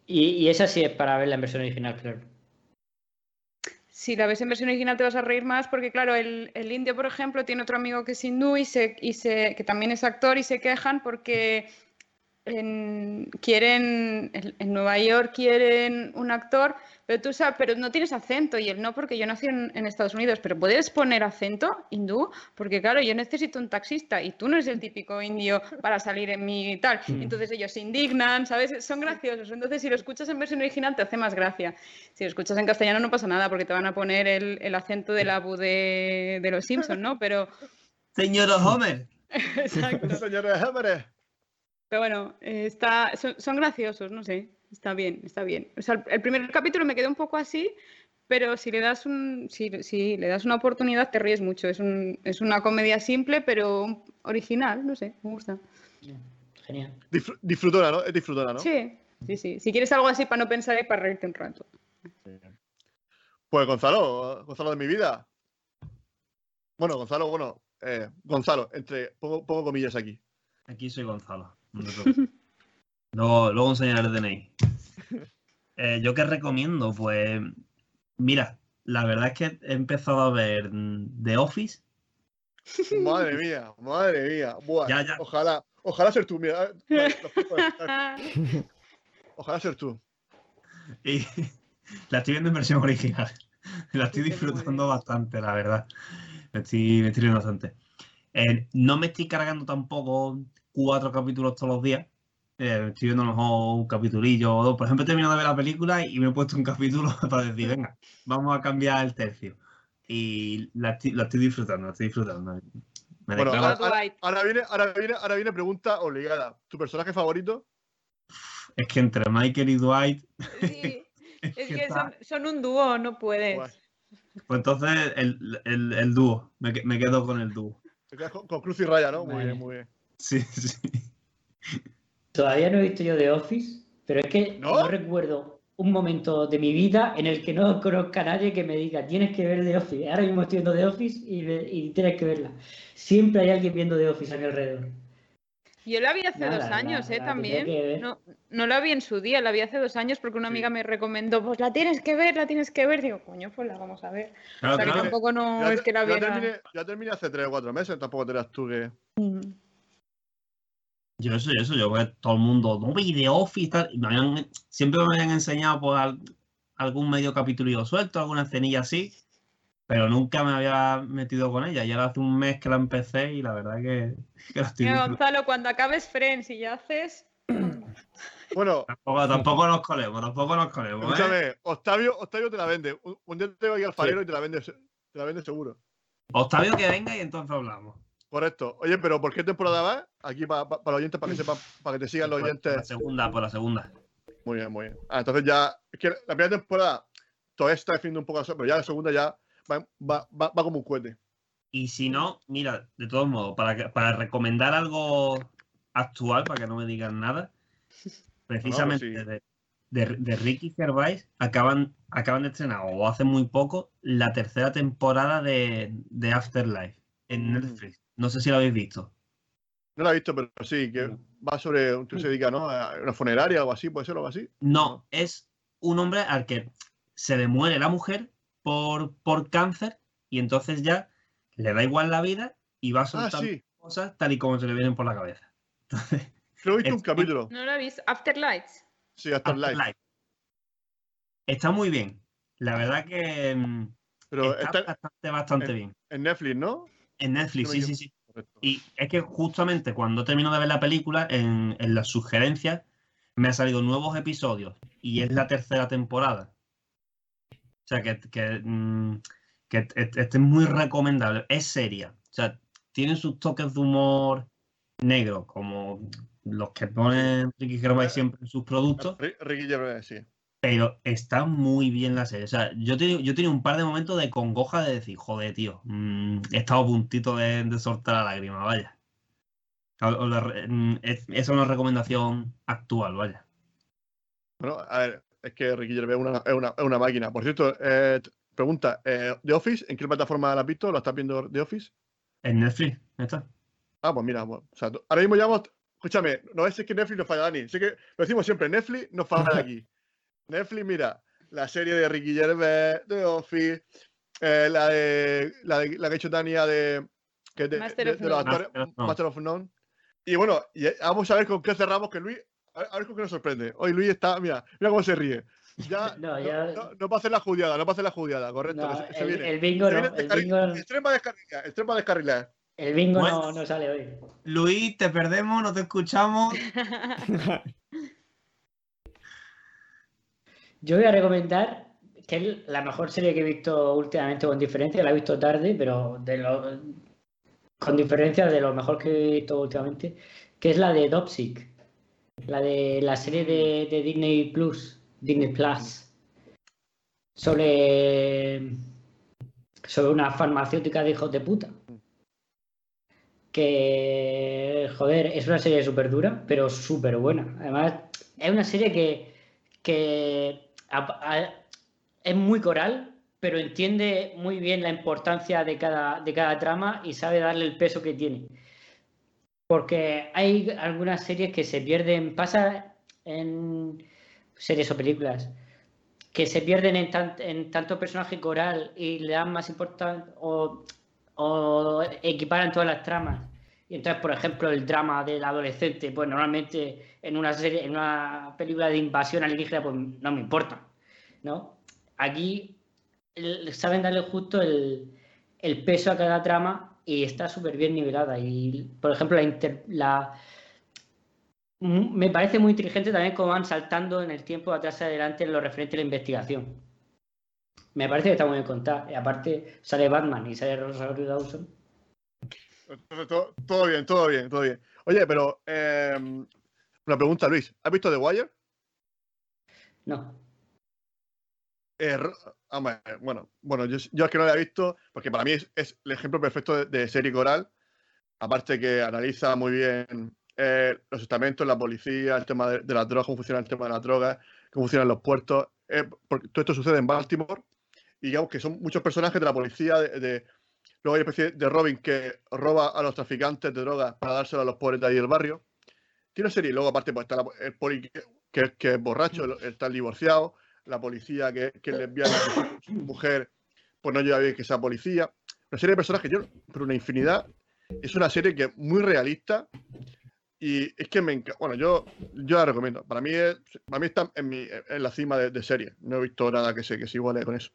Y, y, esa sí es para ver la versión original, claro si la ves en versión original te vas a reír más porque, claro, el, indio, por ejemplo, tiene otro amigo que es hindú y, se, y se, que también es actor y se quejan porque en, quieren, en Nueva York quieren un actor, pero tú sabes, pero no tienes acento y él no, porque yo nací en, Estados Unidos, pero puedes poner acento hindú, porque claro, yo necesito un taxista y tú no eres el típico indio para salir en mi tal. Mm. Entonces ellos se indignan, ¿sabes? Son graciosos. Entonces si lo escuchas en versión original te hace más gracia. Si lo escuchas en castellano no pasa nada, porque te van a poner el, acento de la de, de los Simpsons, ¿no? Pero... Señor Homer. [LAUGHS] Exacto. Señor Homer. Pero bueno, eh, está, son, graciosos, no sé, está bien, está bien. O sea, el primer capítulo me quedó un poco así, pero si le das un, si, si le das una oportunidad te ríes mucho. Es, un, es una comedia simple, pero original, no sé, me gusta. Genial. disfrutona, ¿no? Es disfrutona, ¿no? Sí, sí, sí. Si quieres algo así para no pensar y para reírte un rato. Pues Gonzalo, Gonzalo de mi vida. Bueno, Gonzalo, bueno, eh, Gonzalo, entre, pongo, pongo comillas aquí. Aquí soy Gonzalo. Luego, luego enseñaré el DNI. Eh, ¿Yo qué recomiendo? Pues mira, la verdad es que he empezado a ver The Office. [LAUGHS] Madre mía, madre mía. Ojalá, ojalá ser tú. Mira, [LAUGHS] ojalá ser tú. Y [LAUGHS] la estoy viendo en versión original. La estoy disfrutando bastante, la verdad. Me estoy, me estoy bastante. Eh, no me estoy cargando tampoco cuatro capítulos todos los días. Eh, estoy viendo a lo mejor un capitulillo o dos. Por ejemplo, he terminado de ver la película y me he puesto un capítulo [LAUGHS] para decir, venga, vamos a cambiar el tercio. Y la estoy, disfrutando, la estoy disfrutando. bueno, ahora, viene, ahora, viene, ahora viene pregunta obligada. ¿Tu personaje favorito? Es que entre Michael y Dwight. Sí, [LAUGHS] es, que, son, un dúo, no puedes. Pues entonces el, el, dúo, me, me, quedo con el dúo. con, Cruz y Raya, ¿no? Muy bien, muy bien. Sí, sí. Todavía no he visto yo The Office, pero es que ¿No? recuerdo un momento de mi vida en el que no conozca a nadie que me diga, tienes que ver The Office. Ahora mismo estoy viendo The Office y, tienes que verla. Siempre hay alguien viendo The Office a mi alrededor. Yo la vi hace dos años, ¿eh? también. No, no, la vi en su día, la vi hace dos años porque una amiga me recomendó, pues la tienes que ver, la tienes que ver. Digo, coño, pues la vamos a ver. o sea, que tampoco no es que la viera. Ya terminé, hace tres o cuatro meses, tampoco te las tú que. Mm. Yo eso, yo eso, yo veo todo el mundo, no vi The Office, tal, y siempre me habían enseñado por algún medio capítulo suelto, alguna escenilla así, pero nunca me había metido con ella. Ya hace un mes que la empecé y la verdad que, que la estoy Mira, Gonzalo, cuando acabes Friends y ya haces. [CLEARS THROAT] Bueno, tampoco, nos colemos, tampoco nos colemos. ¿eh? Escúchame, Octavio, Octavio te la vende. Un, día te voy al farero y te la vende, te la vende seguro. Octavio que venga y entonces hablamos. Correcto. Oye, pero ¿por qué temporada va? Aquí para los oyentes, para que sepan, para que te sigan los oyentes. Por la segunda, por la segunda. Muy bien, muy bien. Ah, entonces ya. Es que la primera temporada todavía está definiendo un poco eso, pero ya la segunda ya va, va, va, como un cohete. Y si no, mira, de todos modos, para, para recomendar algo actual, para que no me digan nada, [LAUGHS] precisamente de, de, Ricky Gervais acaban, acaban de estrenar, o hace muy poco, la tercera temporada de, de Afterlife en mm. No sé si lo habéis visto. No lo he visto, pero sí, que va sobre, un se dedica, ¿no? A una funeraria o así, puede ser o algo así. No, es un hombre al que se le muere la mujer por, por cáncer y entonces ya le da igual la vida y va a ah, soltar cosas tal y como se le vienen por la cabeza. Entonces, [LAUGHS] he visto un capítulo. No lo he visto. Afterlights. Sí, Afterlife. Está muy bien. La verdad que mm, pero está, bastante, bastante bien. En Netflix, ¿no? En Netflix, sí, sí, sí. Y es que justamente cuando termino de ver la película, en, las sugerencias me han salido nuevos episodios y es la tercera temporada. O sea, que, que, mm, este es muy recomendable. Es seria. O sea, tiene sus toques de humor negro, como los que pone Ricky Gervais siempre en sus productos. Ricky Gervais, sí pero está muy bien la serie. O sea, yo tenía, yo tenía un par de momentos de congoja de decir, joder, tío, mm, he estado a puntito de, de, soltar la lágrima, vaya. Mm, es, esa es una recomendación actual, vaya. Bueno, a ver, es que Ricky Gervais es una, una, máquina. Por cierto, eh, pregunta, eh, ¿The Office? ¿En qué plataforma la has visto? ¿Lo estás viendo The Office? En Netflix, está. Ah, pues mira, o sea, ahora mismo ya hemos... Escúchame, no es que Netflix nos falla, Dani. Sé que lo decimos siempre, Netflix nos falla [LAUGHS] aquí. Netflix, mira, la serie de Ricky Gervais, de Office, eh, la, de, la, de, la que ha hecho Tania de, que de, Master, of los actores, Master of None. Y bueno, y eh, vamos a ver con qué cerramos, que Luis, a ver, con qué nos sorprende. Hoy Luis está, mira, mira cómo se ríe. Ya, [LAUGHS] no, ya... No, no, va a hacer la judiada, no va a hacer la judiada, correcto. No, se, el, viene. el, bingo no. El bingo... Extrema descarrilada, extrema descarrilada. El bingo no, no sale hoy. Luis, te perdemos, no te escuchamos. [LAUGHS] Yo voy a recomendar que es la mejor serie que he visto últimamente con diferencia, la he visto tarde, pero de lo, con diferencia de lo mejor que he visto últimamente, que es la de Dopsic, la de la serie de, Disney Plus, Disney Plus, sobre, sobre una farmacéutica de hijos de puta. Que, joder, es una serie súper dura, pero súper buena. Además, es una serie que, que es muy coral, pero entiende muy bien la importancia de cada, de cada trama y sabe darle el peso que tiene. Porque hay algunas series que se pierden, pasa en series o películas, que se pierden en, tanto personaje coral y le dan más importancia o, o equiparan todas las tramas. Y entonces, por ejemplo, el drama del adolescente, pues normalmente en una serie, en una película de invasión alienígena, pues no me importa. ¿no? Aquí saben darle justo el, peso a cada trama y está súper bien nivelada. Y, por ejemplo, la, me parece muy inteligente también cómo van saltando en el tiempo atrás y adelante en lo referente a la investigación. Me parece que está muy bien contada. Y aparte sale Batman y sale Rosario Dawson. Todo, todo, bien, todo bien, todo bien. Oye, pero em, una pregunta, Luis. ¿Has visto The Wire? No. Eh, bueno, bueno yo, yo, es que no la he visto, porque para mí es, el ejemplo perfecto de, serie coral. Aparte que analiza muy bien eh, los estamentos, la policía, el tema de, la droga, cómo funciona el tema de la droga. cómo funcionan los puertos. Eh, porque todo esto sucede en Baltimore y digamos que son muchos personajes de la policía. De, luego hay una especie de Robin que roba a los traficantes de drogas para dárselo a los pobres de ahí del barrio. Tiene una serie, luego aparte pues, está el poli que, que, es borracho, está el divorciado, la policía que, que le envía a su, mujer, pues no lleva bien que sea policía. Una serie de personajes, yo, pero una infinidad. Es una serie que es muy realista y es que me encanta. Bueno, yo, yo la recomiendo. Para mí, es, para mí está en, mi, en la cima de, de, serie. No he visto nada que se, que se iguale con eso.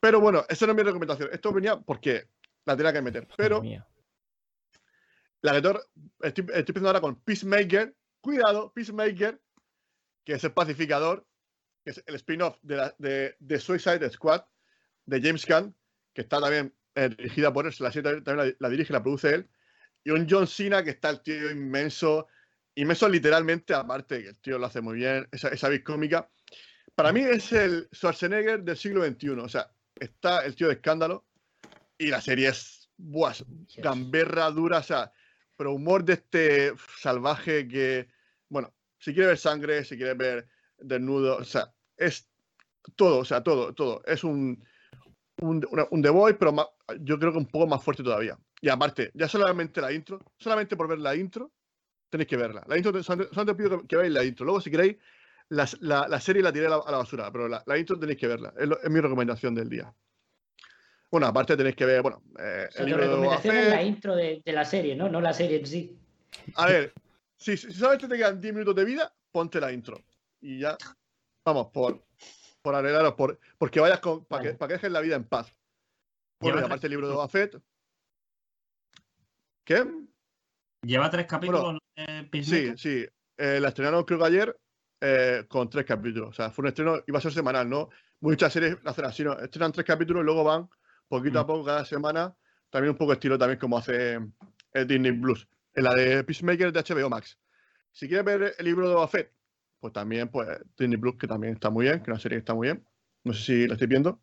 Pero bueno, esa no es mi recomendación. Esto venía porque la tenía que meter. Pero la que estoy, estoy empezando ahora con Peacemaker. Cuidado, Peacemaker, que es el pacificador, que es el spin-off de, de, de, Suicide Squad de James Gunn, que está también eh, dirigida por él. La serie también la, la dirige, la produce él y un John Cena que está el tío inmenso, inmenso literalmente, aparte que el tío lo hace muy bien, esa, esa cómica. Para mí es el Schwarzenegger del siglo XXI, o sea, está el tío de escándalo y la serie es buah, gamberra, dura, o sea, pero humor de este salvaje que, bueno, si quiere ver sangre, si quiere ver desnudo, o sea, es todo, o sea, todo, todo. Es un, un, un The Voice, pero más, yo creo que un poco más fuerte todavía. Y aparte, ya solamente la intro, solamente por ver la intro, tenéis que verla. La intro, solamente pido que, que veáis la intro. Luego, si queréis, la, la, la serie la tiré a la, a la basura, pero la, la, intro tenéis que verla. Es, lo, es, mi recomendación del día. Bueno, aparte tenéis que ver, bueno, eh, o sea, el libro recomendación de es la intro de, de, la serie, ¿no? No la serie en sí. A ver, si, si solamente te quedan 10 minutos de vida, ponte la intro. Y ya, vamos, por, por arreglaros, por, porque vayas con, para vale. que, para que dejes la vida en paz. Bueno, y aparte el libro de Buffett. ¿Qué? Lleva tres capítulos. Bueno, eh, sí, sí. Eh, la estrenaron creo que ayer eh, con tres capítulos. O sea, fue un estreno, iba a ser semanal, ¿no? Muchas series la hacen así, ¿no? Estrenan tres capítulos y luego van poquito mm. a poco cada semana. También un poco estilo también como hace Disney Blues. En la de Peacemaker de HBO Max. Si quieres ver el libro de Buffett, pues también, pues Disney Blues, que también está muy bien, que es una serie que está muy bien. No sé si la estoy viendo.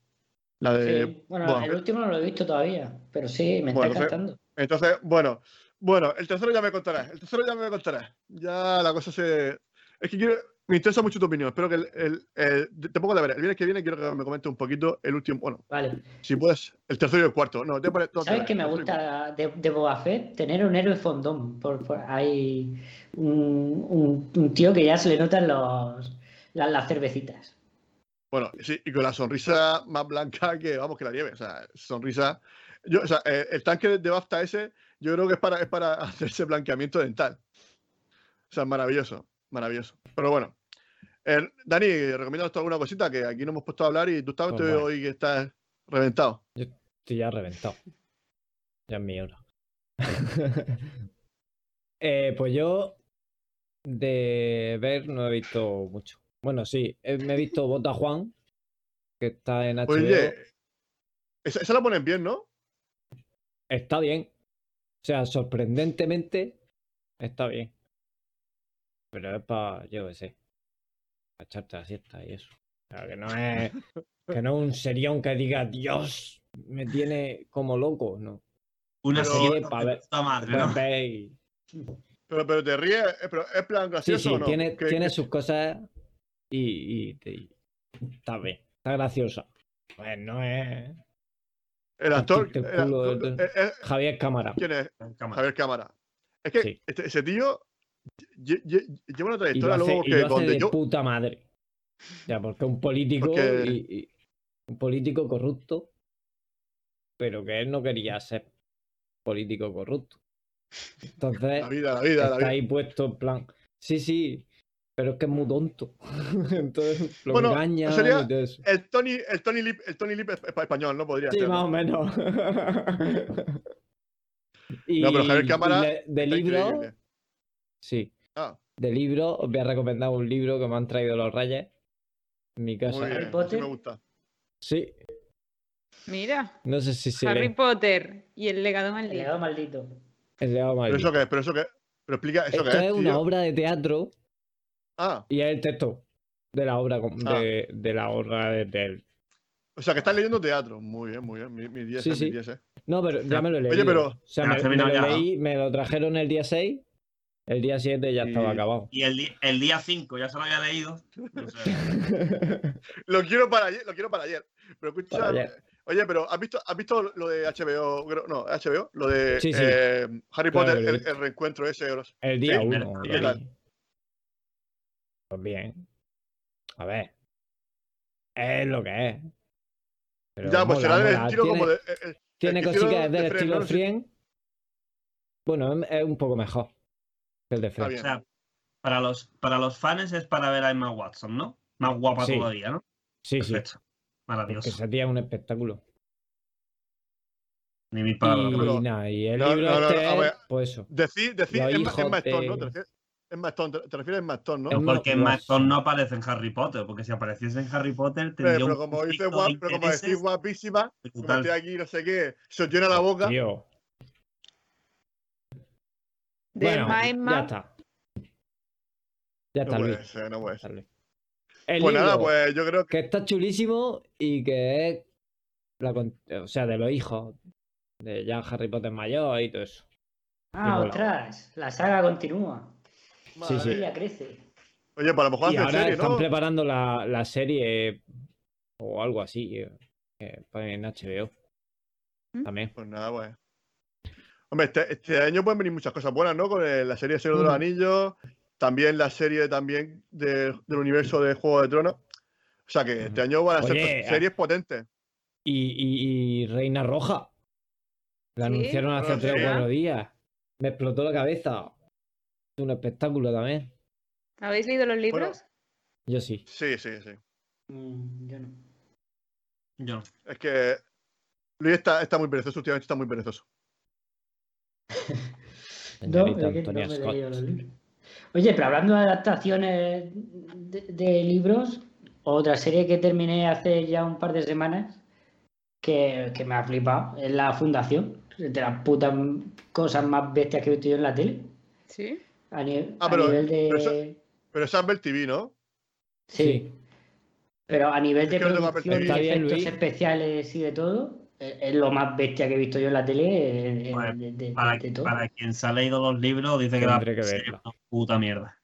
La de, sí. Bueno, el último no lo he visto todavía, pero sí, me bueno, está encantando. Entonces, bueno, bueno, el tercero ya me contarás. El tercero ya me contarás. Ya la cosa se. Es que quiero. Me interesa mucho tu opinión. Espero que el, el, el te pongo de ver. El viernes que viene quiero que me comentes un poquito el último. Bueno, vale. si puedes, el tercero y el cuarto. No, te pone, ¿Sabes que me gusta de, de Boba Fett? Tener un héroe fondón. Por, por, hay un, un, un, tío que ya se le notan los, las, las cervecitas. Bueno, sí, y con la sonrisa más blanca que, vamos, que la nieve. O sea, sonrisa. Yo, o sea, eh, el tanque de BAFTA ese, yo creo que es para, es para [LAUGHS] hacerse blanqueamiento dental. O sea, maravilloso, maravilloso. Pero bueno. Eh, Dani, recomiéndanos alguna cosita que aquí no hemos puesto a hablar y tú estás pues bueno. hoy que estás reventado. Yo estoy ya reventado. Ya es mi hora. [LAUGHS] eh, pues yo de ver no he visto mucho. Bueno, sí, me he visto Bota Juan, que está en HBO. Oye, esa, esa la ponen bien, ¿no? Está bien. O sea, sorprendentemente está bien. Pero es para, yo qué sé, para echarte la siesta y eso. O sea, que no es, que no es un serión que diga, Dios, me tiene como loco, no. Una Pero serie para ver, madre, ¿no? ver y... Pero, pero te ríes, pero es plan Sí, gracioso sí, o no? tiene, ¿Qué- tiene qué- sus cosas y, y, y está bien, está graciosa. Pues no es El actor. El de- Javier Cámara. ¿Quién es? Cámara. Javier Cámara. Es que Sí. este- ese tío lleva una Y trayectoria luego y que lo hace donde de yo. puta madre. Ya, porque un político Porque- y, y- un político corrupto, pero que él no quería ser político corrupto. Entonces, La vida, la vida, la está vida. ahí puesto en plan, sí, sí, pero es que es muy tonto. [LAUGHS] Entonces lo Bueno, engaña sería y todo eso. El Tony, el Tony Lip, el Tony Lip es, es español, ¿no? Podría Sí, ser. más o menos. y, [LAUGHS] No, pero Javier Cámara y de, libro, increíble. Sí, Ah, de libro, os voy a recomendar un libro que me han traído los reyes en mi casa. muy bien. Harry Potter. me gusta. Sí, Mira, no sé si se Harry lee. Potter y el legado El maldito. legado maldito. El legado Pero maldito. eso qué, pero eso qué. Pero explica eso Esto qué es es, una tío. obra de teatro Ah, y es el texto de la obra com- Ah. de, de la obra de, de él. o sea que estás leyendo teatro. Muy bien, muy bien. Mi, mi 10 Sí, mi sí. 10 eh. No, pero ya Ya. me lo leí. Oye, pero- O sea, me, lo leí, me lo trajeron el día 6 El día 7 ya estaba Y- acabado. Y el, día 5 ya se lo había leído. O sea, [LAUGHS] Lo quiero para ayer, lo quiero para ayer. Pero escucha, Para ayer. oye, pero ¿has visto, ¿has visto lo de HBO? No, HBO, lo de Sí, sí. eh, Harry Claro, Potter, el, el reencuentro ese. los- El día Sí, 1. ¿y qué tal? Pues bien. A ver. Es lo que es. Pero ya, pues mola, será del estilo Tiene, como de. eh, eh, tiene el cositas de del estilo ¿no? Sí. Friend. Bueno, es- un poco mejor el de Friend. o sea, para los, para los fans es para ver a Emma Watson, ¿no? Más guapa Sí. todavía, ¿no? Sí, sí. Perfecto. Maravilloso. ese día es un espectáculo. Ni mil Y palabras. pero- nada, y el no, libro no, no, este es, ver. pues eso. Decir, decir Emma, Emma Stone, ¿no? ¿Te refieres, Emma Stone, te, te refieres a Emma Stone, ¿no? Emma Porque Emma. Stone no aparece en Harry Potter, porque si apareciese en Harry Potter tendría pero un como dice guap, de pero como decís guapísima, como estoy aquí, no sé qué, se os llena la boca. Tío. De Bueno, ya está. Ya No está, puede Luis. ser, no puede ser. El Pues nada, pues yo creo que. que está chulísimo y que es la o sea, de los hijos de ya Harry Potter mayor y todo eso. Ah, mola. ostras, la saga continúa. Sí, Madre sí. Ella crece. Oye, pues a lo mejor Y hacen ahora serie, están ¿no? preparando la, la serie o algo así eh, en HBO. ¿Mm? También. Pues nada, pues. Hombre, este, este año pueden venir muchas cosas buenas, ¿no? Con el- la serie Señor de los Mm. Anillos, también la serie también de- del universo de Juego de Tronos. O sea que este año van a ser Oye, series potentes. Y, y- y Reina Roja. La Sí, anunciaron hace no tres o cuatro días. Me explotó la cabeza. Es un espectáculo también. ¿Habéis leído los Bueno, libros? Yo sí. Sí, sí, sí. Mm, yo no. Yo no. Es que Luis está, está muy perezoso, últimamente está muy perezoso. [LAUGHS] No, Señorita Antonia no me he Scott. leído los libros. Oye, pero hablando de adaptaciones de, de libros, otra serie que terminé hace ya un par de semanas que, que me ha flipado es La Fundación. De las putas cosas más bestias que he visto yo en la tele. Sí. A, ni- Ah, a pero- nivel de. pero eso- Pero es Apple TV, ¿no? Sí. Sí. Pero a nivel Es de producción bien, efectos especiales y de todo, es, es lo más bestia que he visto yo en la tele Pues, de, de- Para, de todo. para quien se ha leído los libros, dice que la que es una puta mierda.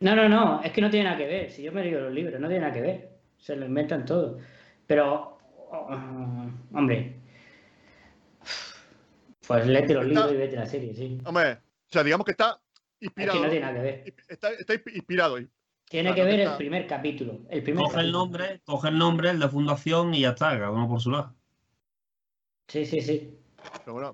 No, no, no, es que no tiene nada que ver. Si yo me he leído los libros, no tiene nada que ver. Se lo inventan todo. Pero, oh, hombre, pues léete los Está- libros y vete la serie, sí. Hombre, o sea, digamos que está Es inspirado. que no tiene nada que ver. Está, está inspirado. Tiene Claro, que ver el primer capítulo. El primer Coge el nombre, coge el nombre, el de fundación y ya está, cada uno por su lado. Sí, sí, sí. Pero bueno,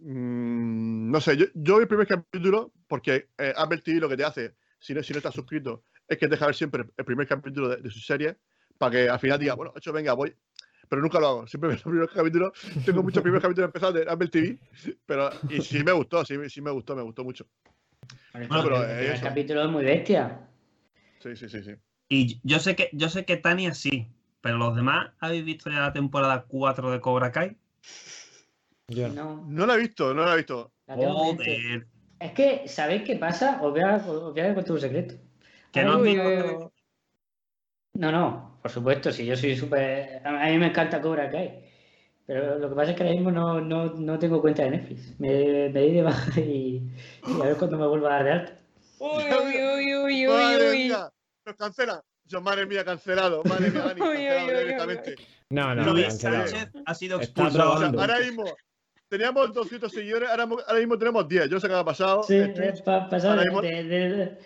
mm, no sé, yo, yo vi el primer capítulo porque eh, Apple TV lo que te hace, si no, si no estás suscrito, es que te deja ver siempre el primer capítulo de, de su serie para que al final diga, bueno, hecho, venga, voy. Pero nunca lo hago, siempre [LAUGHS] veo los primeros capítulos. Tengo muchos primeros capítulos empezados de Apple TV, pero y sí me gustó, sí, sí me gustó, me gustó mucho. Bueno, pero, el eh, primer eso. capítulo es muy bestia. Sí, sí, sí, sí. Y yo sé que, yo sé que Tania sí, pero los demás, ¿habéis visto ya la temporada 4 de Cobra Kai? Yo no. No, la he visto, no la he visto. la tengo pendiente. Joder. Es que, ¿sabéis qué pasa? Os voy a, os voy a contar un secreto. Que no- uy. No, no, por supuesto, si yo soy súper... A mí me encanta Cobra Kai. Pero lo que pasa es que ahora mismo no, no, no tengo cuenta de Netflix. Me, me di de baja y, y a ver cuándo me vuelvo a dar de alta. [LAUGHS] Uy, uy, uy, uy, uy, uy. nos cancela. Yo, madre mía, cancelado. Madre mía, Dani, [LAUGHS] cancelado uy, uy, directamente. No, no, Luis cancelado. Sánchez ha sido expulsado. O sea, probando. ahora mismo teníamos 200 seguidores, ahora, ahora mismo tenemos 10. Yo sé qué me ha pasado. Sí, en Twitch. es pa- pasar ahora de, mismo- de, de-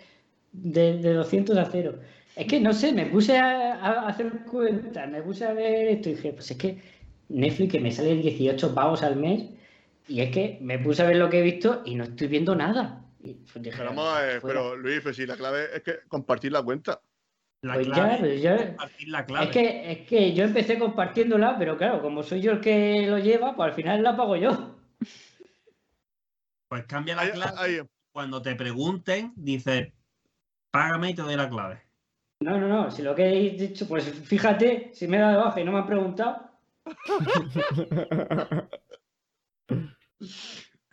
de- de 200 a 0. Es que no sé, me puse a, a hacer cuentas, me puse a ver esto y dije, pues es que Netflix que me sale 18 pavos al mes y es que me puse a ver lo que he visto y no estoy viendo nada. Y pues dije, Pero, vamos a ver, fuera. pero Luis, pues sí, la clave es que compartir la cuenta. La Pues ya, clave pues ya- es compartir la clave. Es que, es que yo empecé compartiéndola, pero claro, como soy yo el que lo lleva, pues al final la pago yo. Pues cambia la clave. ahí. Cuando te pregunten, dices, págame y te doy la clave. No, no, no, si lo que he dicho, pues fíjate, si me he dado de baja y no me han preguntado, [LAUGHS]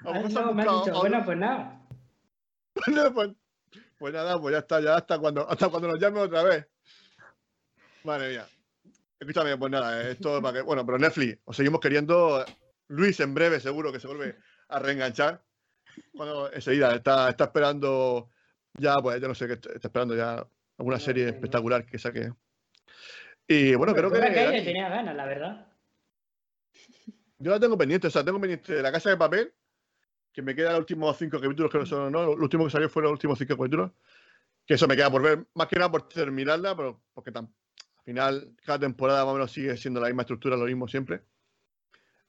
A no, me han dicho, bueno, pues nada. [LAUGHS] Pues, nada, pues ya está, ya hasta cuando, hasta cuando nos llame otra vez. Madre mía. Escúchame, pues nada, eh, esto es para que. Bueno, pero Netflix, os seguimos queriendo. Luis en breve seguro que se vuelve a reenganchar. cuando enseguida está, está esperando ya, pues yo no sé, qué está, está esperando ya alguna No, serie no, no. espectacular que saque. Y bueno, creo que Dani, tenía ganas, la verdad. yo la tengo pendiente, o sea, tengo pendiente de la casa de papel, que me quedan los últimos cinco capítulos, que no son, no, lo último que salió fueron los últimos cinco capítulos, que eso me queda por ver, más que nada por terminarla, pero porque al final cada temporada más o menos sigue siendo la misma estructura, lo mismo siempre.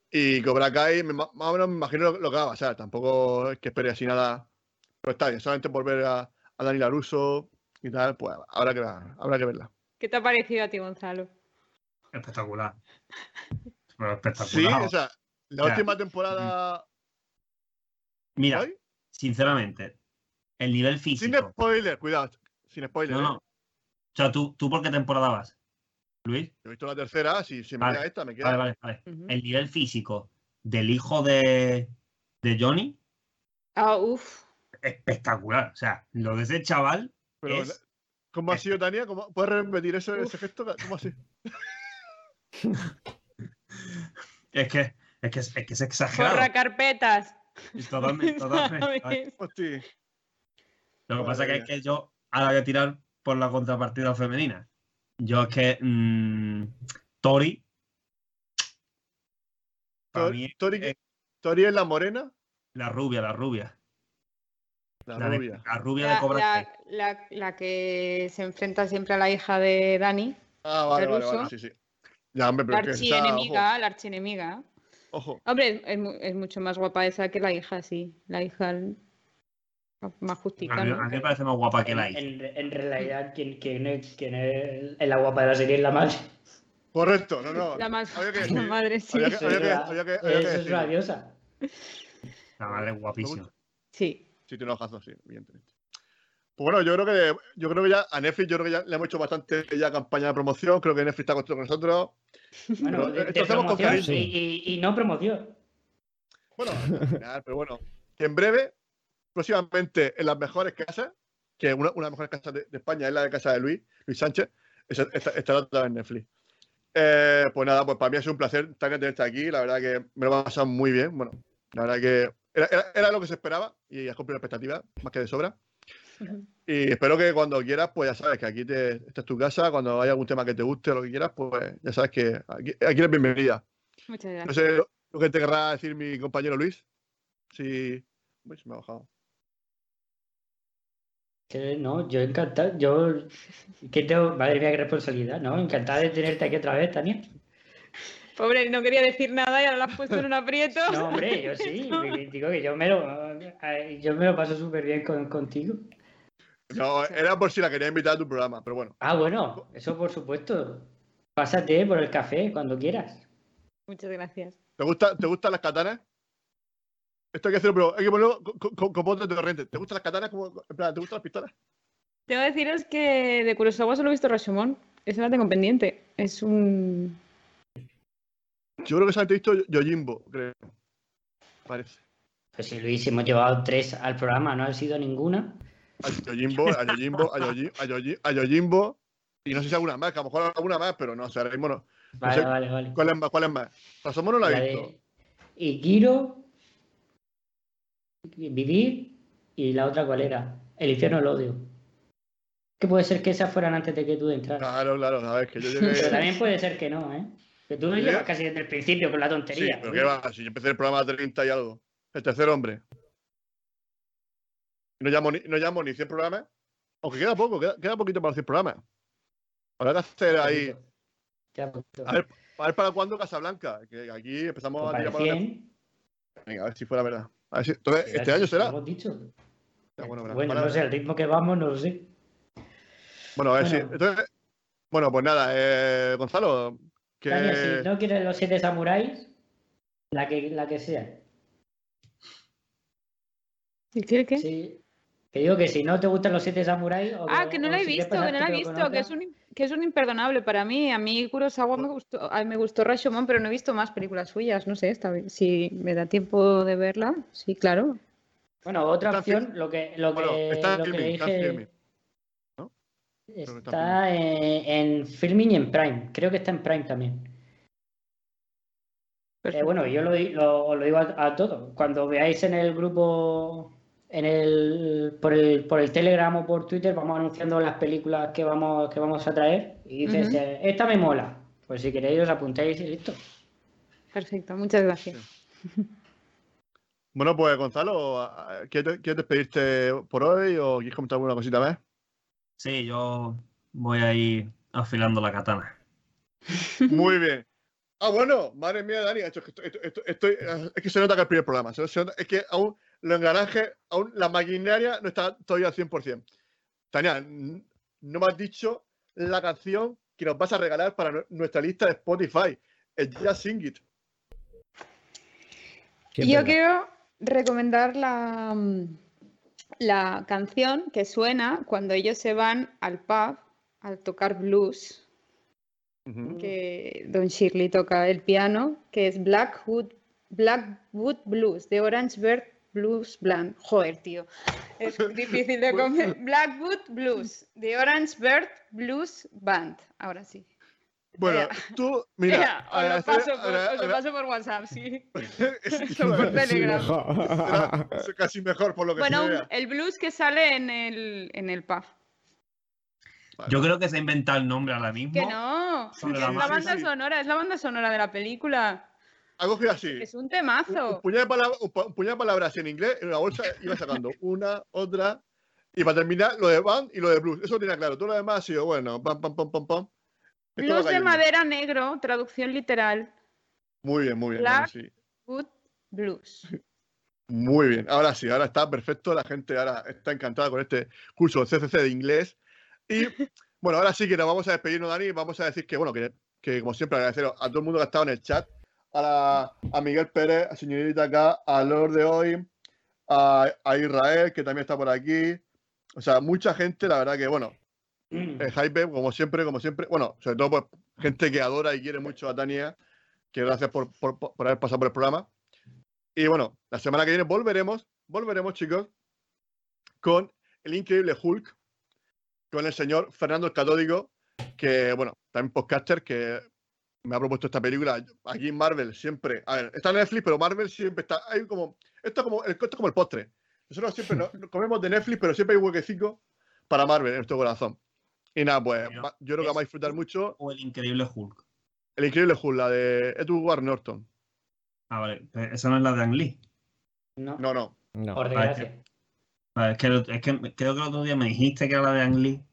Y Cobra Kai, me- más o menos me imagino lo, lo que va a pasar, tampoco es que espere así nada, pero está bien, solamente por ver a, a Dani Laruso y tal, pues habrá que, habrá que verla. ¿Qué te ha parecido a ti, Gonzalo? Espectacular. [LAUGHS] Pero Sí, espectacular. o sea, la última temporada... Mira, sinceramente, el nivel Sin físico. spoiler, cuidado, sin spoiler. No, ¿eh? no. O sea, ¿tú, ¿tú por qué temporada vas? Luis. Yo he visto la tercera, si, si me queda esta, me queda. Vale, vale, vale. El nivel físico del hijo de, de Johnny, Ah, uff. espectacular. O sea, lo de ese chaval Pero, es- ¿Cómo ha sido, Tania? ¿Cómo, ¿Puedes repetir eso, ese Uf. gesto? ¿Cómo así? [LAUGHS] Es que es, que es, es que es exagerado. Corra carpetas. Totalmente, [LAUGHS] totalmente. ¿sabes? Hostia. Lo que pasa que es que yo ahora voy a tirar por la contrapartida femenina. Yo es que mm, Tori. Es Tori, Tori es la morena, la rubia, la rubia. la, La, de- rubia. la rubia de La, Cobra la- Kai. la- la que se enfrenta siempre a la hija de Dani, Ah, vale, vale, vale, sí, sí. Ya, hombre, la que archienemiga, la archienemiga. Ojo. Hombre, es, mu- es mucho más guapa esa que la hija, sí. La hija más justita, A mí, ¿no? a mí me parece más guapa que la hija. en- en realidad, ¿quién, quién es, quién es la guapa de la serie es la madre. Correcto, no, no. La más había que [LAUGHS] la madre, sí. Había que- había que- Esa- había que- había que Eso es diosa. La madre es guapísima. Sí. Sí, tiene ojazos, sí, evidentemente. Pues bueno, yo creo que yo creo que ya a Netflix yo creo que ya le hemos hecho bastante ya campaña de promoción. Creo que Netflix está con nosotros. Bueno, de, de promoción y, y- y no promoción. Bueno, al final, pero bueno, que en breve, próximamente en las mejores casas, que una, una de las mejores casas de, de España es la de casa de Luis, Luis Sánchez, estará otra en Netflix. Eh, pues nada, pues para mí ha sido un placer tenerte aquí. La verdad que me lo he pasado muy bien. Bueno, la verdad que era, era- era lo que se esperaba y has cumplido la expectativa, más que de sobra. Y espero que cuando quieras, pues ya sabes que aquí te, esta es tu casa. Cuando haya algún tema que te guste o lo que quieras, pues ya sabes que aquí, aquí eres bienvenida. Muchas No gracias. sé lo, lo que te querrá decir mi compañero Luis. Si. Uy, se me ha bajado. Que no, yo encantado. Yo. Que tengo... Madre mía, qué responsabilidad, ¿no? Encantada de tenerte aquí otra vez, Tania. Pobre, no quería decir nada y ahora la has puesto en un aprieto. No, hombre, yo sí. [LAUGHS] Digo que yo me lo, eh, yo me lo paso súper bien con, contigo. No, era por si la quería invitar a tu programa, pero bueno. Ah, bueno, eso por supuesto. Pásate por el café cuando quieras. Muchas gracias. ¿Te, gusta, ¿te gustan las katanas? Esto hay que hacerlo, pero hay que ponerlo con, con, con, con voz de torrente. ¿Te gustan las katanas? Como, en plan, ¿Te gustan las pistolas? Tengo que deciros que de Kurosawa solo he visto Rashomon. Esa la tengo pendiente. Es un. Yo creo que solamente he visto Yojimbo, creo. Parece. Pues si Luis, hemos llevado tres al programa, no ha sido ninguna. A Yojimbo, a Yojimbo, a Yoji- a Yoji- a Yojimbo. Y no sé si alguna más, que a lo mejor alguna más, pero no, o sea, ahora mismo no. Vale, sé vale, vale. ¿Cuál es más? ¿Cuál es más? Rasomo no la he visto. de Ikiro, Vivir y la otra cuál era. El infierno el odio. Que puede ser que esas fueran antes de que tú entras. Claro, claro, sabes que yo Pero llegué. también puede ser que no, ¿eh? Que tú ¿Sí? llevas casi desde el principio con la Sí, tontería. pero qué va, si yo empecé el programa a 30 y algo. El tercer hombre. No llamo ni, no llamo ni 100 programas. Aunque queda poco, queda, queda poquito para los 100 programas. Habrá que hacer ahí. A ver, a ver para cuándo Casablanca. Que aquí empezamos Pues a tirar para para 100, Venga, a ver si fuera verdad. A ver si- entonces, este año será. dicho. Ya, bueno. Bueno, Para- no sé, el ritmo que vamos, no lo sé. Bueno, a ver si. Bueno. Entonces, bueno, pues nada, eh, Gonzalo. Que... Tania, si no quieres los siete samuráis, la que, la que sea. ¿Y qué? qué? Sí. Que digo que si no te gustan los siete samuráis. o Ah, que no la he si visto, que no la he visto, que es un, que es un imperdonable para mí. A mí Kurosawa me gustó, a mí me gustó Rashomon, pero no he visto más películas suyas. No sé, esta si me da tiempo de verla, sí, claro. Bueno, otra Está opción, lo que, lo Bueno, que, está en lo que filming, está en dije. filming. está en Está en, en filming y en Prime. Creo que está en Prime también. Eh, bueno, yo lo, lo- os lo digo a, a todos. Cuando veáis en el grupo, en el, por, el, por el Telegram o por Twitter, vamos anunciando las películas que vamos, que vamos a traer. Y dices, eh, esta me mola. Pues si queréis os apuntáis y listo. Perfecto, muchas gracias. Bueno, pues Gonzalo, ¿a- a- ¿quieres, quieres despedirte por hoy o quieres comentar alguna cosita más? Sí, yo voy a ir afilando la katana. Muy bien. Ah, bueno, madre mía, Dani, esto- esto- esto- esto- estoy- es que se nota que es el primer programa. se- se nota- es que aún los engranajes, aún la maquinaria no está todavía al 100%. Tania, no me has dicho la canción que nos vas a regalar para nu- nuestra lista de Spotify. El Just Sing It. Yo quiero recomendar la, mm, la canción que suena cuando ellos se van al pub a tocar blues, que Don Shirley toca el piano, que es Blackwood, Blackwood Blues, de Orange Bird Blues Band. Joder, tío. Es [LAUGHS] difícil de comer. Blackwood Blues, de Orange Bird Blues Band. Ahora sí. Bueno, Ea. tú, mira. Ea, os, lo paso por, os lo agra- paso por WhatsApp, sí. [LAUGHS] es- Son [LAUGHS] por Telegram. es casi mejor por lo que Bueno, se el blues que sale en el, en el pub. Vale. Yo creo que se ha inventado el nombre ahora mismo. Que no, Sobre que la es la banda sí. sonora, es la banda sonora de la película. Ha cogido así. Es un un, un temazo. puñado de palabras, un, un puñado de palabras en inglés en una bolsa iba sacando [LAUGHS] una, otra. Y para terminar, lo de band y lo de blues. Eso lo tenía claro. Todo lo demás ha sido, bueno, pam, pam, pam, pam, pam. Blues de madera negro, traducción literal. Muy bien, muy bien. Black. Dani, sí. Good blues. [LAUGHS] Muy bien. Ahora sí, ahora está perfecto. La gente ahora está encantada con este curso CCC de inglés. Y [LAUGHS] bueno, ahora sí que nos vamos a despedirnos, Dani. Vamos a decir que, bueno, que, que como siempre agradecer a todo el mundo que ha estado en el chat. A, la- a Miguel Pérez, a señorita acá, a Lord de hoy, a, a Israel, que también está por aquí. O sea, mucha gente, la verdad que, bueno, Mm. el hype, como siempre, como siempre. Bueno, sobre todo pues, gente que adora y quiere mucho a Tania, que gracias por, por- por haber pasado por el programa. Y bueno, la semana que viene volveremos, volveremos, chicos, con el increíble Hulk, con el señor Fernando el Catódico, que, bueno, también podcaster, que me ha propuesto esta película. Aquí en Marvel siempre, a ver, está en Netflix, pero Marvel siempre está, hay como, esto es como el, esto es como el postre. Nosotros siempre no- no comemos de Netflix, pero siempre hay un huequecito para Marvel en nuestro corazón. Y nada, pues Pero yo creo que vamos a disfrutar mucho. O el increíble Hulk. El increíble Hulk, la de Edward Norton. Ah, vale. pero Esa no es la de Ang Lee. No, No, no. No. por Vale, desgracia. Vale, es, que, es que creo que el otro día me dijiste que era la de Ang Lee.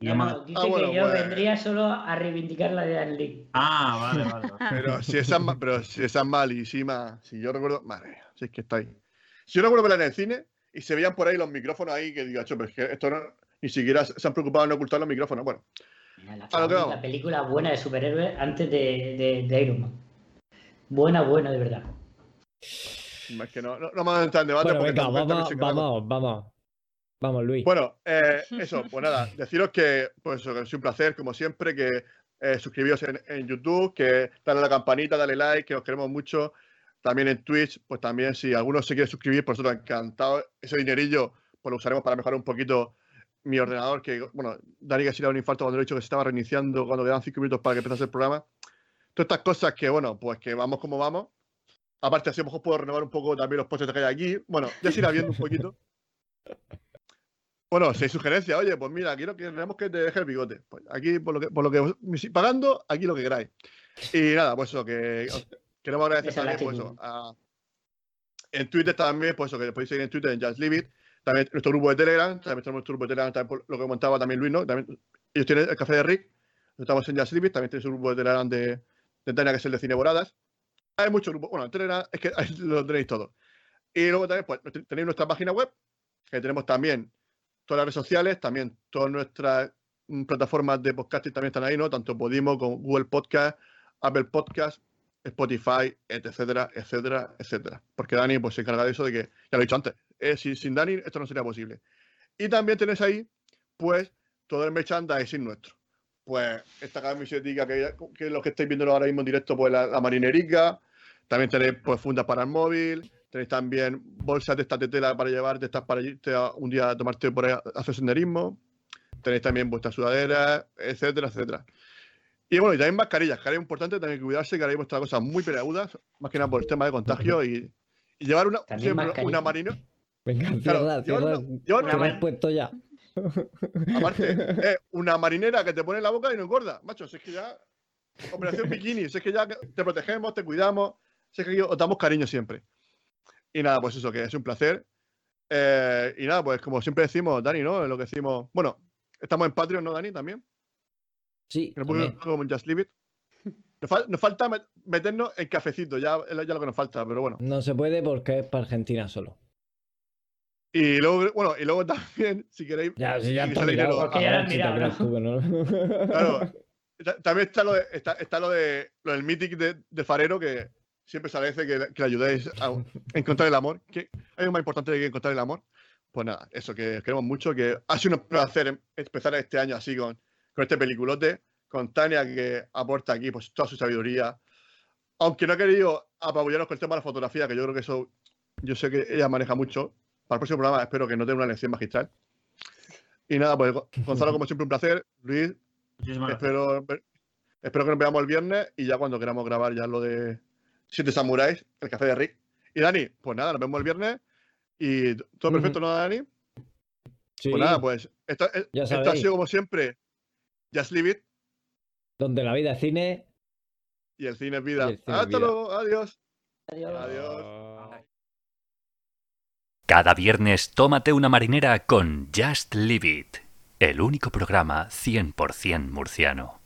Y No, me- no, dice Ah, bueno, que yo vendría solo a reivindicar la de Anne Lee. Ah, vale, vale. [LAUGHS] Pero si esa es, ma- pero si esa es malísima, si yo recuerdo, madre mía, si es que está ahí. Si yo recuerdo verla en el cine y se veían por ahí los micrófonos ahí que digo, "Acho, pero es que esto no, ni siquiera se han preocupado en ocultar los micrófonos. Bueno, Mira, la, A película buena de superhéroes antes de, de, de Iron Man. Buena, buena, de verdad. es que no, no, no entrar en debate Bueno, porque venga, vamos, vamos, vamos. Vamos, Luis. Bueno, eh, [LAUGHS] eso, pues nada, deciros que, pues eso, que es un placer, como siempre, que eh, suscribíos en, en YouTube, que dale a la campanita, dale like, que os queremos mucho. También en Twitch, pues también si alguno se quiere suscribir, por nosotros encantado. Ese dinerillo, pues lo usaremos para mejorar un poquito mi ordenador, que, bueno, Dani que se le da un infarto cuando le he dicho que se estaba reiniciando cuando quedaban cinco minutos para que empezase el programa. Todas estas cosas que, bueno, pues que vamos como vamos. Aparte, así a lo mejor puedo renovar un poco también los postes que hay aquí. Bueno, ya se irá viendo un poquito. [LAUGHS] Bueno, si hay sugerencias, oye, pues mira, quiero que queremos que te deje el bigote. Pues aquí, por lo que, por lo que me estoy pagando, aquí lo que queráis. Y nada, pues eso, que os [LAUGHS] queremos agradecer también, pues eso, a- en Twitter también, pues eso, que podéis seguir en Twitter en Just Leave It. También nuestro grupo de Telegram, también tenemos nuestro grupo de Telegram, también por lo que comentaba también Luis, ¿no? También, ellos tienen el café de Rick, estamos en Just Leave It, también tenéis un grupo de Telegram de, de Tania, que es el de Cine Boradas. Hay muchos grupos, bueno, en Telegram es que [LAUGHS] ahí lo tenéis todo. Y luego también, pues, tenéis nuestra página web, que tenemos también todas las redes sociales, también todas nuestras mm, plataformas de podcasting también están ahí, ¿no? Tanto Podimo como Google Podcast, Apple Podcast, Spotify, etcétera, etcétera, etcétera. Porque Dani pues, se encarga de eso de que, ya lo he dicho antes, eh, si- sin Dani esto no sería posible. Y también tenéis ahí, pues, todo el merchandising nuestro. Pues esta camiseta que, que los que estáis viendo ahora mismo en directo, pues la, la marinerica. También tenéis pues fundas para el móvil. Tenéis también bolsas de estas de tela para llevar, de estas para irte a- un día a tomarte por ahí a hacer senderismo. Tenéis también vuestras sudaderas, etcétera, etcétera. Y bueno, y también mascarillas, que es importante también cuidarse, que ahora mismo está cosa muy peleagudas, más que nada por el tema de contagio y, y llevar una, También siempre mascarilla. una marina. Venga, Claro, cierra, llevar cierra. una- llevar puesto ya. Aparte, [LAUGHS] eh, una marinera que te pone en la boca y no engorda. Macho, si es que ya. Operación bikini, si es que ya te protegemos, te cuidamos, si es que os damos cariño siempre. Y nada, pues eso, que es un placer. Eh, y nada, pues como siempre decimos, Dani, ¿no? Lo que decimos. Bueno, estamos en Patreon, ¿no, Dani? También. Sí, también. como en Just Leave It. Nos, fal- nos falta met- meternos en cafecito, ya es ya lo que nos falta, pero bueno. no se puede porque es para Argentina solo. Y luego, bueno, y luego también, si queréis. Ya, si ya mirado. Porque ya ver si no. Claro. Ta- También está lo, de, está, está lo, de, lo del Mythic de, de Farero, que siempre se agradece que, que le ayudéis a, encontrar el amor. Que hay algo más importante que encontrar el amor. Pues nada, eso, que os queremos mucho, que ha sido un placer em- empezar este año así con, con este peliculote, con Tania que aporta aquí pues toda su sabiduría. Aunque no he querido apabullarnos con el tema de la fotografía, que yo creo que eso, yo sé que ella maneja mucho. Para el próximo programa espero que no tenga una lección magistral. Y nada, pues Gonzalo, como siempre, un placer. Luis, Muchísimas. Espero, espero que nos veamos el viernes y ya cuando queramos grabar ya lo de Siete Samuráis, el café de Rick. Y Dani, pues nada, nos vemos el viernes y todo perfecto, ¿no, Dani? Sí, Pues nada, pues esto, esto ha sido como siempre Just Leave It donde la vida es cine. y el cine es vida. Cine es Hasta vida. luego, adiós. Adiós. Adiós. Cada viernes tómate una marinera con Just Leave It, el único programa 100% murciano.